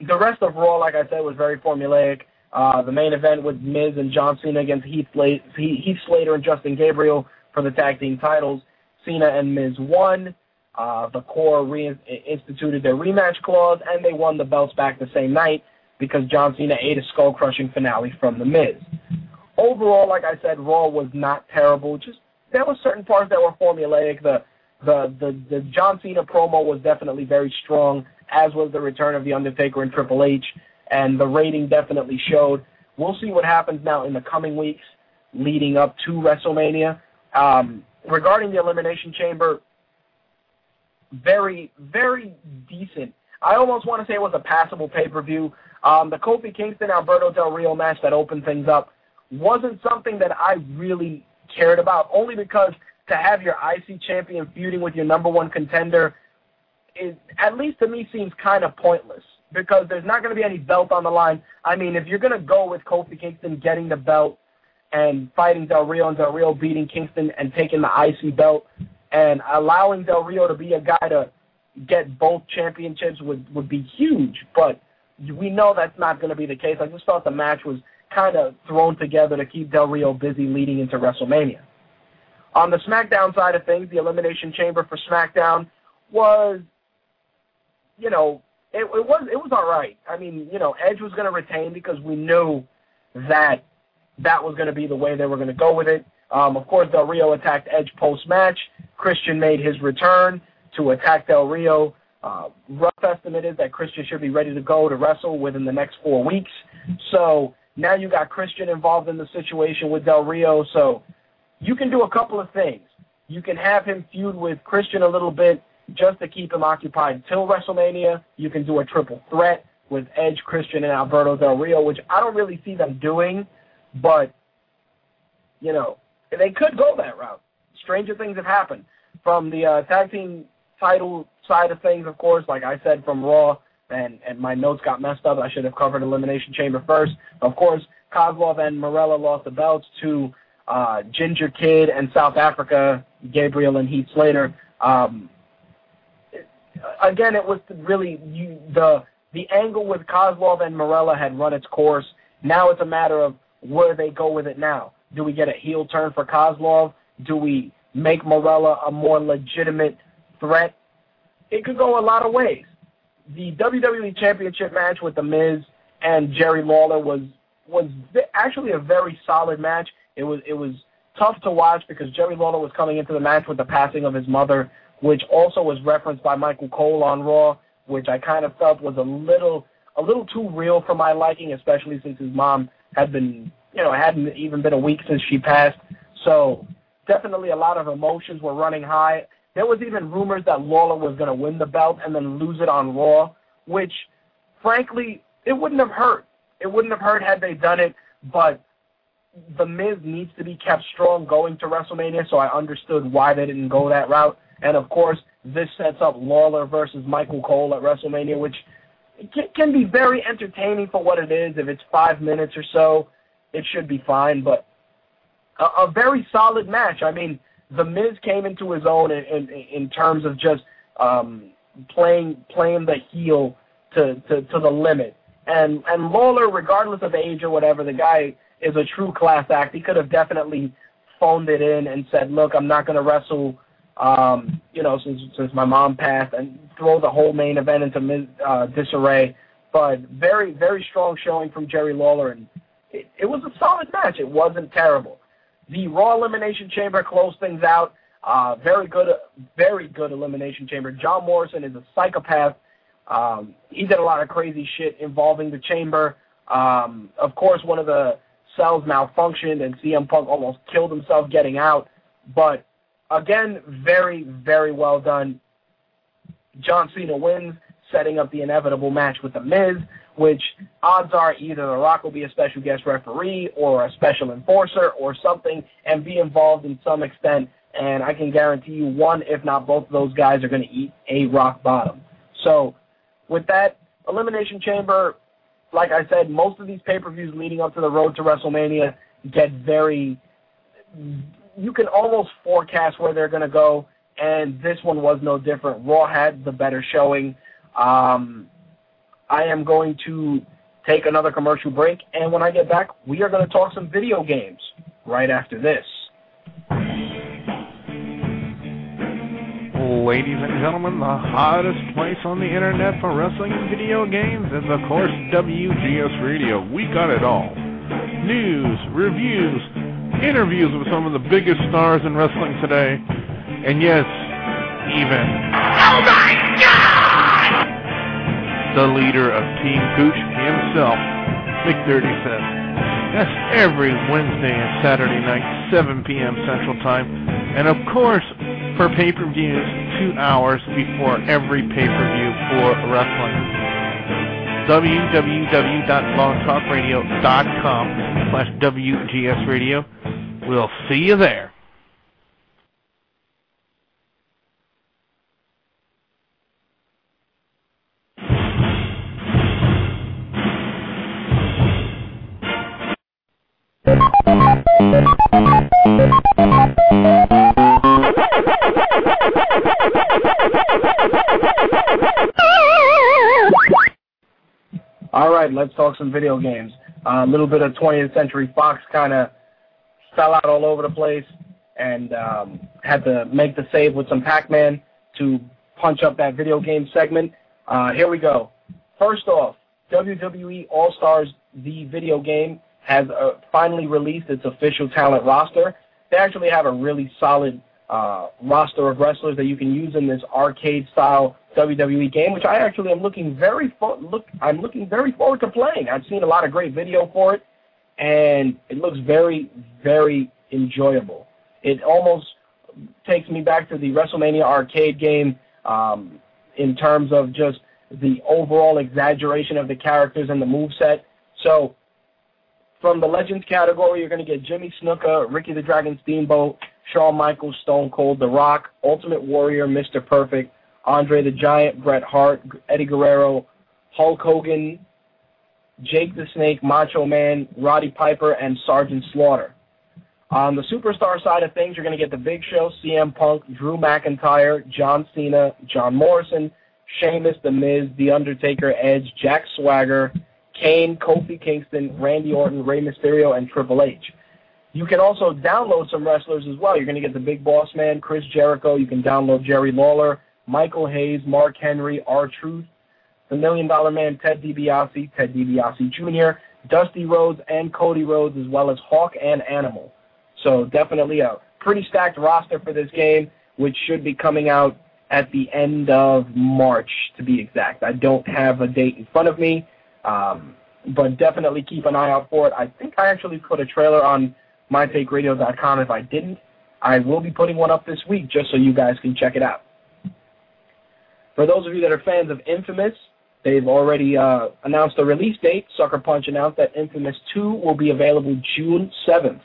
the rest of Raw, like I said, was very formulaic. Uh, the main event was Miz and John Cena against Heath, Heath Slater and Justin Gabriel for the tag team titles. Cena and Miz won. Uh, the Corre reinstituted their rematch clause, and they won the belts back the same night because John Cena ate a skull-crushing finale from The Miz. Overall, like I said, Raw was not terrible. Just there were certain parts that were formulaic. The the the, the John Cena promo was definitely very strong, as was the return of the Undertaker and Triple H, and the rating definitely showed. We'll see what happens now in the coming weeks leading up to WrestleMania. Um, regarding the Elimination Chamber, very very decent. I almost want to say it was a passable pay per view. Um, the Kofi Kingston Alberto Del Rio match that opened things up wasn't something that I really cared about, only because to have your IC champion feuding with your number one contender is, at least to me, seems kind of pointless because there's not going to be any belt on the line. I mean, if you're going to go with Kofi Kingston getting the belt and fighting Del Rio and Del Rio beating Kingston and taking the IC belt and allowing Del Rio to be a guy to get both championships would would be huge, but we know that's not going to be the case. I just thought the match was kind of thrown together to keep Del Rio busy leading into WrestleMania. On the SmackDown side of things, the Elimination Chamber for SmackDown was, you know, it, it was it was all right. I mean, you know, Edge was going to retain because we knew that that was going to be the way they were going to go with it. Um, of course, Del Rio attacked Edge post match. Christian made his return to attack Del Rio. Uh, rough estimate is that Christian should be ready to go to wrestle within the next four weeks. So now you got Christian involved in the situation with Del Rio. So you can do a couple of things. You can have him feud with Christian a little bit just to keep him occupied till WrestleMania. You can do a triple threat with Edge, Christian, and Alberto Del Rio, which I don't really see them doing, but you know they could go that route. Stranger things have happened from the uh, tag team title side of things, of course. Like I said, from Raw, and and my notes got messed up. I should have covered Elimination Chamber first. Of course, Kozlov and Marella lost the belts to uh, Ginger Kid and South Africa, Gabriel and Heath Slater. Um, again, it was really you, the the angle with Kozlov and Marella had run its course. Now it's a matter of where they go with it now. Do we get a heel turn for Kozlov? Do we make Marella a more legitimate threat? It could go a lot of ways. The WWE Championship match with The Miz and Jerry Lawler was was actually a very solid match. It was it was tough to watch because Jerry Lawler was coming into the match with the passing of his mother, which also was referenced by Michael Cole on Raw, which I kind of felt was a little a little too real for my liking, especially since his mom had been you know hadn't even been a week since she passed. So definitely a lot of emotions were running high. There was even rumors that Lawler was going to win the belt and then lose it on Raw, which frankly it wouldn't have hurt. It wouldn't have hurt had they done it, but the Miz needs to be kept strong going to WrestleMania, so I understood why they didn't go that route. And of course, this sets up Lawler versus Michael Cole at WrestleMania, which can be very entertaining for what it is. If it's five minutes or so, it should be fine. But a, a very solid match. I mean, the Miz came into his own in in, in terms of just um, playing playing the heel to, to to the limit. And and Lawler, regardless of age or whatever, the guy is a true class act. He could have definitely phoned it in and said, "Look, I'm not going to wrestle." Um, you know, since since my mom passed, and throw the whole main event into uh, disarray. But very very strong showing from Jerry Lawler, and it, it was a solid match. It wasn't terrible. The Raw Elimination Chamber closed things out. Uh, very good, very good Elimination Chamber. John Morrison is a psychopath. Um, he did a lot of crazy shit involving the chamber. Um, of course, one of the cells malfunctioned and CM Punk almost killed himself getting out. But again, very, very well done. John Cena wins, setting up the inevitable match with The Miz, which odds are either The Rock will be a special guest referee or a special enforcer or something and be involved in some extent. And I can guarantee you one, if not both of those guys are going to eat a rock bottom. So with that, Elimination Chamber, like I said, most of these pay-per-views leading up to the road to WrestleMania get very. You can almost forecast where they're going to go, and this one was no different. Raw had the better showing. Um, I am going to take another commercial break, and when I get back, we are going to talk some video games right after this. Ladies and gentlemen, the hottest place on the internet for wrestling and video games is, of course, WGS Radio. We got it all. News, reviews, interviews with some of the biggest stars in wrestling today, and yes, even. Oh my God! The leader of Team Gooch himself, McDirty says. That's every Wednesday and Saturday night, 7 p.m. Central Time. And of course, for pay-per-views, two hours before every pay-per-view for wrestling. www.blogtalkradio.com slash WGS Radio. We'll see you there. All right, let's talk some video games. Uh, a little bit of 20th Century Fox kind of fell out all over the place and um, had to make the save with some Pac-Man to punch up that video game segment. Uh, here we go. First off, WWE All-Stars, the video game, has uh, finally released its official talent roster. They actually have a really solid uh, roster of wrestlers that you can use in this arcade-style WWE game, which I actually am looking very fo- look I'm looking very forward to playing. I've seen a lot of great video for it, and it looks very very enjoyable. It almost takes me back to the WrestleMania arcade game um, in terms of just the overall exaggeration of the characters and the move set. So from the Legends category, you're going to get Jimmy Snuka, Ricky the Dragon Steamboat, Shawn Michaels, Stone Cold, The Rock, Ultimate Warrior, Mr. Perfect, Andre the Giant, Bret Hart, Eddie Guerrero, Hulk Hogan, Jake the Snake, Macho Man, Roddy Piper, and Sergeant Slaughter. On the superstar side of things, you're going to get The Big Show, CM Punk, Drew McIntyre, John Cena, John Morrison, Sheamus, The Miz, The Undertaker, Edge, Jack Swagger, Kane, Kofi Kingston, Randy Orton, Rey Mysterio, and Triple H. You can also download some wrestlers as well. You're going to get the Big Boss Man, Chris Jericho. You can download Jerry Lawler, Michael Hayes, Mark Henry, R-Truth, the Million Dollar Man, Ted DiBiase, Ted DiBiase Jr., Dusty Rhodes, and Cody Rhodes, as well as Hawk and Animal. So definitely a pretty stacked roster for this game, which should be coming out at the end of March, to be exact. I don't have a date in front of me, um, but definitely keep an eye out for it. I think I actually put a trailer on mytakeradio.com. If I didn't, I will be putting one up this week just so you guys can check it out. For those of you that are fans of Infamous, they've already uh, announced a release date. Sucker Punch announced that Infamous 2 will be available June 7th.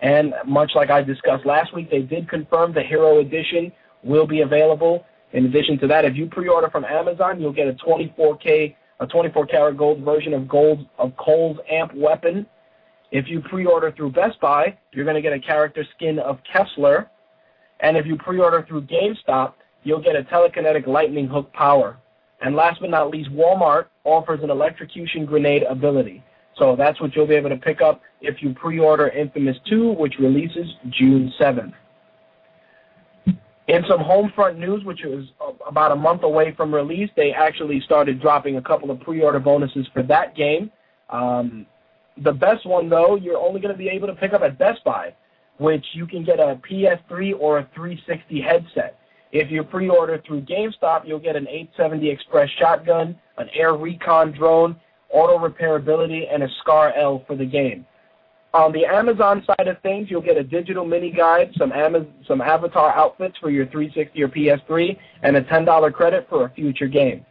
And much like I discussed last week, they did confirm the Hero Edition will be available. In addition to that, if you pre-order from Amazon, you'll get a 24K, a 24 karat gold version of gold of Cole's amp weapon. If you pre-order through Best Buy, you're going to get a character skin of Kessler. And if you pre-order through GameStop, you'll get a telekinetic lightning hook power. And last but not least, Walmart offers an electrocution grenade ability. So that's what you'll be able to pick up if you pre-order Infamous 2, which releases June 7th. In some Homefront news, which was about a month away from release, they actually started dropping a couple of pre-order bonuses for that game. Um, the best one, though, you're only going to be able to pick up at Best Buy, which you can get a PS3 or a 360 headset. If you pre-order through GameStop, you'll get an 870 Express shotgun, an Air Recon drone, auto repairability, and a Scar L for the game. On the Amazon side of things, you'll get a digital mini guide, some Amazon, some avatar outfits for your 360 or PS3, and a $10 credit for a future game.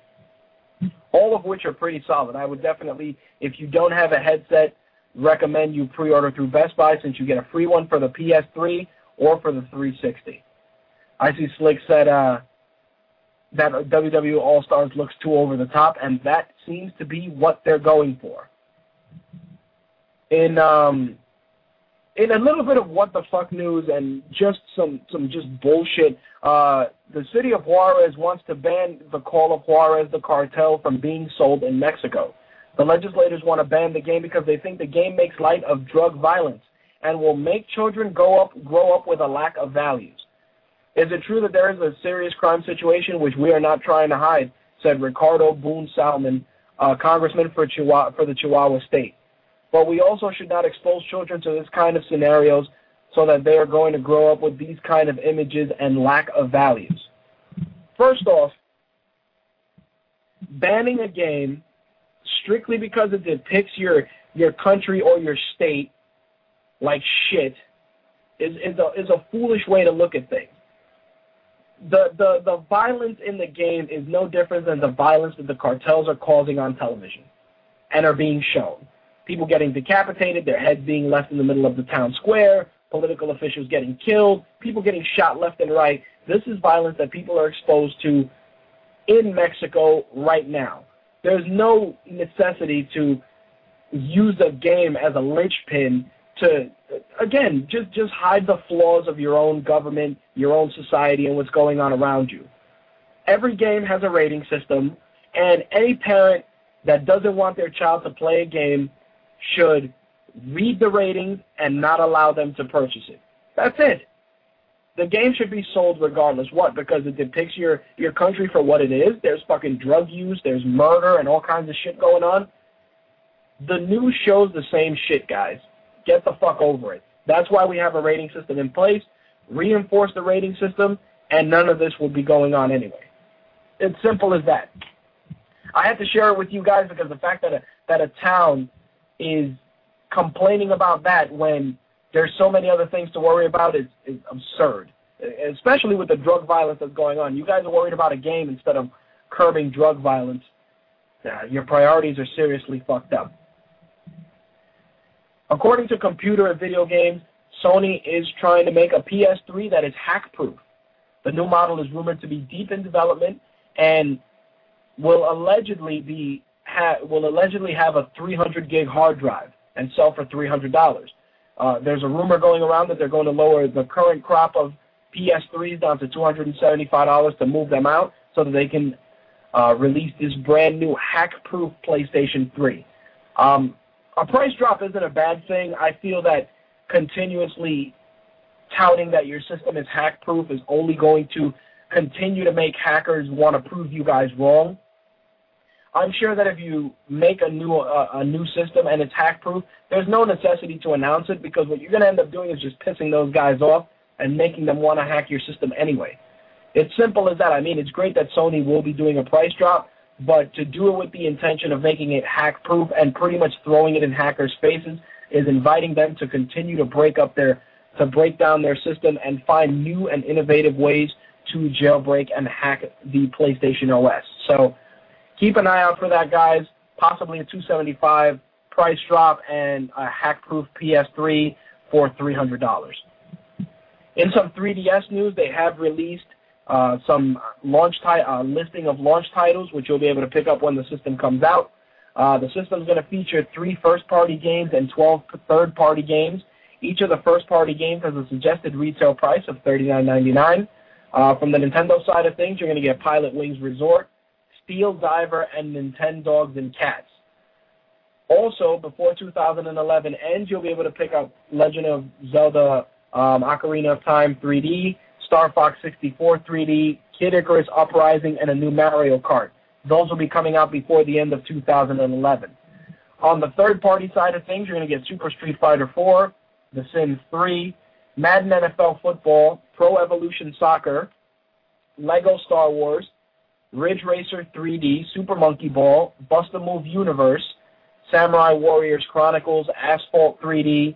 All of which are pretty solid. I would definitely, if you don't have a headset, recommend you pre-order through Best Buy since you get a free one for the PS3 or for the 360. I see Slick said uh, that WWE All Stars looks too over the top, and that seems to be what they're going for. In um, in a little bit of what the fuck news and just some some just bullshit. Uh, the city of Juarez wants to ban the Call of Juarez, the cartel, from being sold in Mexico. The legislators want to ban the game because they think the game makes light of drug violence and will make children grow up grow up with a lack of values. Is it true that there is a serious crime situation which we are not trying to hide? Said Ricardo Boone Salmon, uh, congressman for, for the Chihuahua State. But we also should not expose children to this kind of scenarios so that they are going to grow up with these kind of images and lack of values. First off, banning a game strictly because it depicts your your country or your state like shit is is a is a foolish way to look at things the, the, the violence in the game is no different than the violence that the cartels are causing on television and are being shown. People getting decapitated, their heads being left in the middle of the town square, political officials getting killed, people getting shot left and right. This is violence that people are exposed to in Mexico right now. There's no necessity to use a game as a linchpin to again just just hide the flaws of your own government, your own society, and what's going on around you. Every game has a rating system, and any parent that doesn't want their child to play a game should read the ratings and not allow them to purchase it. That's it. The game should be sold regardless. What? Because it depicts your your country for what it is. There's fucking drug use, there's murder, and all kinds of shit going on. The news shows the same shit, guys. Get the fuck over it. That's why we have a rating system in place. Reinforce the rating system, and none of this will be going on anyway. It's simple as that. I have to share it with you guys because the fact that a, that a town is complaining about that when there's so many other things to worry about is, is absurd. especially with the drug violence that's going on. You guys are worried about a game instead of curbing drug violence. Your priorities are seriously fucked up. According to computer and video games, Sony is trying to make a PS3 that is hack-proof. The new model is rumored to be deep in development and will allegedly be ha- will allegedly have a 300 gig hard drive and sell for $300. Uh, there's a rumor going around that they're going to lower the current crop of PS3s down to $275 to move them out so that they can uh, release this brand new hack-proof PlayStation 3. Um, a price drop isn't a bad thing. I feel that continuously touting that your system is hack-proof is only going to continue to make hackers want to prove you guys wrong. I'm sure that if you make a new uh, a new system and it's hack-proof, there's no necessity to announce it because what you're going to end up doing is just pissing those guys off and making them want to hack your system anyway. It's simple as that. I mean, it's great that Sony will be doing a price drop, but to do it with the intention of making it hack-proof and pretty much throwing it in hackers' faces is inviting them to continue to break up their to break down their system and find new and innovative ways to jailbreak and hack the PlayStation OS. So keep an eye out for that, guys. Possibly a 275 price drop and a hack-proof PS3 for $300. In some 3DS news, they have released uh, some launch ti- uh, listing of launch titles, which you'll be able to pick up when the system comes out. Uh, the system is going to feature three first-party games and 12 third-party games. Each of the first-party games has a suggested retail price of $39.99. Uh, from the Nintendo side of things, you're going to get Pilotwings Resort, Steel Diver, and Nintendogs and Cats. Also, before 2011 ends, you'll be able to pick up Legend of Zelda um, Ocarina of Time 3D, Star Fox 64 3D, Kid Icarus Uprising, and a new Mario Kart. Those will be coming out before the end of 2011. On the third-party side of things, you're going to get Super Street Fighter 4, The Sims 3, Madden NFL Football, Pro Evolution Soccer, Lego Star Wars, Ridge Racer 3D, Super Monkey Ball, Bust-a-Move Universe, Samurai Warriors Chronicles, Asphalt 3D,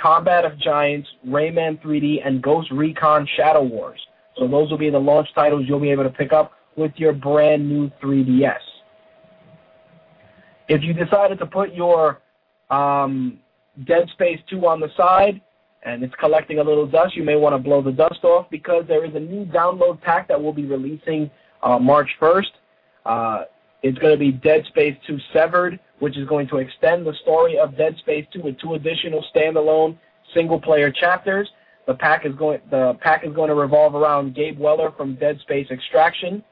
Combat of Giants, Rayman 3D, and Ghost Recon Shadow Wars. So those will be the launch titles you'll be able to pick up with your brand new 3DS. If you decided to put your um, Dead Space 2 on the side and it's collecting a little dust, you may want to blow the dust off because there is a new download pack that we'll be releasing uh, March 1st. Uh, it's going to be Dead Space 2 Severed, which is going to extend the story of Dead Space 2 with two additional standalone single-player chapters. The pack is going the pack is going to revolve around Gabe Weller from Dead Space Extraction.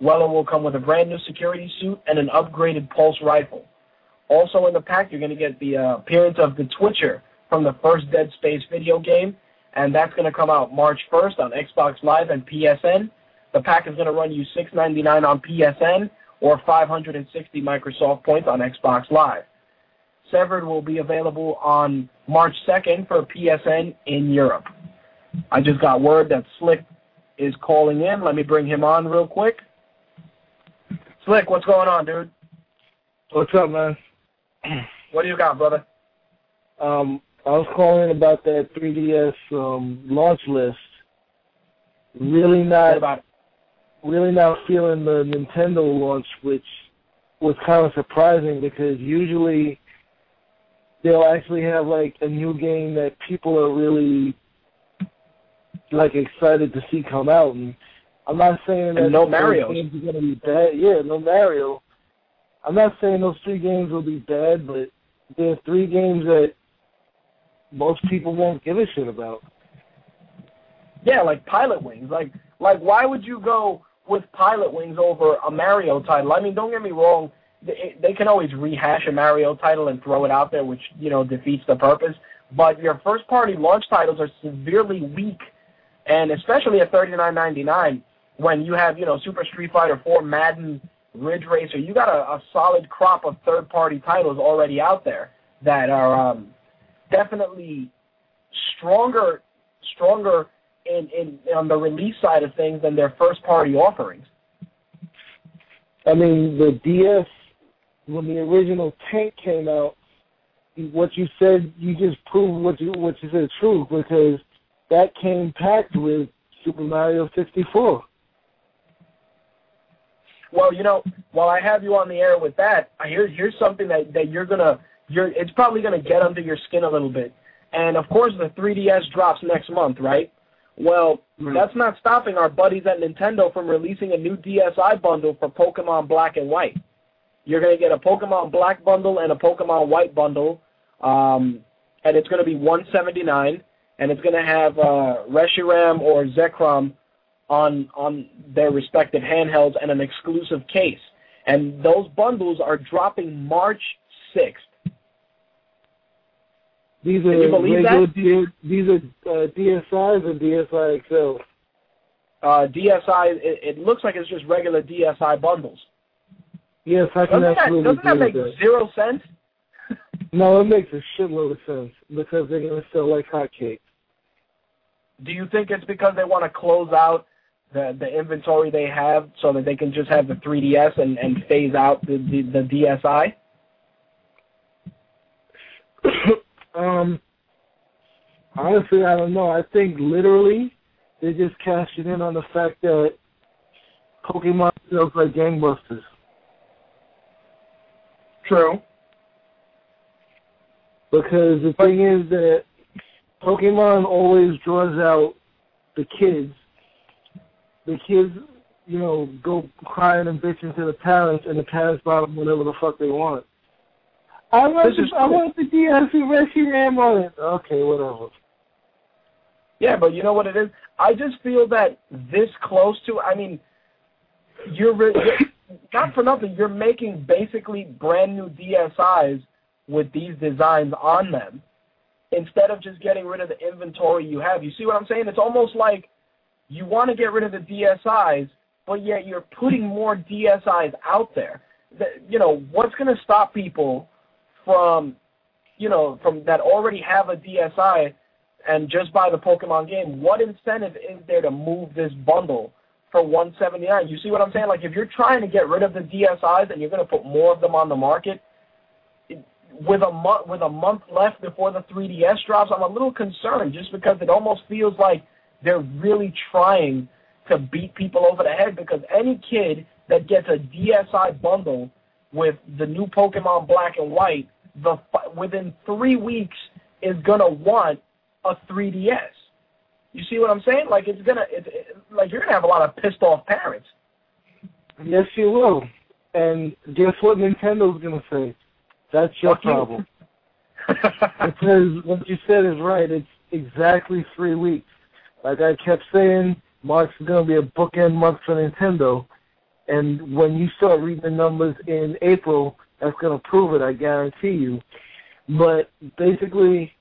Weller will come with a brand new security suit and an upgraded pulse rifle. Also in the pack, you're going to get the uh, appearance of the Twitcher from the first Dead Space video game, and that's going to come out March 1st on Xbox Live and PSN. The pack is going to run you $6.99 on PSN or 560 Microsoft points on Xbox Live. Severed will be available on March 2nd for PSN in Europe. I just got word that Slick is calling in. Let me bring him on real quick. Slick, what's going on, dude? What's up, man? What do you got, brother? Um, I was calling about that 3DS um, launch list. Really not? Really not feeling the Nintendo launch, which was kind of surprising because usually they'll actually have like a new game that people are really like excited to see come out. And I'm not saying that And no Marios. games are going to be bad. Yeah, no Mario. I'm not saying those three games will be bad, but there are three games that most people won't give a shit about. Yeah, like Pilotwings. Like, like why would you go with Pilotwings over a Mario title? I mean, don't get me wrong. They, they can always rehash a Mario title and throw it out there, which you know defeats the purpose. But your first-party launch titles are severely weak, and especially at thirty-nine ninety-nine, when you have you know Super Street Fighter 4, Madden, Ridge Racer, you got a, a solid crop of third-party titles already out there that are um, definitely stronger, stronger in, in on the release side of things than their first party offerings. I mean, the DS when the original tank came out, what you said, you just proved what you what you said true because that came packed with Super Mario 64. Well, you know, while I have you on the air with that, here's here's something that that you're gonna you're it's probably gonna get under your skin a little bit. And of course, the 3DS drops next month, right? Well, Right. that's not stopping our buddies at Nintendo from releasing a new DSi bundle for Pokemon Black and White. You're gonna get a Pokemon Black bundle and a Pokemon White bundle, um, and it's gonna be 179, and it's gonna have uh, Reshiram or Zekrom on on their respective handhelds and an exclusive case. And those bundles are dropping March 6th. These Can are you believe regular that? D- these are uh, DSIs or DSi XL. Uh, DSi, it, it looks like it's just regular DSi bundles. Yes, I can Doesn't that, doesn't that make that. zero sense? (laughs) No, it makes a shitload of sense because they're gonna sell like hotcakes. Do you think it's because they want to close out the the inventory they have so that they can just have the 3DS and, and phase out the, the, the DSi? (coughs) um, honestly, I don't know. I think literally they're just cashing in on the fact that Pokemon sells like gangbusters. True. Because the thing is that Pokemon always draws out the kids. The kids, you know, go crying and bitching to the parents, and the parents buy them whatever the fuck they want. I want the, I want the DLC Rescue Ram on it. Okay, whatever. Yeah, but you know what it is? I just feel that this close to, I mean, you're, re- not for nothing, you're making basically brand new DSIs with these designs on them instead of just getting rid of the inventory you have. You see what I'm saying? It's almost like you want to get rid of the DSIs, but yet you're putting more DSIs out there. The, you know, what's going to stop people from, you know, from that already have a DSI and just buy the Pokemon game? What incentive is there to move this bundle for 179? You see what I'm saying? Like if you're trying to get rid of the DSIs and you're going to put more of them on the market, it- with a month with a month left before the 3DS drops, I'm a little concerned just because it almost feels like they're really trying to beat people over the head because any kid that gets a DSi bundle with the new Pokemon Black and White, the within three weeks is gonna want a 3DS. You see what I'm saying? Like it's gonna, it's it, like you're gonna have a lot of pissed off parents. Yes, you will. And guess what Nintendo's gonna say? That's your Fuck you. problem. (laughs) because what you said is right. It's exactly three weeks. Like I kept saying, March is going to be a bookend month for Nintendo. And when you start reading the numbers in April, that's going to prove it, I guarantee you. But basically,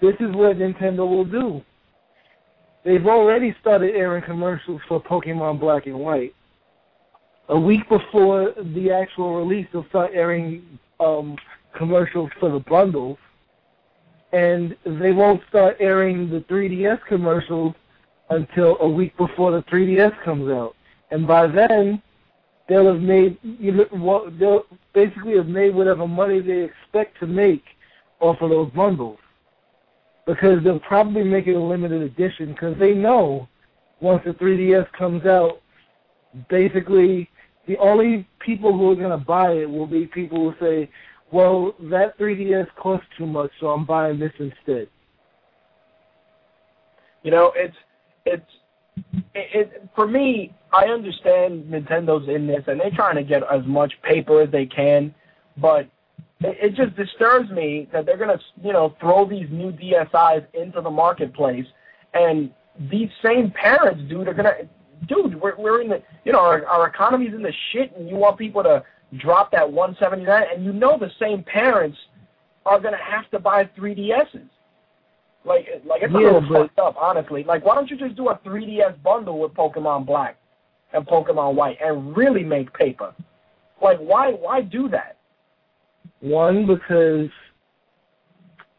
this is what Nintendo will do. They've already started airing commercials for Pokemon Black and White. A week before the actual release, they'll start airing um, commercials for the bundles, and they won't start airing the 3DS commercials until a week before the 3DS comes out. And by then, they'll have made you know, they'll basically have made whatever money they expect to make off of those bundles, because they'll probably make it a limited edition because they know once the 3DS comes out, basically the only people who are going to buy it will be people who say, well, that 3DS costs too much, so I'm buying this instead. You know, it's it's it, for me. I understand Nintendo's in this, and they're trying to get as much paper as they can, but it, it just disturbs me that they're gonna you know throw these new DSIs into the marketplace, and these same parents, dude, are gonna. Dude, we're we're in the you know our our economy's in the shit, and you want people to drop that 179, and you know the same parents are gonna have to buy 3DSs. Like, like it's a Yeah, little but- fucked up, honestly. Like, why don't you just do a 3DS bundle with Pokemon Black and Pokemon White and really make paper? Like, why, why do that? One, because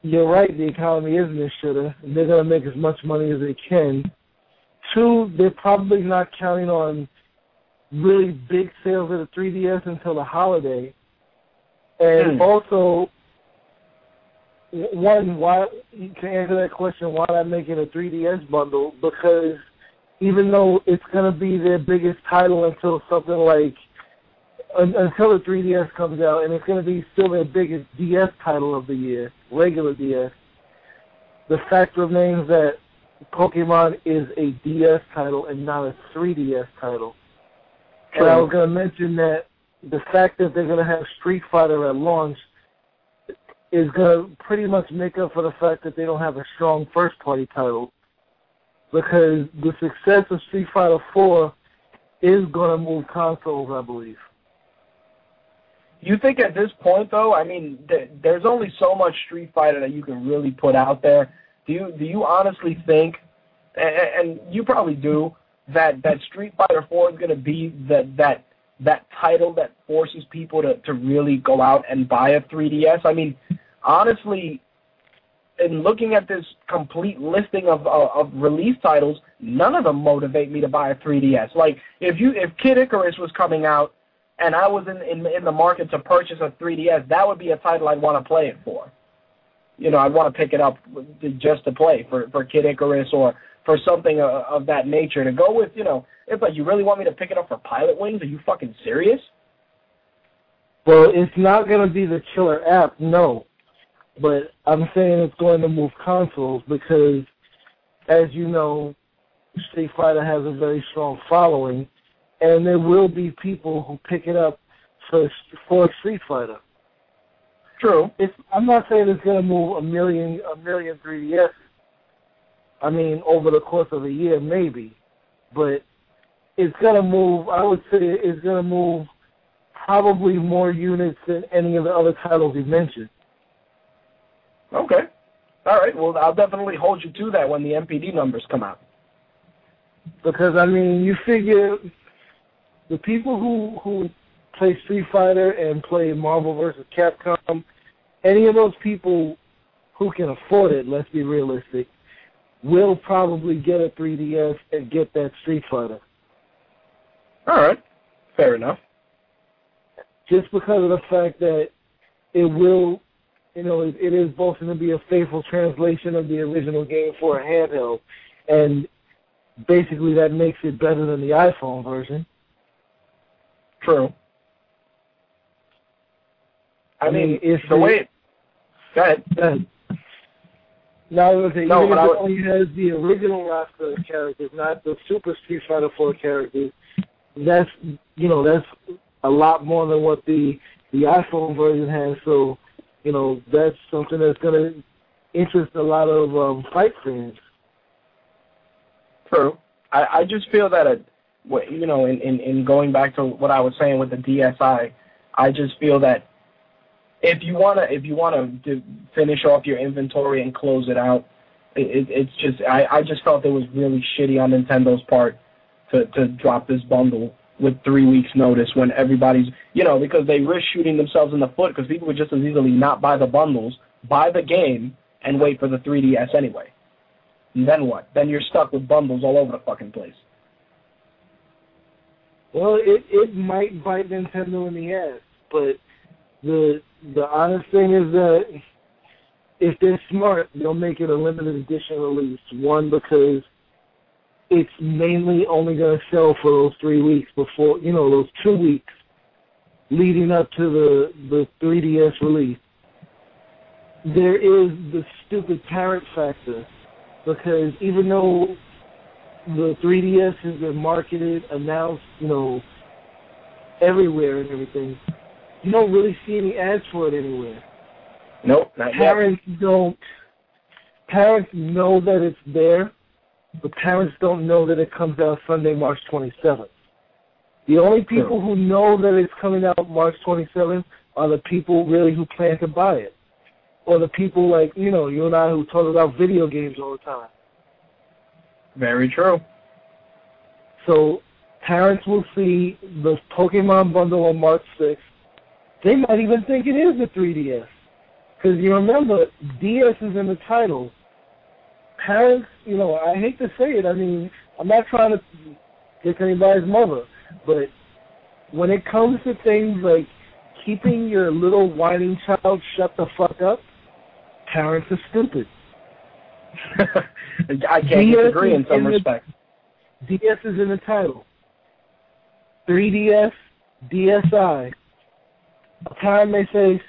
you're right, the economy is in the shitter, and they're going to make as much money as they can. Two, they're probably not counting on really big sales of the 3DS until the holiday. And Hmm. also, one, why to answer that question, why not make it a 3DS bundle? Because even though it's going to be their biggest title until something like until the 3DS comes out, and it's going to be still their biggest DS title of the year, regular DS. The fact remains that Pokemon is a DS title and not a 3DS title. And I was going to mention that the fact that they're going to have Street Fighter at launch is going to pretty much make up for the fact that they don't have a strong first party title. Because the success of Street Fighter 4 is going to move consoles, I believe. You think at this point, though, I mean, th- there's only so much Street Fighter that you can really put out there. Do you do you honestly think, and, and you probably do, that that Street Fighter 4 is going to be that that that title that forces people to to really go out and buy a 3DS? I mean, honestly, in looking at this complete listing of, of of release titles, none of them motivate me to buy a 3DS. Like if you if Kid Icarus was coming out and I was in in, in the market to purchase a 3DS, that would be a title I'd want to play it for. You know, I'd want to pick it up just to play for for Kid Icarus or for something of, of that nature. To go with, you know, it's like you really want me to pick it up for Pilotwings? Are you fucking serious? Well, it's not going to be the killer app, no. But I'm saying it's going to move consoles because, as you know, Street Fighter has a very strong following, and there will be people who pick it up for for Street Fighter. True. It's, I'm not saying it's going to move a million a million 3DS. I mean, over the course of a year, maybe, but it's going to move. I would say it's going to move probably more units than any of the other titles you mentioned. Okay. All right. Well, I'll definitely hold you to that when the NPD numbers come out. Because I mean, you figure the people who who play Street Fighter and play Marvel versus Capcom, any of those people who can afford it, let's be realistic, will probably get a 3DS and get that Street Fighter. All right. Fair enough. Just because of the fact that it will, you know, it, it is both going to be a faithful translation of the original game for a handheld, and basically that makes it better than the iPhone version. True. I, I mean, mean, if the it- way. It, go ahead. Then, now, okay, No, even if I it only has the original roster of characters, not the Super Street Fighter 4 characters, that's you know that's a lot more than what the the iPhone version has. So, you know, that's something that's going to interest a lot of um, fight fans. True. I, I just feel that it, you know, in, in in going back to what I was saying with the DSi, I just feel that if you wanna if you wanna do, finish off your inventory and close it out, it, it's just I I just felt it was really shitty on Nintendo's part to to drop this bundle with three weeks notice when everybody's you know because they risk shooting themselves in the foot because people would just as easily not buy the bundles, buy the game, and wait for the 3DS anyway. And then what? Then you're stuck with bundles all over the fucking place. Well, it it might bite Nintendo in the ass, but the the honest thing is that if they're smart, they'll make it a limited edition release. One because it's mainly only going to sell for those three weeks before you know those two weeks leading up to the the 3DS release. There is the stupid parent factor because even though the 3DS has been marketed, announced, you know, everywhere and everything. You don't really see any ads for it anywhere. Nope, not yet. Parents don't. Parents know that it's there, but parents don't know that it comes out Sunday, March 27th. The only people who know that it's coming out March 27th are the people really who plan to buy it, or the people like you know you and I who talk about video games all the time. Very true. So parents will see the Pokemon bundle on March 6th. They might even think it is the 3DS. Because you remember, DS is in the title. Parents, you know, I hate to say it. I mean, I'm not trying to kick anybody's mother. But when it comes to things like keeping your little whining child shut the fuck up, parents are stupid. (laughs) I can't DS disagree in some in the- respects. DS is in the title. 3DS, DSi. A time they say,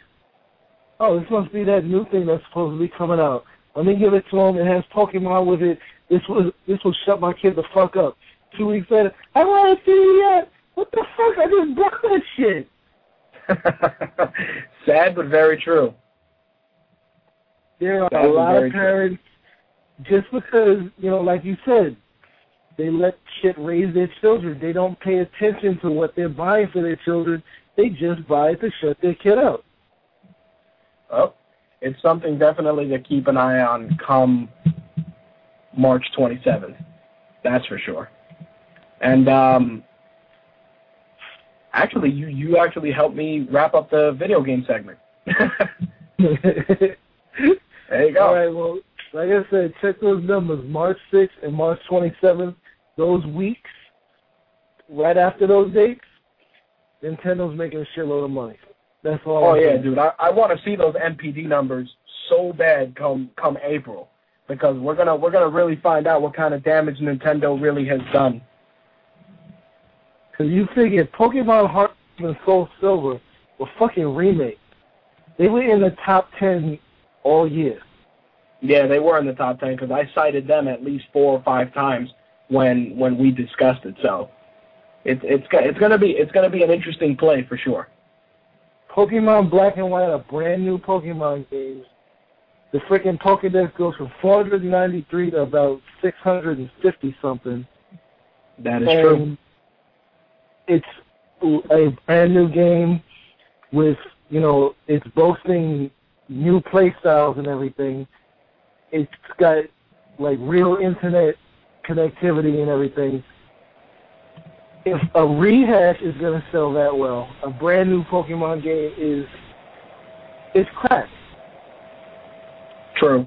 oh, this must be that new thing that's supposed to be coming out. Let me give it to him. It has Pokemon with it. This was this will shut my kid the fuck up. Two weeks later, I want to see that. What the fuck? I just bought that shit. (laughs) Sad but very true. There are That a lot of true. parents, just because you know, like you said, they let shit raise their children. They don't pay attention to what they're buying for their children. They just buy it to shut their kid up. Oh, it's something definitely to keep an eye on come March 27th. That's for sure. And um, actually, you you actually helped me wrap up the video game segment. (laughs) there you go. All right, well, like I said, check those numbers. March 6th and March 27th, those weeks, right after those dates, Nintendo's making a shitload of money. That's all. Oh I'm yeah, dude. I, I want to see those NPD numbers so bad come come April because we're gonna we're gonna really find out what kind of damage Nintendo really has done. Because you figure Pokemon Heart and Soul Silver were fucking remakes. They were in the top 10 all year. Yeah, they were in the top ten because I cited them at least four or five times when when we discussed it. So it's it's it's gonna be it's gonna be an interesting play for sure. Pokemon Black and White are brand new Pokemon games. The freaking Pokedex goes from 493 to about 650 something. That is true. it's a brand new game with you know it's boasting new play styles and everything. It's got like real internet connectivity and everything. If a rehash is gonna sell that well, a brand new Pokemon game is is crap. True.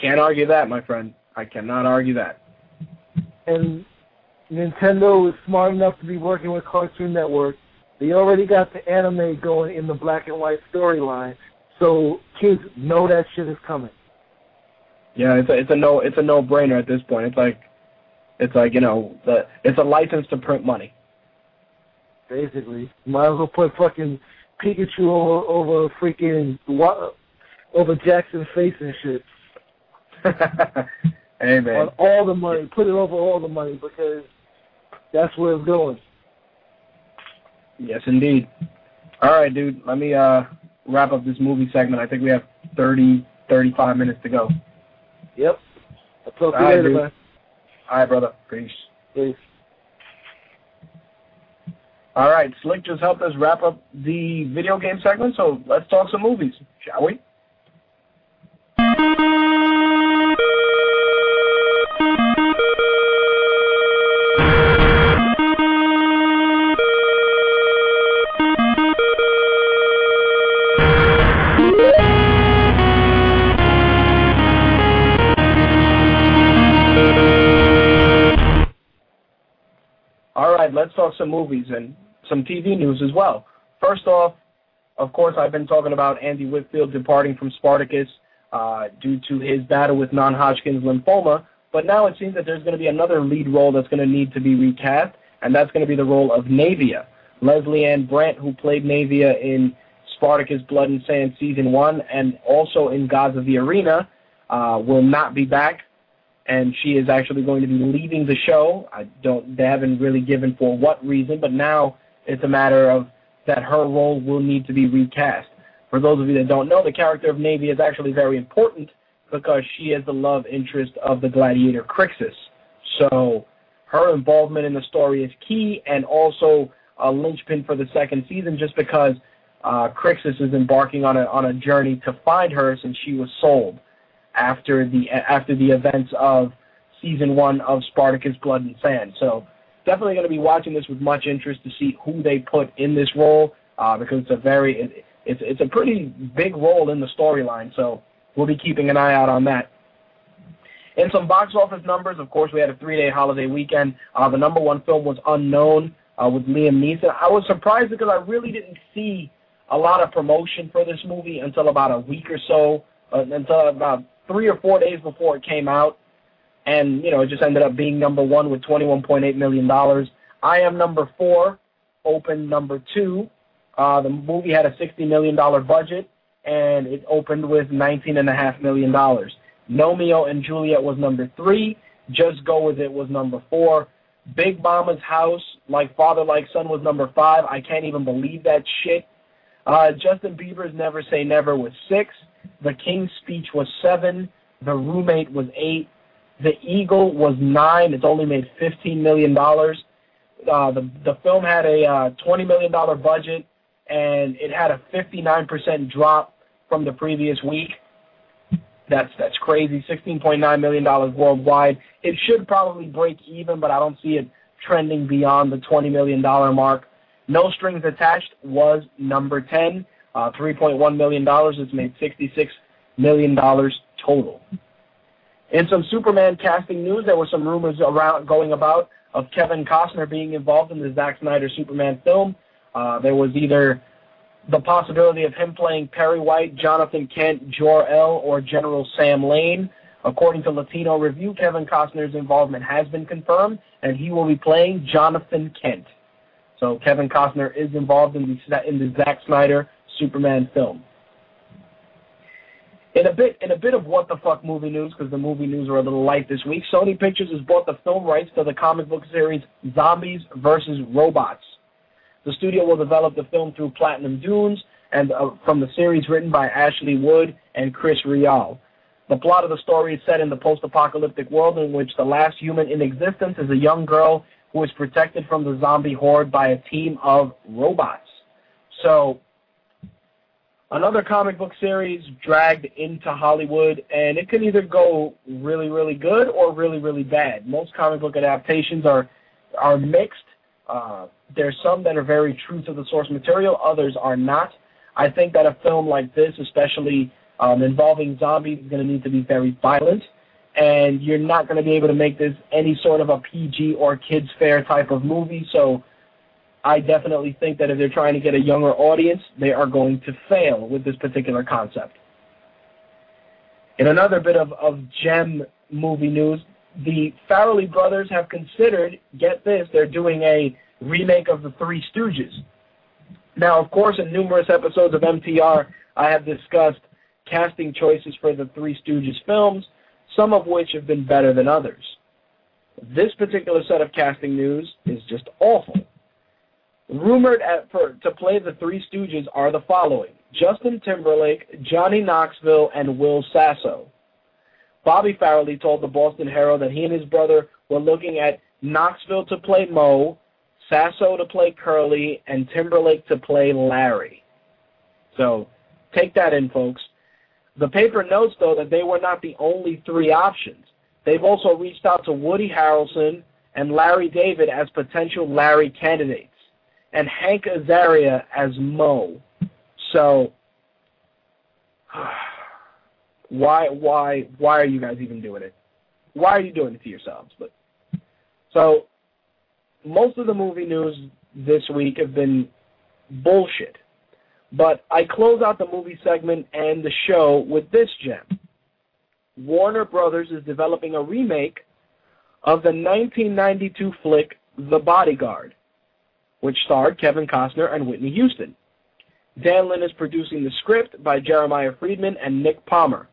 Can't argue that, my friend. I cannot argue that. and Nintendo is smart enough to be working with Cartoon Network. They already got the anime going in the black and white storyline, so kids know that shit is coming. Yeah, it's a it's a no it's a no brainer at this point. It's like it's like you know the it's a license to print money. Basically, might as well put fucking Pikachu over over freaking over Jackson's face and shit (laughs) man. on all the money. Put it over all the money because that's where it's going. Yes, indeed. All right, dude. Let me uh wrap up this movie segment. I think we have 30, 35 minutes to go. Yep. I'll talk to you later, man. All right, brother. Peace. Peace. All right, Slick just helped us wrap up the video game segment, so let's talk some movies, shall we? Right, let's talk some movies and some TV news as well. First off, of course, I've been talking about Andy Whitfield departing from Spartacus uh, due to his battle with non-Hodgkin's lymphoma, but now it seems that there's going to be another lead role that's going to need to be recast, and that's going to be the role of Naevia. Leslie Ann Brandt, who played Naevia in Spartacus Blood and Sand Season 1 and also in Gods of the Arena, uh, will not be back and she is actually going to be leaving the show. I don't they haven't really given for what reason, but now it's a matter of that her role will need to be recast. For those of you that don't know, the character of Navy is actually very important because she is the love interest of the gladiator Crixus. So her involvement in the story is key and also a linchpin for the second season just because uh, Crixus is embarking on a on a journey to find her since she was sold after the after the events of season one of Spartacus Blood and Sand. So definitely going to be watching this with much interest to see who they put in this role uh, because it's a very it, it's it's a pretty big role in the storyline. So we'll be keeping an eye out on that. In some box office numbers, of course, we had a three-day holiday weekend. Uh, the number one film was Unknown uh, with Liam Neeson. I was surprised because I really didn't see a lot of promotion for this movie until about a week or so, uh, until about three or four days before it came out. and you know it just ended up being number one with 21.8 million dollars. I am number four, opened number two. Uh, the movie had a 60 million dollar budget, and it opened with 19.5 million dollars. Gnomeo and Juliet was number three. Just Go With It was number four. Big Mama's House, like Father Like Son, was number five. I can't even believe that shit. Uh, Justin Bieber's Never Say Never was six. The King's Speech was seven. The Roommate was eight. The Eagle was nine. It's only made fifteen million dollars. Uh, the the film had a uh, twenty million dollar budget, and it had a fifty nine percent drop from the previous week. That's that's crazy. Sixteen point nine million dollars worldwide. It should probably break even, but I don't see it trending beyond the twenty million dollar mark. No Strings Attached was number ten, uh, three point one million dollars. It's made sixty six million dollars total. In some Superman casting news, there were some rumors around going about of Kevin Costner being involved in the Zack Snyder Superman film. Uh, there was either the possibility of him playing Perry White, Jonathan Kent, Jor-El, or General Sam Lane. According to Latino Review, Kevin Costner's involvement has been confirmed, and he will be playing Jonathan Kent. So Kevin Costner is involved in the in the Zack Snyder Superman film. In a bit, in a bit of what the fuck movie news, because the movie news are a little light this week. Sony Pictures has bought the film rights to the comic book series Zombies vs. Robots. The studio will develop the film through Platinum Dunes and uh, from the series written by Ashley Wood and Chris Ryall. The plot of the story is set in the post-apocalyptic world in which the last human in existence is a young girl who is protected from the zombie horde by a team of robots. So another comic book series dragged into Hollywood, and it can either go really, really good or really, really bad. Most comic book adaptations are are mixed. Uh, there's some that are very true to the source material, others are not. I think that a film like this, especially um, involving zombies, is going to need to be very violent, and you're not going to be able to make this any sort of a PG or kids fair type of movie. So I definitely think that if they're trying to get a younger audience, they are going to fail with this particular concept. In another bit of, of gem movie news, the Farrelly brothers have considered, get this, they're doing a remake of The Three Stooges. Now, of course, in numerous episodes of MTR, I have discussed casting choices for the Three Stooges films, some of which have been better than others. This particular set of casting news is just awful. Rumored at, for, to play the Three Stooges are the following Justin Timberlake, Johnny Knoxville, and Will Sasso. Bobby Farrelly told the Boston Herald that he and his brother were looking at Knoxville to play Moe, Sasso to play Curly, and Timberlake to play Larry. So take that in, folks. The paper notes, though, that they were not the only three options. They've also reached out to Woody Harrelson and Larry David as potential Larry candidates, and Hank Azaria as Moe. So, (sighs) why, why, why are you guys even doing it? Why are you doing it to yourselves? But so, most of the movie news this week have been bullshit. But I close out the movie segment and the show with this gem. Warner Brothers is developing a remake of the 1992 flick The Bodyguard, which starred Kevin Costner and Whitney Houston. Dan Lin is producing the script by Jeremiah Friedman and Nick Palmer.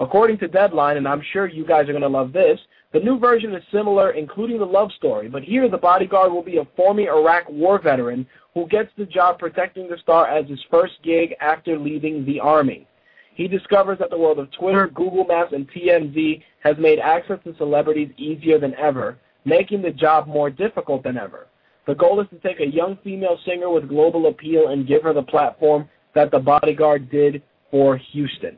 According to Deadline, and I'm sure you guys are going to love this, the new version is similar, including the love story, but here the bodyguard will be a former Iraq war veteran who gets the job protecting the star as his first gig after leaving the Army. He discovers that the world of Twitter, Google Maps, and TMZ has made access to celebrities easier than ever, making the job more difficult than ever. The goal is to take a young female singer with global appeal and give her the platform that the bodyguard did for Houston.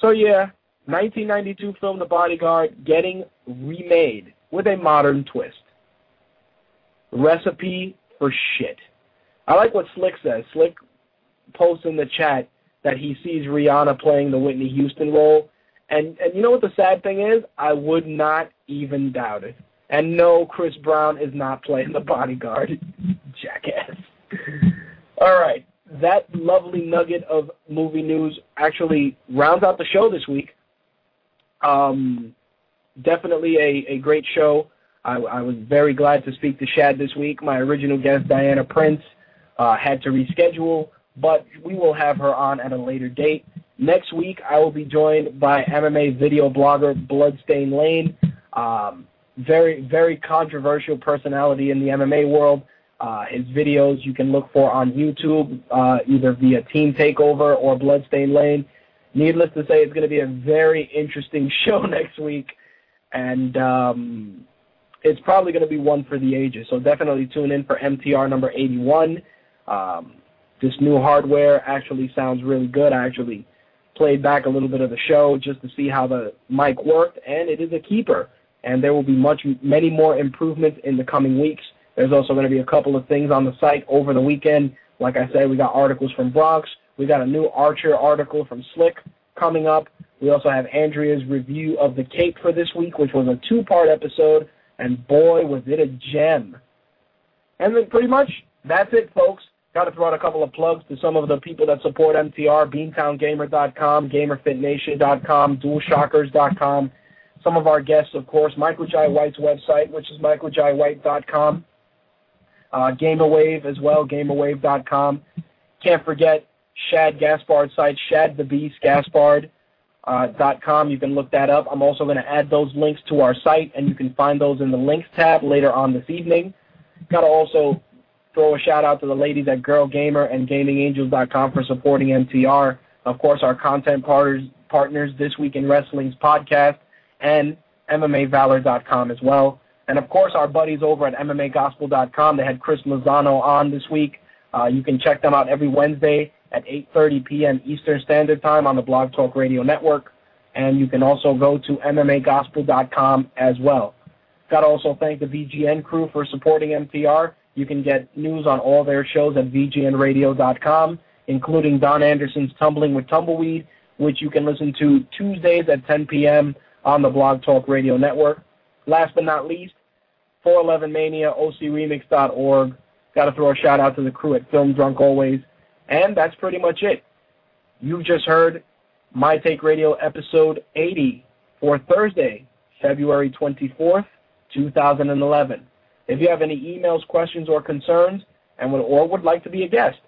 So yeah, 1992 film The Bodyguard getting remade with a modern twist. Recipe for shit. I like what Slick says. Slick posts in the chat that he sees Rihanna playing the Whitney Houston role. And and you know what the sad thing is? I would not even doubt it. And no, Chris Brown is not playing the bodyguard. (laughs) Jackass. All right. That lovely nugget of movie news actually rounds out the show this week. Um, definitely a, a great show. I, I was very glad to speak to Shad this week. My original guest, Diana Prince, uh, had to reschedule, but we will have her on at a later date. Next week, I will be joined by MMA video blogger Bloodstain Lane. Um, very, very controversial personality in the MMA world. Uh, his videos you can look for on YouTube, uh, either via Team Takeover or Bloodstain Lane. Needless to say, it's going to be a very interesting (laughs) show next week, and um, it's probably going to be one for the ages. So definitely tune in for MTR number 81. Um, this new hardware actually sounds really good. I actually played back a little bit of the show just to see how the mic worked, and it is a keeper. And there will be much, many more improvements in the coming weeks. There's also going to be a couple of things on the site over the weekend. Like I said, we got articles from Bronx. We got a new Archer article from Slick coming up. We also have Andrea's review of the Cape for this week, which was a two-part episode, and boy, was it a gem. And then pretty much that's it, folks. Got to throw out a couple of plugs to some of the people that support MTR, BeantownGamer.com, GamerFitNation.com, DualShockers.com. Some of our guests, of course, Michael Jai White's website, which is MichaelJaiWhite.com uh, GamerWave as well, GamerWave.com. Can't forget Shad Gaspard site, Shad the Beast Gaspard. Uh. You can look that up. I'm also going to add those links to our site, and you can find those in the links tab later on this evening. Got to also throw a shout out to the ladies at Girl Gamer and GamingAngels.com for supporting MTR. Of course, our content partners, partners this week in wrestling's podcast and MMAValor.com as well. And of course, our buddies over at MMAGospel.com. They had Chris Lozano on this week. Uh, you can check them out every Wednesday at 8:30 p.m. Eastern Standard Time on the Blog Talk Radio Network. And you can also go to MMAGospel.com as well. Got to also thank the VGN crew for supporting MTR. You can get news on all their shows at VGNRadio.com, including Don Anderson's Tumbling with Tumbleweed, which you can listen to Tuesdays at 10 p.m. on the Blog Talk Radio Network. Last but not least, 411 Mania, OCRemix.org. Got to throw a shout out to the crew at Film Drunk Always. And that's pretty much it. You've just heard My Take Radio episode 80 for Thursday, February 24th, 2011. If you have any emails, questions, or concerns, and would, or would like to be a guest,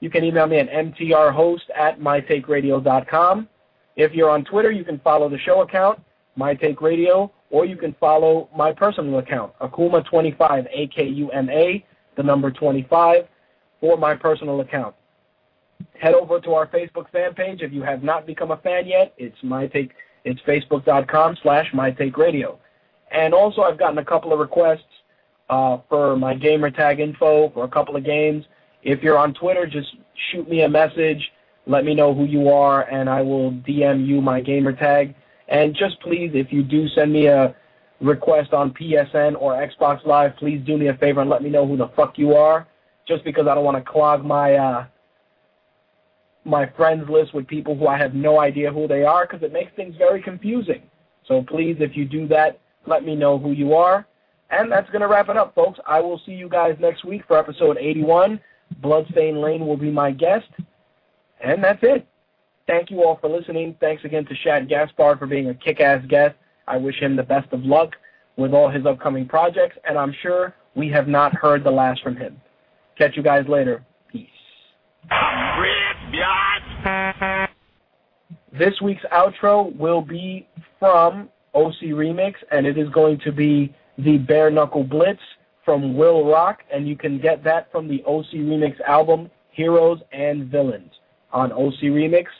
you can email me at mtrhost at mytakeradio.com. If you're on Twitter, you can follow the show account, mytakeradio, or you can follow my personal account, Akuma25, A-K-U-M-A, the number 25, for my personal account. Head over to our Facebook fan page. If you have not become a fan yet, it's my take. It's facebook.com slash my take radio. And also, I've gotten a couple of requests uh, for my gamer tag info for a couple of games. If you're on Twitter, just shoot me a message. Let me know who you are, and I will DM you my gamer tag. And just please, if you do send me a request on PSN or Xbox Live, please do me a favor and let me know who the fuck you are. Just because I don't want to clog my uh, my friends list with people who I have no idea who they are, because it makes things very confusing. So please, if you do that, let me know who you are. And that's going to wrap it up, folks. I will see you guys next week for episode 81. Bloodstain Lane will be my guest. And that's it. Thank you all for listening. Thanks again to Shad Gaspard for being a kick-ass guest. I wish him the best of luck with all his upcoming projects, and I'm sure we have not heard the last from him. Catch you guys later. Peace. This week's outro will be from OC Remix, and it is going to be the Bare Knuckle Blitz from Will Rock, and you can get that from the OC Remix album, Heroes and Villains, on ocremix.org.